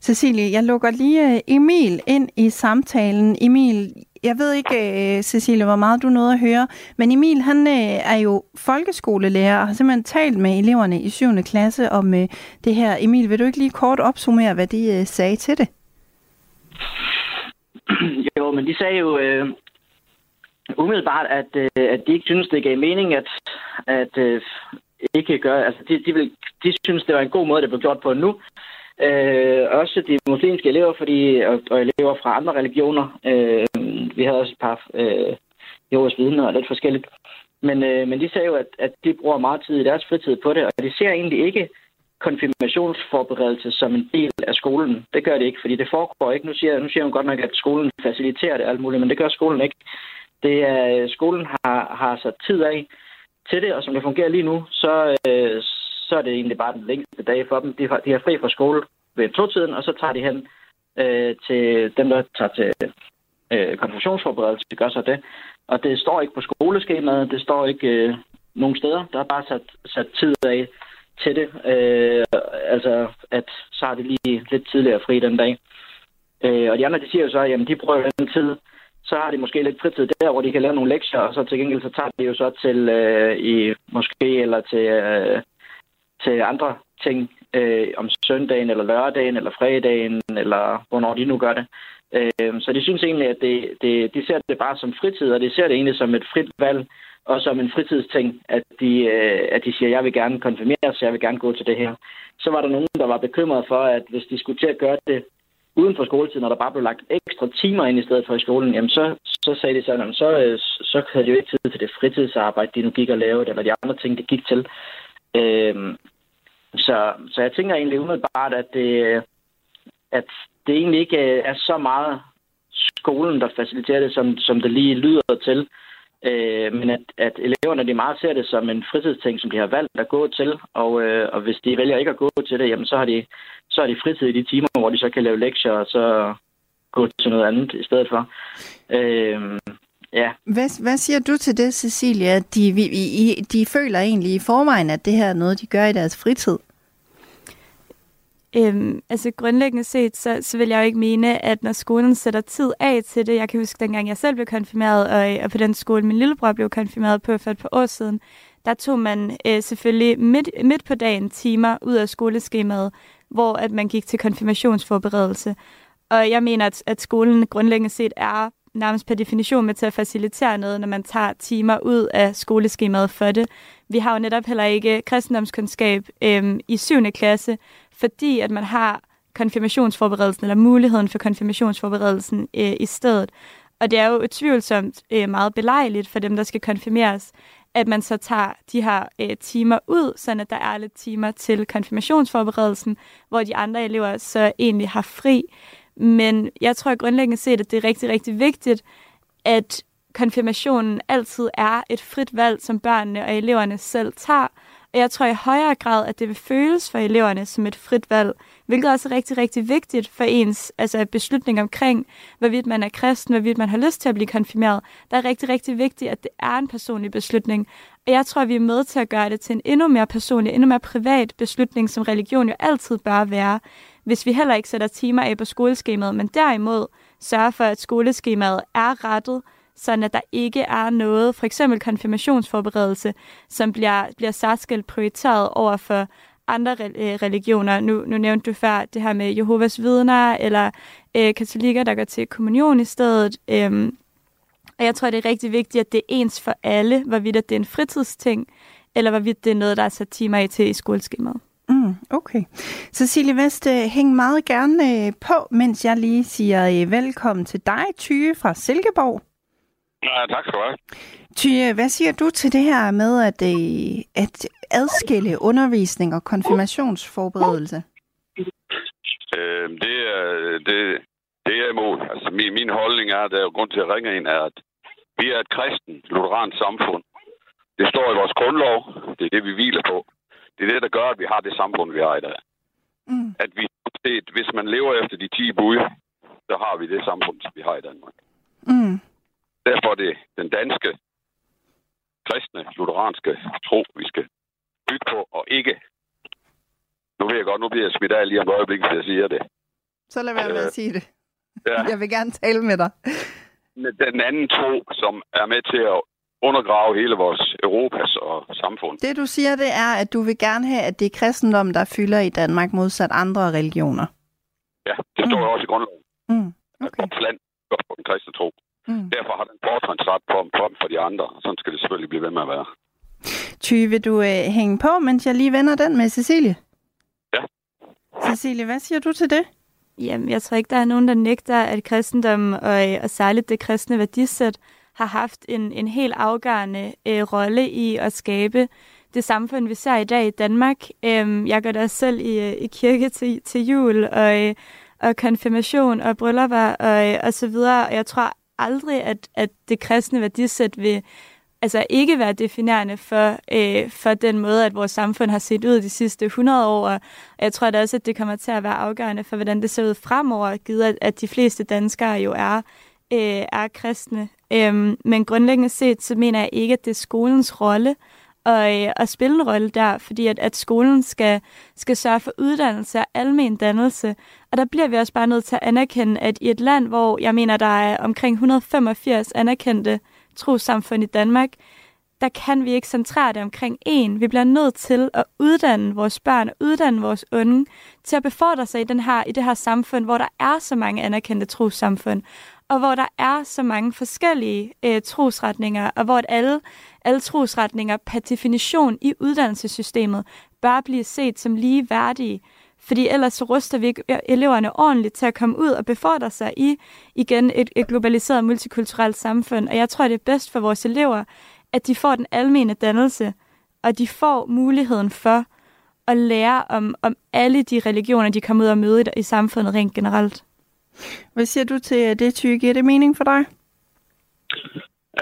Cecilie, jeg lukker lige øh, Emil ind i samtalen. Emil, jeg ved ikke, øh, Cecilie, hvor meget du nåede at høre, men Emil, han øh, er jo folkeskolelærer og har simpelthen talt med eleverne i 7. klasse om det her. Emil, vil du ikke lige kort opsummere, hvad de sagde til det? [clears throat] Jo, men de sagde jo øh, umiddelbart, at, øh, at de ikke synes, det gav mening, at, at øh, ikke gøre, altså de, de, vil, de synes, det var en god måde, det blev gjort på nu, Øh, også de muslimske elever, fordi, og, og elever fra andre religioner. Øh, vi havde også et par øh, Jehovas vidner og lidt forskelligt. Men, øh, men de sagde jo, at, at de bruger meget tid i deres fritid på det, og de ser egentlig ikke konfirmationsforberedelse som en del af skolen. Det gør det ikke, fordi det foregår ikke. Nu siger, nu siger hun godt nok, at skolen faciliterer det alt muligt, men det gør skolen ikke. Det er, øh, skolen har, har sat tid af til det, og som det fungerer lige nu, så, øh, så er det egentlig bare den længste dag for dem. De har, de har fri fra skole ved to-tiden, og så tager de hen øh, til dem, der tager til øh, konfirmationsforberedelse, de gør så det. Og det står ikke på skoleskemaet, det står ikke øh, nogen steder. Der er bare sat, sat tid af til det. Øh, altså, at så har det lige lidt tidligere fri den dag. Øh, og de andre, de siger jo så, at de prøver den tid, så har de måske lidt fritid der, hvor de kan lave nogle lektier, og så til gengæld så tager de jo så til øh, i måske eller til, øh, til andre ting øh, om søndagen, eller lørdagen, eller fredagen, eller hvornår de nu gør det. Øh, så de synes egentlig, at det, det, de ser det bare som fritid, og de ser det egentlig som et frit valg, og som en fritidsting, at de, øh, at de siger, jeg vil gerne konfirmeres, jeg vil gerne gå til det her. Så var der nogen, der var bekymret for, at hvis de skulle til at gøre det uden for skoletiden, når der bare blev lagt ekstra timer ind i stedet for i skolen, jamen så, så sagde de sådan, så, øh, så havde de jo ikke tid til det fritidsarbejde, de nu gik og lavede, eller de andre ting, de gik til. Øhm, så, så jeg tænker egentlig umiddelbart, at det, at det egentlig ikke er så meget skolen, der faciliterer det, som, som det lige lyder til. Øh, men at, at eleverne de meget ser det som en fritidsting, som de har valgt at gå til, og, øh, og hvis de vælger ikke at gå til det, jamen så har de, så har de fritid i de timer, hvor de så kan lave lektier, og så gå til noget andet i stedet for. Øh, ja. Hvad, hvad siger du til det, Cecilia? De, vi, I, de føler egentlig i forvejen, at det her er noget, de gør i deres fritid? Øhm, altså grundlæggende set, så, så vil jeg jo ikke mene, at når skolen sætter tid af til det, jeg kan huske dengang jeg selv blev konfirmeret, og, og på den skole min lillebror blev konfirmeret på for et par år siden, der tog man øh, selvfølgelig midt, midt på dagen timer ud af skoleskemaet, hvor at man gik til konfirmationsforberedelse. Og jeg mener, at, at skolen grundlæggende set er nærmest per definition med til at facilitere noget, når man tager timer ud af skoleskemaet for det. Vi har jo netop heller ikke kristendomskundskab øhm, i 7. klasse, fordi at man har konfirmationsforberedelsen, eller muligheden for konfirmationsforberedelsen øh, i stedet. Og det er jo utvivlsomt øh, meget belejligt for dem, der skal konfirmeres, at man så tager de her øh, timer ud, så at der er lidt timer til konfirmationsforberedelsen, hvor de andre elever så egentlig har fri. Men jeg tror grundlæggende set, at det er rigtig, rigtig vigtigt, at konfirmationen altid er et frit valg, som børnene og eleverne selv tager, jeg tror i højere grad, at det vil føles for eleverne som et frit valg, hvilket også er rigtig, rigtig vigtigt for ens altså beslutning omkring, hvorvidt man er kristen, hvorvidt man har lyst til at blive konfirmeret. Der er rigtig, rigtig vigtigt, at det er en personlig beslutning. Og jeg tror, vi er med til at gøre det til en endnu mere personlig, endnu mere privat beslutning, som religion jo altid bør være. Hvis vi heller ikke sætter timer af på skoleskemaet, men derimod sørger for, at skoleskemaet er rettet, sådan at der ikke er noget, for eksempel konfirmationsforberedelse, som bliver, bliver særskilt prioriteret over for andre øh, religioner. Nu, nu nævnte du før det her med Jehovas vidner, eller øh, katolikker, der går til kommunion i stedet. Øhm, og jeg tror, det er rigtig vigtigt, at det er ens for alle, hvorvidt det er en fritidsting, eller hvorvidt det er noget, der er sat timer i til i skoleskemaet. Mm, okay. Cecilie Vest, øh, hæng meget gerne øh, på, mens jeg lige siger velkommen til dig, Tyge fra Silkeborg. Ja, tak skal du have. Ty, hvad siger du til det her med at, øh, at adskille undervisning og konfirmationsforberedelse? Øh, det, er, det, det er imod. Altså, min, min holdning er, der er grund til at ringe ind, er, at vi er et kristen, lutheransk samfund. Det står i vores grundlov. Det er det, vi hviler på. Det er det, der gør, at vi har det samfund, vi har i dag. Mm. At vi, hvis man lever efter de 10 bud, så har vi det samfund, som vi har i Danmark. Mm. Derfor er det den danske, kristne, lutheranske tro, vi skal bygge på, og ikke... Nu ved jeg godt, nu bliver jeg smidt af lige om øjeblik, hvis jeg siger det. Så lad være med at øh, sige det. Ja. [laughs] Jeg vil gerne tale med dig. Den anden tro, som er med til at undergrave hele vores Europas og samfund. Det du siger, det er, at du vil gerne have, at det er kristendom, der fylder i Danmark modsat andre religioner. Ja, det står mm. også i grundloven. Mm. Okay. At land på den kristne tro. Mm. Derfor har den fortrinsret på, på for de andre. Sådan skal det selvfølgelig blive ved med at være. Ty, vil du øh, hænge på, mens jeg lige vender den med Cecilie? Ja. Cecilie, hvad siger du til det? Jamen, jeg tror ikke, der er nogen, der nægter, at kristendom og, øh, og særligt det kristne værdisæt har haft en, en helt afgørende øh, rolle i at skabe det samfund, vi ser i dag i Danmark. Øhm, jeg går da selv i, øh, i kirke til, til jul og, øh, og konfirmation og bryllupper og, og så videre. Og jeg tror aldrig, at, at det kristne værdisæt vil altså ikke være definerende for, øh, for den måde, at vores samfund har set ud de sidste 100 år. Og jeg tror da også, at det kommer til at være afgørende for, hvordan det ser ud fremover, givet at, at de fleste danskere jo er, øh, er kristne. Øhm, men grundlæggende set, så mener jeg ikke, at det er skolens rolle at, at øh, spille en rolle der, fordi at, at skolen skal, skal sørge for uddannelse og almen dannelse. Og der bliver vi også bare nødt til at anerkende, at i et land, hvor jeg mener, der er omkring 185 anerkendte trosamfund i Danmark, der kan vi ikke centrere det omkring en. Vi bliver nødt til at uddanne vores børn, uddanne vores unge til at befordre sig i, den her, i det her samfund, hvor der er så mange anerkendte trosamfund, og hvor der er så mange forskellige øh, trosretninger, og hvor alle, alle trosretninger per definition i uddannelsessystemet bør blive set som lige værdige. Fordi ellers så ruster vi ikke eleverne ordentligt til at komme ud og befordre sig i igen et, et globaliseret multikulturelt samfund. Og jeg tror, det er bedst for vores elever, at de får den almene dannelse, og de får muligheden for at lære om, om alle de religioner, de kommer ud og møde i, i samfundet rent generelt. Hvad siger du til det, Ty? Giver det mening for dig?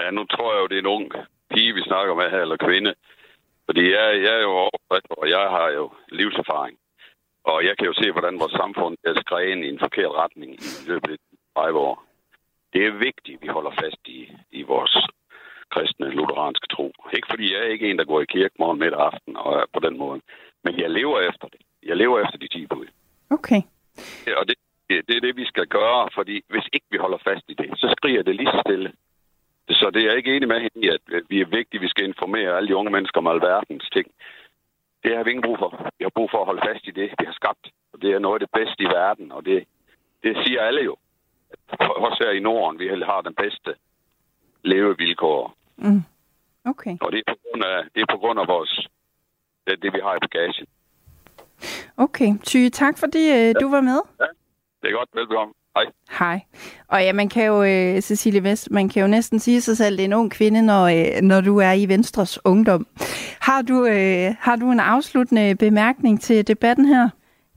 Ja, nu tror jeg jo, det er en ung pige, vi snakker med her, eller kvinde. Fordi jeg, jeg er jo over og jeg har jo livserfaring. Og jeg kan jo se, hvordan vores samfund er skrevet i en forkert retning i løbet af 30 år. Det er vigtigt, at vi holder fast i, i vores kristne, lutheranske tro. Ikke fordi jeg er ikke en, der går i kirke morgen, middag aften og er på den måde. Men jeg lever efter det. Jeg lever efter de 10 bud. Okay. Ja, og det, det, det er det, vi skal gøre, fordi hvis ikke vi holder fast i det, så skriger det lige stille. Så det er jeg ikke enig med hende i, at vi er vigtige, vi skal informere alle de unge mennesker om alverdens ting. Det har vi ingen brug for. Vi har brug for at holde fast i det, vi har skabt. Og det er noget af det bedste i verden, og det, det siger alle jo. Også her i Norden, vi har den bedste levevilkår. Mm. Okay. Og det er på grund af, det er på grund af vores, det, det vi har i bagagen. Okay. Ty, tak fordi øh, ja. du var med. Ja. Det er godt. Velbekomme. Hej. Hej. Og ja, man kan jo, uh, Cecilie Vest, man kan jo næsten sige sig selv, det er en ung kvinde, når, uh, når du er i Venstres ungdom. Har du, uh, har du en afsluttende bemærkning til debatten her?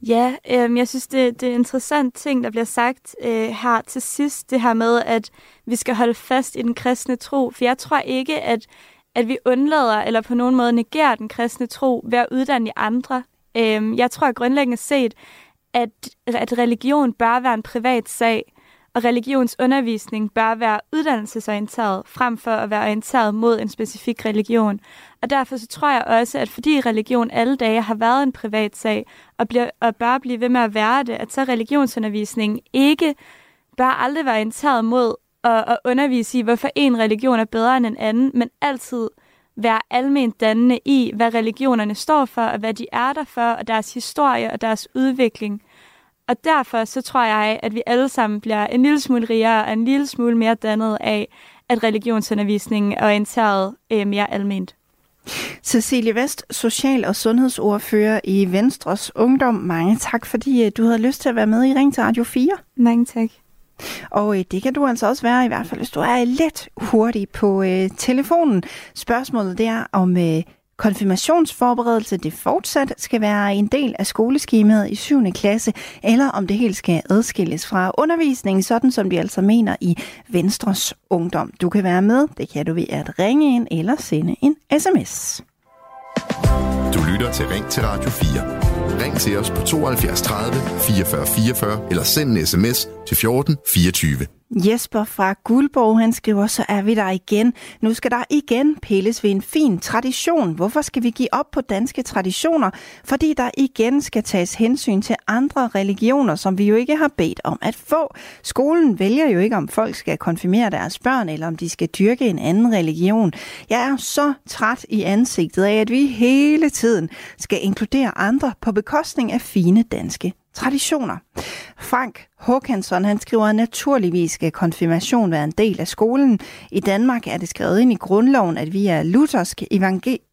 Ja, øh, jeg synes, det, det er interessant ting, der bliver sagt øh, her til sidst. Det her med, at vi skal holde fast i den kristne tro. For jeg tror ikke, at, at vi undlader eller på nogen måde negerer den kristne tro ved at uddanne andre. Øh, jeg tror grundlæggende set, at, at religion bør være en privat sag, og religionsundervisning bør være uddannelsesorienteret, frem for at være orienteret mod en specifik religion. Og derfor så tror jeg også, at fordi religion alle dage har været en privat sag, og, bliver, og bør blive ved med at være det, at så religionsundervisningen ikke bør aldrig være orienteret mod at, at undervise i, hvorfor en religion er bedre end en anden, men altid være almindeligt dannende i, hvad religionerne står for, og hvad de er der for, og deres historie og deres udvikling. Og derfor så tror jeg, at vi alle sammen bliver en lille smule rigere og en lille smule mere dannet af, at religionsundervisningen er orienteret øh, mere almindeligt. Cecilie Vest, social- og sundhedsordfører i Venstres Ungdom. Mange tak, fordi øh, du havde lyst til at være med i Ring til Radio 4. Mange tak. Og øh, det kan du altså også være, i hvert fald hvis du er lidt hurtig på øh, telefonen. Spørgsmålet det er, om øh, konfirmationsforberedelse det fortsat skal være en del af skoleskemaet i 7. klasse, eller om det helt skal adskilles fra undervisningen, sådan som de altså mener i Venstres Ungdom. Du kan være med, det kan du ved at ringe ind eller sende en sms. Du lytter til Ring til Radio 4. Ring til os på 72 30 44 44 eller send en sms til 14 24. Jesper fra Guldborg, han skriver, så er vi der igen. Nu skal der igen pilles ved en fin tradition. Hvorfor skal vi give op på danske traditioner? Fordi der igen skal tages hensyn til andre religioner, som vi jo ikke har bedt om at få. Skolen vælger jo ikke, om folk skal konfirmere deres børn, eller om de skal dyrke en anden religion. Jeg er så træt i ansigtet af, at vi hele tiden skal inkludere andre på bekostning af fine danske traditioner. Frank Håkansson han skriver, at naturligvis skal konfirmation være en del af skolen. I Danmark er det skrevet ind i grundloven, at vi er luthersk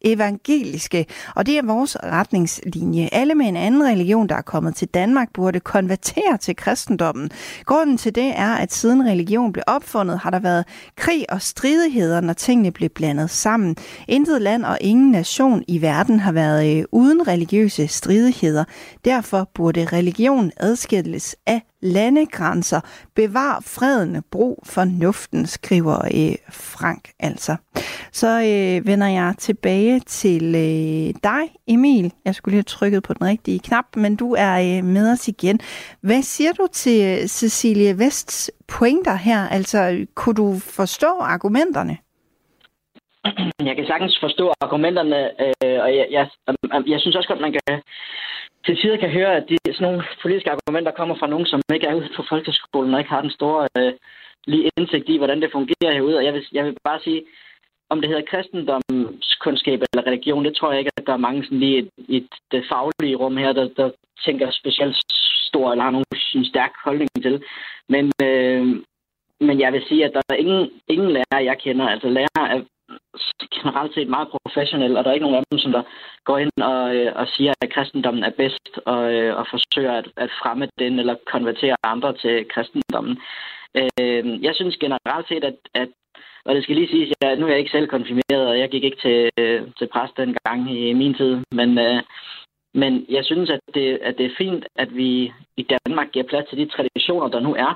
evangeliske, og det er vores retningslinje. Alle med en anden religion, der er kommet til Danmark, burde konvertere til kristendommen. Grunden til det er, at siden religion blev opfundet, har der været krig og stridigheder, når tingene blev blandet sammen. Intet land og ingen nation i verden har været øh, uden religiøse stridigheder. Derfor burde religion adskilles adskilles af landegrænser. Bevar freden, brug fornuften, skriver øh, Frank altså. Så øh, vender jeg tilbage til øh, dig, Emil. Jeg skulle lige have trykket på den rigtige knap, men du er øh, med os igen. Hvad siger du til øh, Cecilie Vests pointer her? Altså, kunne du forstå argumenterne? Jeg kan sagtens forstå argumenterne, øh, og jeg, jeg, jeg synes også godt, man kan til tider kan høre, at de, sådan nogle politiske argumenter kommer fra nogen, som ikke er ude på folkeskolen og ikke har den store øh, lige indsigt i, hvordan det fungerer herude. Og jeg vil, jeg vil bare sige, om det hedder kristendomskundskab eller religion, det tror jeg ikke, at der er mange sådan lige i, i det faglige rum her, der, der tænker specielt stor eller har nogen stærk holdning til. Men, øh, men jeg vil sige, at der er ingen, ingen lærer, jeg kender. Altså lærer er generelt set meget professionelle, og der er ikke nogen af dem, som der går ind og, øh, og siger, at kristendommen er bedst, og, øh, og forsøger at, at fremme den eller konvertere andre til kristendommen. Øh, jeg synes generelt set, at, at og det skal lige siges, at nu er jeg ikke selv konfirmeret, og jeg gik ikke til, øh, til præst dengang i min tid, men, øh, men jeg synes, at det, at det er fint, at vi i Danmark giver plads til de traditioner, der nu er,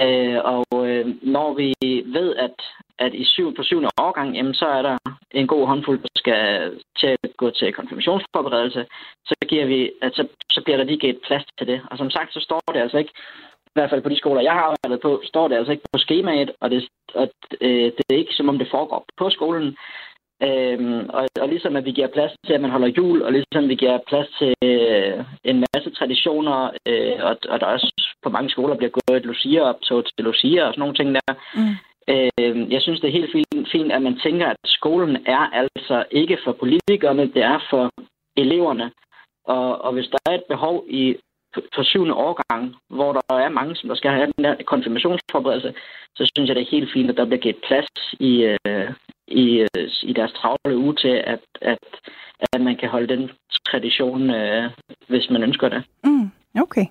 Øh, og øh, når vi ved, at, at i syv, på syvende årgang, jamen, så er der en god håndfuld, der skal til at gå til konfirmationsforberedelse, så, giver vi, at så, så bliver der lige givet plads til det. Og som sagt, så står det altså ikke, i hvert fald på de skoler, jeg har arbejdet på, står det altså ikke på skemaet, og det, og, øh, det er ikke som om det foregår på skolen. Øhm, og, og ligesom at vi giver plads til, at man holder jul, og ligesom vi giver plads til øh, en masse traditioner, øh, og, og der også på mange skoler bliver gået et Lucia-optog til Lucia og sådan nogle ting der. Mm. Øh, jeg synes, det er helt fint, fint, at man tænker, at skolen er altså ikke for politikerne, det er for eleverne. Og, og hvis der er et behov i for syvende årgang, hvor der er mange, som der skal have den der konfirmationsforberedelse, så synes jeg, det er helt fint, at der bliver givet plads i, øh, i, øh, i deres travle uge til, at, at, at man kan holde den tradition, øh, hvis man ønsker det. Mm, okay.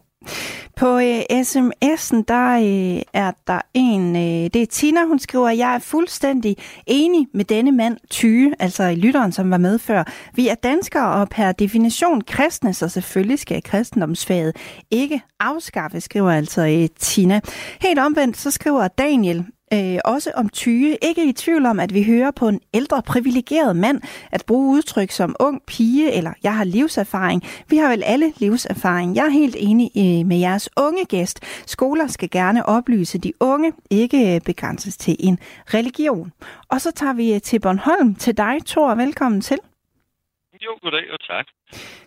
På øh, sms'en, der øh, er der en, øh, det er Tina, hun skriver, jeg er fuldstændig enig med denne mand, Tyge, altså i lytteren, som var med før. Vi er danskere og per definition kristne, så selvfølgelig skal kristendomsfaget ikke afskaffe, skriver altså øh, Tina. Helt omvendt, så skriver Daniel, øh, også om Tyge. Ikke i tvivl om, at vi hører på en ældre, privilegeret mand at bruge udtryk som ung pige eller jeg har livserfaring. Vi har vel alle livserfaring. Jeg er helt enig øh, med jeres unge gæst. Skoler skal gerne oplyse de unge, ikke begrænses til en religion. Og så tager vi til Bornholm til dig, Thor. Velkommen til. Jo, goddag og tak.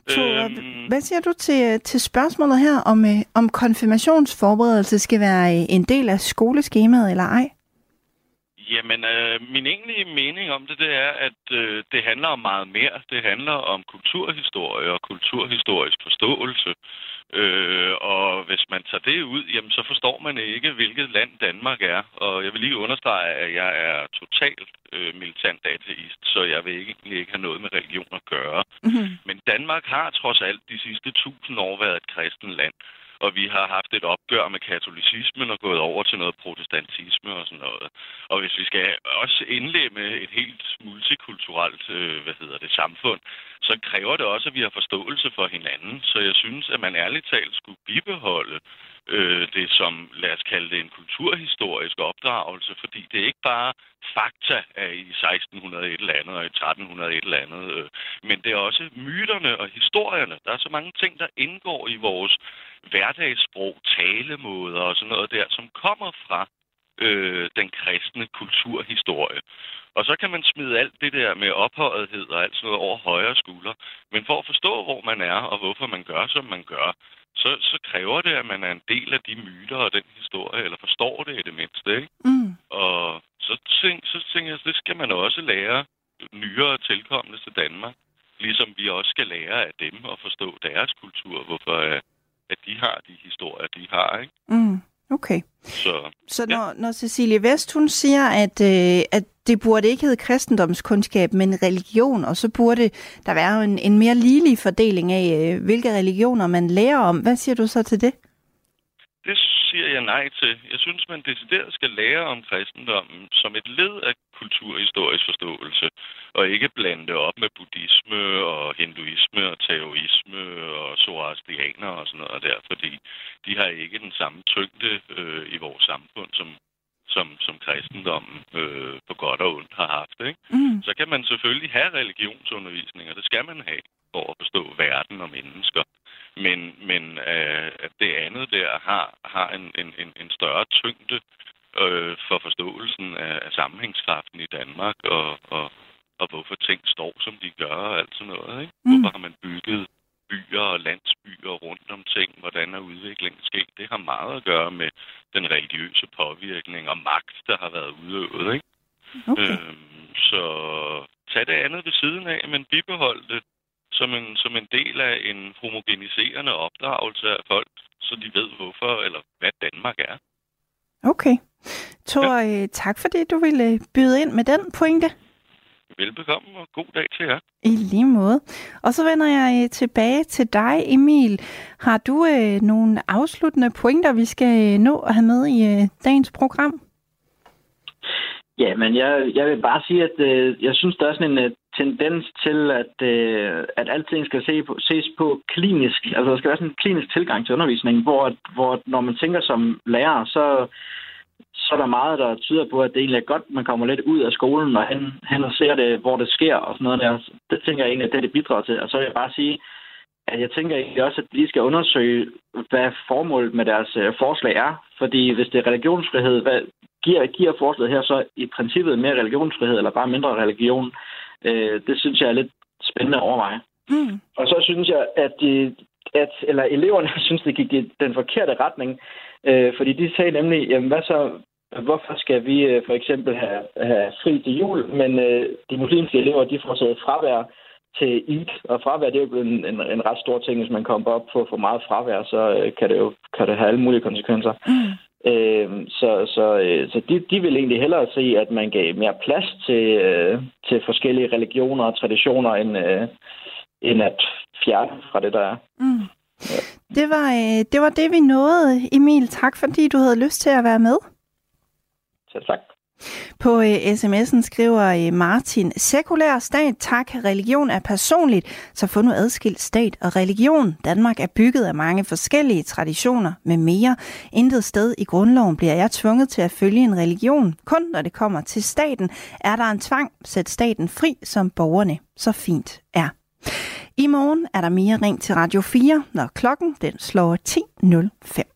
Thor, øhm... hvad siger du til, til spørgsmålet her om, øh, om konfirmationsforberedelse skal være en del af skoleskemaet eller ej? Jamen, øh, min egentlige mening om det, det er, at øh, det handler om meget mere. Det handler om kulturhistorie og kulturhistorisk forståelse. Øh, og hvis man tager det ud, jamen, så forstår man ikke, hvilket land Danmark er. Og jeg vil lige understrege, at jeg er totalt øh, militant ateist, så jeg vil ikke, egentlig ikke have noget med religion at gøre. Mm-hmm. Men Danmark har trods alt de sidste tusind år været et kristen land og vi har haft et opgør med katolicismen og gået over til noget protestantisme og sådan noget. Og hvis vi skal også indlemme et helt multikulturelt øh, hvad hedder det, samfund, så kræver det også, at vi har forståelse for hinanden. Så jeg synes, at man ærligt talt skulle bibeholde øh, det som, lad os kalde det, en kulturhistorisk opdragelse, fordi det er ikke bare fakta af i 1600 et eller andet og i 1300 et eller andet, øh, men det er også myterne og historierne. Der er så mange ting, der indgår i vores hverdagssprog, talemåder og sådan noget der, som kommer fra øh, den kristne kulturhistorie. Og så kan man smide alt det der med ophøjethed og alt sådan noget over højre skulder. Men for at forstå, hvor man er og hvorfor man gør, som man gør, så, så kræver det, at man er en del af de myter og den historie, eller forstår det i det mindste. Ikke? Mm. Og så, tænk, så tænker jeg, det skal man også lære nyere tilkommende til Danmark. Ligesom vi også skal lære af dem at forstå deres kultur, hvorfor at de har de historier, de har. Ikke? Mm. Okay. Så, så når, ja. når Cecilie Vest, hun siger, at, øh, at det burde ikke hedde kristendomskundskab, men religion, og så burde der være en, en mere ligelig fordeling af, øh, hvilke religioner man lærer om. Hvad siger du så til det? Det siger jeg nej til. Jeg synes, man decideret skal lære om kristendommen som et led af kulturhistorisk forståelse, og ikke blande det op med buddhisme og hinduisme og taoisme og zoroastrianer og sådan noget der, fordi de har ikke den samme tyngde øh, i vores samfund, som som, som kristendommen øh, på godt og ondt har haft. Ikke? Mm. Så kan man selvfølgelig have religionsundervisning, og det skal man have for at forstå verden og mennesker. Men, men øh, det andet der har, har en, en, en, en større tyngde øh, for forståelsen af, af sammenhængskraften i Danmark, og, og, og hvorfor ting står, som de gør, og alt sådan noget. Ikke? Mm. Hvorfor har man bygget byer og landsbyer rundt om ting, hvordan er udviklingen sket. Det har meget at gøre med den religiøse påvirkning og magt, der har været udøvet. Ikke? Okay. Øhm, så tag det andet ved siden af, men bibehold det som en, som en del af en homogeniserende opdragelse af folk, så de ved hvorfor eller hvad Danmark er. Okay. Tor, ja. Øh, tak fordi du ville byde ind med den pointe. Velbekomme, og god dag til jer. I lige måde. Og så vender jeg øh, tilbage til dig, Emil. Har du øh, nogle afsluttende pointer, vi skal øh, nå at have med i øh, dagens program? Ja, men jeg, jeg vil bare sige, at øh, jeg synes, der er sådan en øh, tendens til, at, øh, at alting skal se på, ses på klinisk. Altså, der skal være sådan en klinisk tilgang til undervisningen, hvor, hvor når man tænker som lærer, så så er der meget, der tyder på, at det egentlig er godt, man kommer lidt ud af skolen og hen, hen og ser det, hvor det sker og sådan noget der. Det tænker jeg egentlig, at det, det bidrager til. Og så vil jeg bare sige, at jeg tænker egentlig også, at de skal undersøge, hvad formålet med deres øh, forslag er. Fordi hvis det er religionsfrihed, hvad giver, giver forslaget her så i princippet mere religionsfrihed eller bare mindre religion? Øh, det synes jeg er lidt spændende at overveje. Mm. Og så synes jeg, at, de, at eller eleverne [laughs] synes, det gik i den forkerte retning. Øh, fordi de sagde nemlig, jamen hvad så, hvorfor skal vi øh, for eksempel have, have fri til jul, men øh, de muslimske elever, de får taget fravær til Eid, og fravær det er jo en, en, en ret stor ting, hvis man kommer op på for meget fravær, så øh, kan det jo kan det have alle mulige konsekvenser. Mm. Øh, så så, øh, så de, de vil egentlig hellere se, at man gav mere plads til, øh, til forskellige religioner og traditioner, end, øh, end at fjerne fra det, der er. Mm. Ja. Det, var, øh, det var det, vi nåede. Emil, tak fordi du havde lyst til at være med. Selv tak. På øh, sms'en skriver øh, Martin, sekulær stat, tak, religion er personligt, så få nu adskilt stat og religion. Danmark er bygget af mange forskellige traditioner med mere. Intet sted i grundloven bliver jeg tvunget til at følge en religion. Kun når det kommer til staten, er der en tvang. Sæt staten fri, som borgerne så fint er. I morgen er der mere ring til Radio 4, når klokken den slår 10.05.